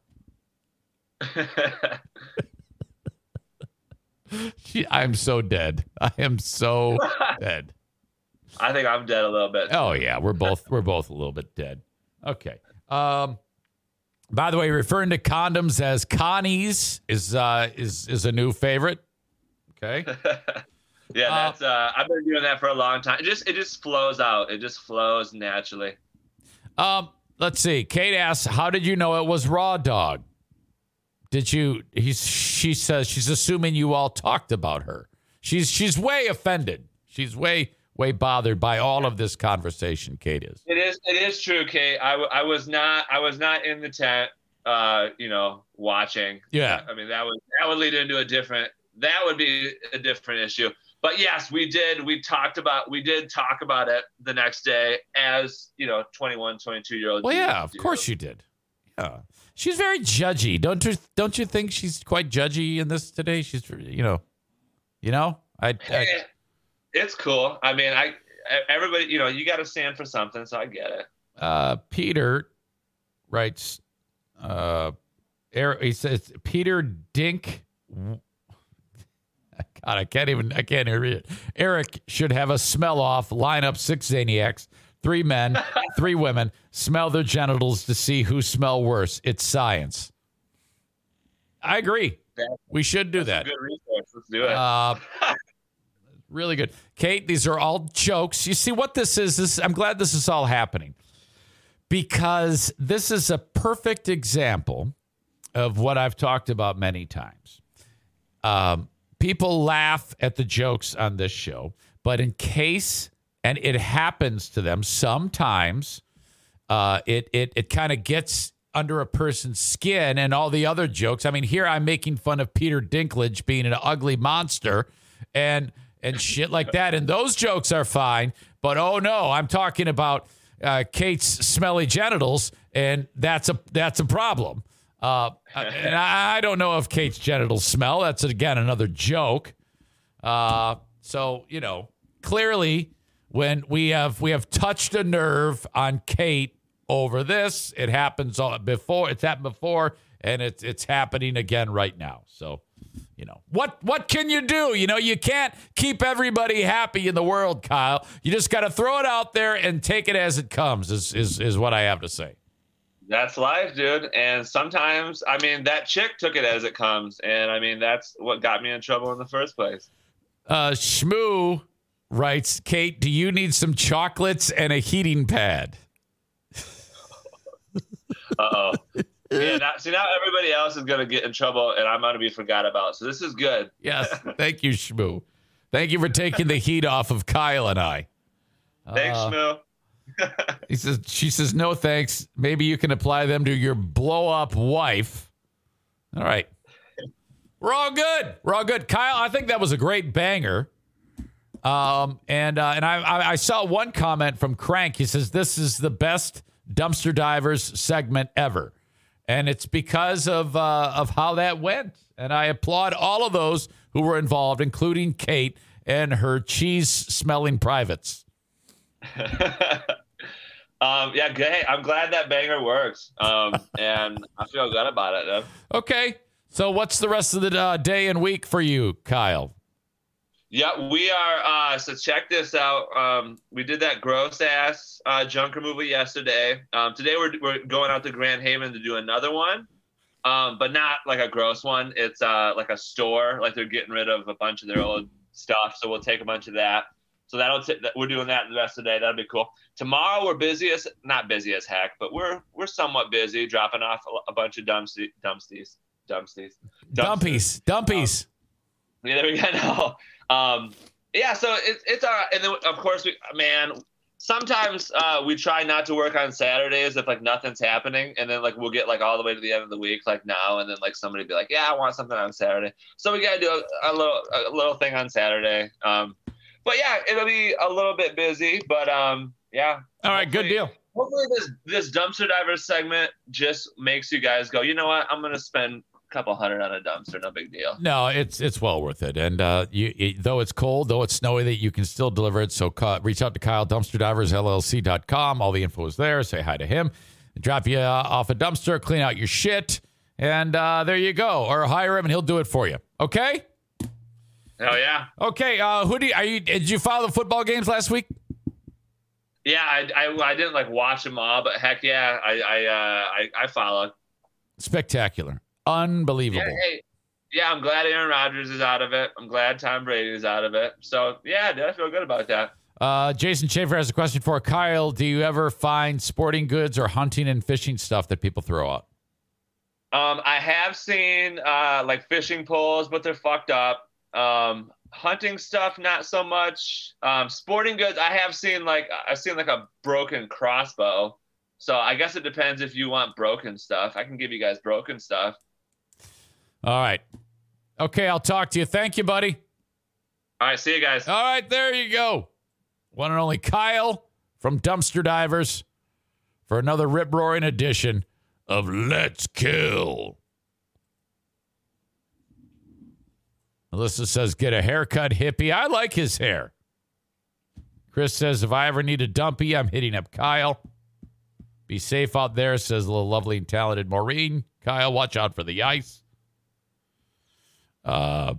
Speaker 4: I'm so dead. I am so dead.
Speaker 13: I think I'm dead a little bit.
Speaker 4: Oh yeah, we're both we're both a little bit dead. Okay. Um. By the way, referring to condoms as Connie's is uh is is a new favorite. Okay.
Speaker 13: Yeah, that's. Uh, I've been doing that for a long time. It just it just flows out. It just flows naturally.
Speaker 4: Um. Let's see. Kate asks, "How did you know it was raw dog?" Did you? He's. She says she's assuming you all talked about her. She's she's way offended. She's way way bothered by all of this conversation. Kate is.
Speaker 13: It is. It is true, Kate. I, I was not. I was not in the tent. Uh, you know, watching.
Speaker 4: Yeah.
Speaker 13: I mean, that would that would lead into a different. That would be a different issue. But yes, we did. We talked about. We did talk about it the next day, as you know, 21, 22 year old.
Speaker 4: Well, yeah, of course you did. Yeah, she's very judgy. Don't you? Don't you think she's quite judgy in this today? She's, you know, you know. I, I
Speaker 13: It's cool. I mean, I everybody. You know, you got to stand for something, so I get it.
Speaker 4: uh, Peter writes. Uh, he says Peter Dink. God, I can't even. I can't hear read it. Eric should have a smell off. Line up six Zaniacs, three men, three women. Smell their genitals to see who smell worse. It's science. I agree. We should do that.
Speaker 13: Good resource. Let's do it.
Speaker 4: Uh, really good. Kate, these are all jokes. You see what this is? This I'm glad this is all happening because this is a perfect example of what I've talked about many times. Um, people laugh at the jokes on this show, but in case and it happens to them sometimes, uh, it it it kind of gets under a person's skin and all the other jokes. I mean, here I'm making fun of Peter Dinklage being an ugly monster and and shit like that, and those jokes are fine. But oh no, I'm talking about uh, Kate's smelly genitals, and that's a that's a problem. Uh, and I, I don't know if Kate's genitals smell. That's again another joke. Uh, so you know, clearly, when we have we have touched a nerve on Kate over this, it happens all- before. It's happened before, and it's it's happening again right now. So, you know, what what can you do? You know, you can't keep everybody happy in the world, Kyle. You just got to throw it out there and take it as it comes. Is is is what I have to say.
Speaker 13: That's life, dude. And sometimes, I mean, that chick took it as it comes, and I mean, that's what got me in trouble in the first place.
Speaker 4: Uh, Shmoo writes, Kate, do you need some chocolates and a heating pad?
Speaker 13: Uh oh. yeah. Now, see, now everybody else is gonna get in trouble, and I'm gonna be forgot about. So this is good.
Speaker 4: Yes. Thank you, Shmoo. Thank you for taking the heat off of Kyle and I.
Speaker 13: Thanks,
Speaker 4: Uh,
Speaker 13: Shmoo.
Speaker 4: He says, she says, no thanks. Maybe you can apply them to your blow up wife. All right. We're all good. We're all good. Kyle, I think that was a great banger. Um, and uh, and I, I saw one comment from Crank. He says this is the best dumpster divers segment ever, and it's because of uh, of how that went. And I applaud all of those who were involved, including Kate and her cheese smelling privates.
Speaker 13: Um, yeah. Hey, I'm glad that banger works. Um, and I feel good about it. Though.
Speaker 4: Okay. So what's the rest of the uh, day and week for you, Kyle?
Speaker 13: Yeah, we are. Uh, so check this out. Um, we did that gross ass uh, junk removal yesterday. Um, today we're, we're going out to Grand Haven to do another one, um, but not like a gross one. It's uh, like a store. Like they're getting rid of a bunch of their old stuff. So we'll take a bunch of that. So that'll t- that we're doing that the rest of the day. That'll be cool. Tomorrow we're busy as not busy as heck, but we're we're somewhat busy dropping off a, a bunch of dumpsty, dumpsties, dumpsties,
Speaker 4: Dumpies. Dumpies.
Speaker 13: yeah, there we go. No. Um, yeah, so it's it's all right. And then of course we man, sometimes uh, we try not to work on Saturdays if like nothing's happening, and then like we'll get like all the way to the end of the week, like now, and then like somebody be like, yeah, I want something on Saturday, so we gotta do a, a little a little thing on Saturday. Um, but yeah, it'll be a little bit busy, but um, yeah.
Speaker 4: All right, good deal.
Speaker 13: Hopefully this this dumpster diver segment just makes you guys go, you know what, I'm gonna spend a couple hundred on a dumpster, no big deal.
Speaker 4: No, it's it's well worth it. And uh, you, it, though it's cold, though it's snowy, that you can still deliver it. So ca- reach out to Kyle DumpsterDiversLLC.com. All the info is there. Say hi to him. Drop you uh, off a dumpster, clean out your shit, and uh, there you go. Or hire him, and he'll do it for you. Okay.
Speaker 13: Hell yeah.
Speaker 4: Okay. Uh, who do you, are you? Did you follow the football games last week?
Speaker 13: Yeah, I, I, I didn't like watch them all, but heck yeah, I I uh, I, I followed.
Speaker 4: Spectacular, unbelievable.
Speaker 13: Yeah, hey, yeah, I'm glad Aaron Rodgers is out of it. I'm glad Tom Brady is out of it. So yeah, I feel good about that.
Speaker 4: Uh, Jason Schaefer has a question for Kyle. Do you ever find sporting goods or hunting and fishing stuff that people throw out?
Speaker 13: Um, I have seen uh, like fishing poles, but they're fucked up. Um, hunting stuff, not so much. Um, sporting goods, I have seen like I've seen like a broken crossbow. So I guess it depends if you want broken stuff. I can give you guys broken stuff.
Speaker 4: All right. Okay, I'll talk to you. Thank you, buddy.
Speaker 13: All right, see you guys.
Speaker 4: All right, there you go. One and only Kyle from Dumpster Divers for another rip roaring edition of Let's Kill. Alyssa says, get a haircut, hippie. I like his hair. Chris says, if I ever need a dumpy, I'm hitting up Kyle. Be safe out there, says the lovely and talented Maureen. Kyle, watch out for the ice. Uh,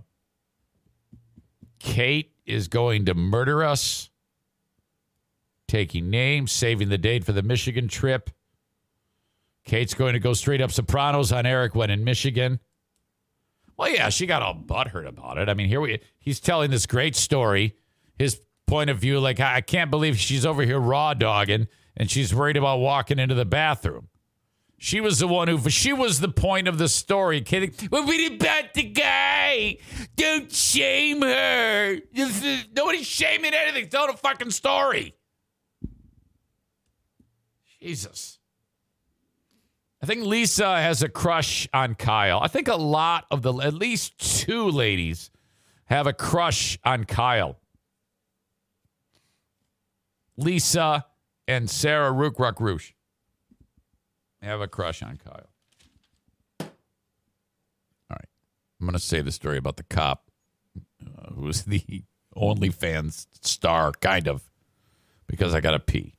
Speaker 4: Kate is going to murder us. Taking names, saving the date for the Michigan trip. Kate's going to go straight up Sopranos on Eric when in Michigan. Well, yeah, she got all butthurt about it. I mean, here we he's telling this great story, his point of view, like I can't believe she's over here raw dogging and she's worried about walking into the bathroom. She was the one who she was the point of the story. Kidding. What about the guy? Don't shame her. Nobody's shaming anything. Tell the fucking story. Jesus. I think Lisa has a crush on Kyle. I think a lot of the, at least two ladies have a crush on Kyle. Lisa and Sarah Rookruck have a crush on Kyle. All right. I'm going to say the story about the cop uh, who was the OnlyFans star, kind of, because I got to pee.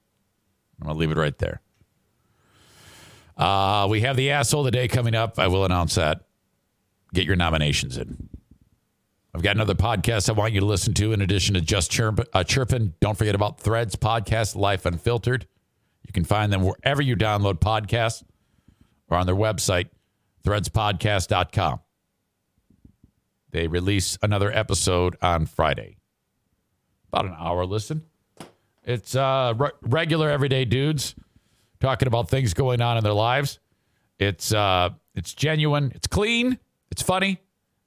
Speaker 4: I'm going to leave it right there. Uh, we have the asshole of the day coming up. I will announce that. Get your nominations in. I've got another podcast I want you to listen to in addition to Just Chirp, uh, Chirpin. Don't forget about Threads Podcast, Life Unfiltered. You can find them wherever you download podcasts. or on their website, threadspodcast.com. They release another episode on Friday. About an hour listen. It's uh, re- regular everyday dudes talking about things going on in their lives. It's uh, it's genuine, it's clean, it's funny,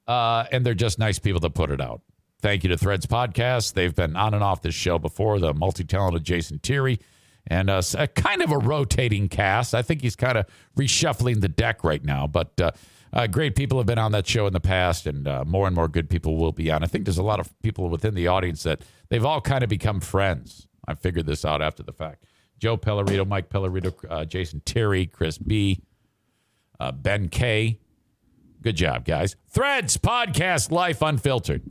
Speaker 4: uh, and they're just nice people that put it out. Thank you to Threads Podcast. They've been on and off this show before. The multi-talented Jason Terry, and uh, a kind of a rotating cast. I think he's kind of reshuffling the deck right now, but. Uh, uh, great people have been on that show in the past, and uh, more and more good people will be on. I think there's a lot of people within the audience that they've all kind of become friends. I figured this out after the fact. Joe Pellerito, Mike Pellerito, uh, Jason Terry, Chris B, uh, Ben K. Good job, guys. Threads podcast, life unfiltered.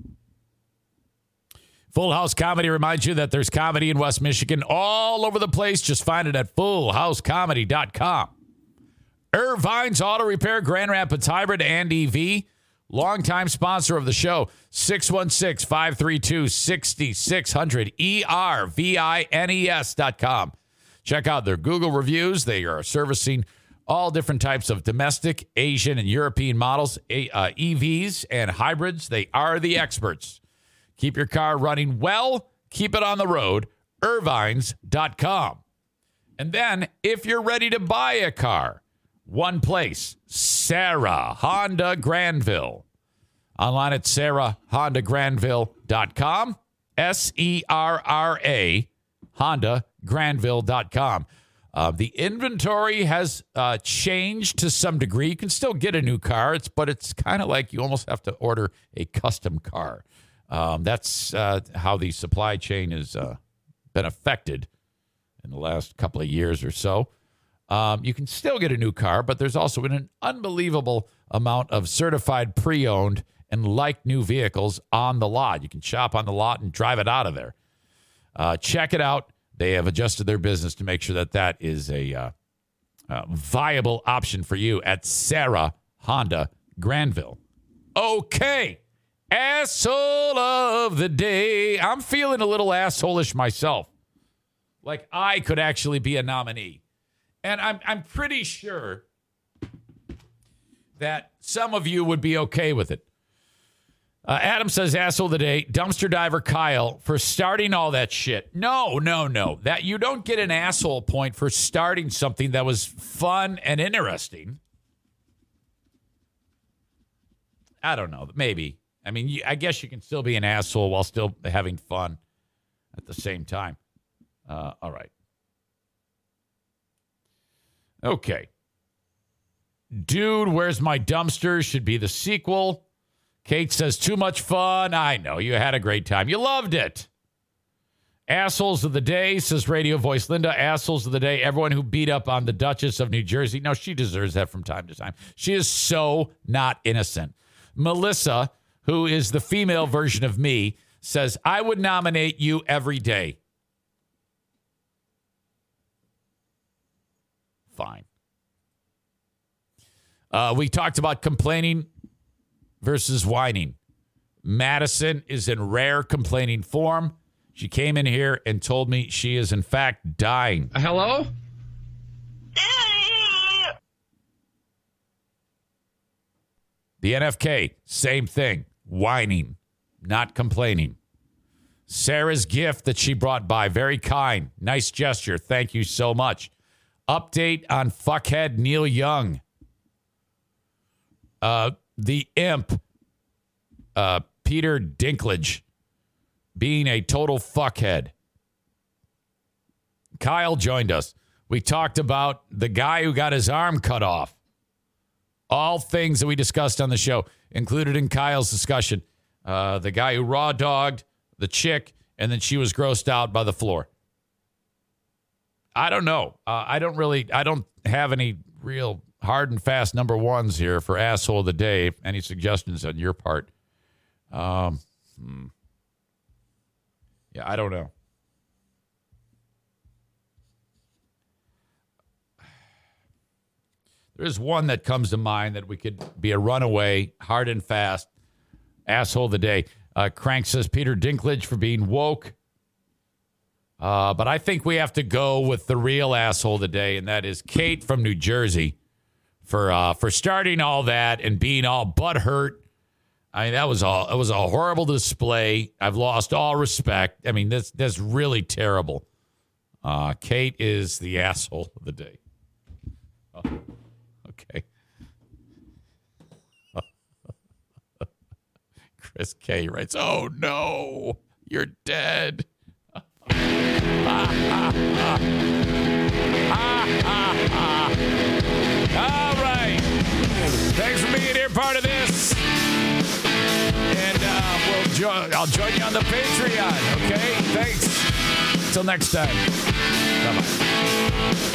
Speaker 4: Full House Comedy reminds you that there's comedy in West Michigan all over the place. Just find it at fullhousecomedy.com. Ervine's Auto Repair, Grand Rapids Hybrid and EV. Longtime sponsor of the show, 616 532 6600, E R V I N E S.com. Check out their Google reviews. They are servicing all different types of domestic, Asian, and European models, uh, EVs, and hybrids. They are the experts. Keep your car running well, keep it on the road. Ervines.com. And then, if you're ready to buy a car, one place, Serra Honda Grandville. Online at serrahondagrandville.com. S E R R A, HondaGrandville.com. Uh, the inventory has uh, changed to some degree. You can still get a new car, it's, but it's kind of like you almost have to order a custom car. Um, that's uh, how the supply chain has uh, been affected in the last couple of years or so. Um, you can still get a new car, but there's also an unbelievable amount of certified pre owned and like new vehicles on the lot. You can shop on the lot and drive it out of there. Uh, check it out. They have adjusted their business to make sure that that is a uh, uh, viable option for you at Serra Honda Grandville. Okay. Asshole of the day. I'm feeling a little assholeish myself. Like I could actually be a nominee. And I'm I'm pretty sure that some of you would be okay with it. Uh, Adam says, "Asshole of the day, dumpster diver Kyle for starting all that shit." No, no, no. That you don't get an asshole point for starting something that was fun and interesting. I don't know. Maybe. I mean, you, I guess you can still be an asshole while still having fun at the same time. Uh, all right. Okay. Dude, Where's My Dumpster should be the sequel. Kate says, too much fun. I know. You had a great time. You loved it. Assholes of the day, says radio voice Linda. Assholes of the day, everyone who beat up on the Duchess of New Jersey. No, she deserves that from time to time. She is so not innocent. Melissa, who is the female version of me, says, I would nominate you every day. Fine. Uh, we talked about complaining versus whining. Madison is in rare complaining form. She came in here and told me she is, in fact, dying.
Speaker 9: Hello?
Speaker 4: The NFK, same thing. Whining, not complaining. Sarah's gift that she brought by, very kind. Nice gesture. Thank you so much. Update on fuckhead Neil Young. Uh, the imp, uh, Peter Dinklage, being a total fuckhead. Kyle joined us. We talked about the guy who got his arm cut off. All things that we discussed on the show, included in Kyle's discussion. Uh, the guy who raw dogged the chick, and then she was grossed out by the floor. I don't know. Uh, I don't really. I don't have any real hard and fast number ones here for asshole of the day. Any suggestions on your part? Um, hmm. Yeah, I don't know. There's one that comes to mind that we could be a runaway, hard and fast asshole of the day. Uh, Crank says Peter Dinklage for being woke. Uh, but I think we have to go with the real asshole of the day, and that is Kate from New Jersey for uh, for starting all that and being all butthurt. I mean, that was all. It was a horrible display. I've lost all respect. I mean, this that's really terrible. Uh, Kate is the asshole of the day. Oh, okay. Chris K writes, "Oh no, you're dead." Ha, ha. All right. Thanks for being here, part of this. And uh, we'll jo- I'll join you on the Patreon, okay? Thanks. Until next time. Bye bye.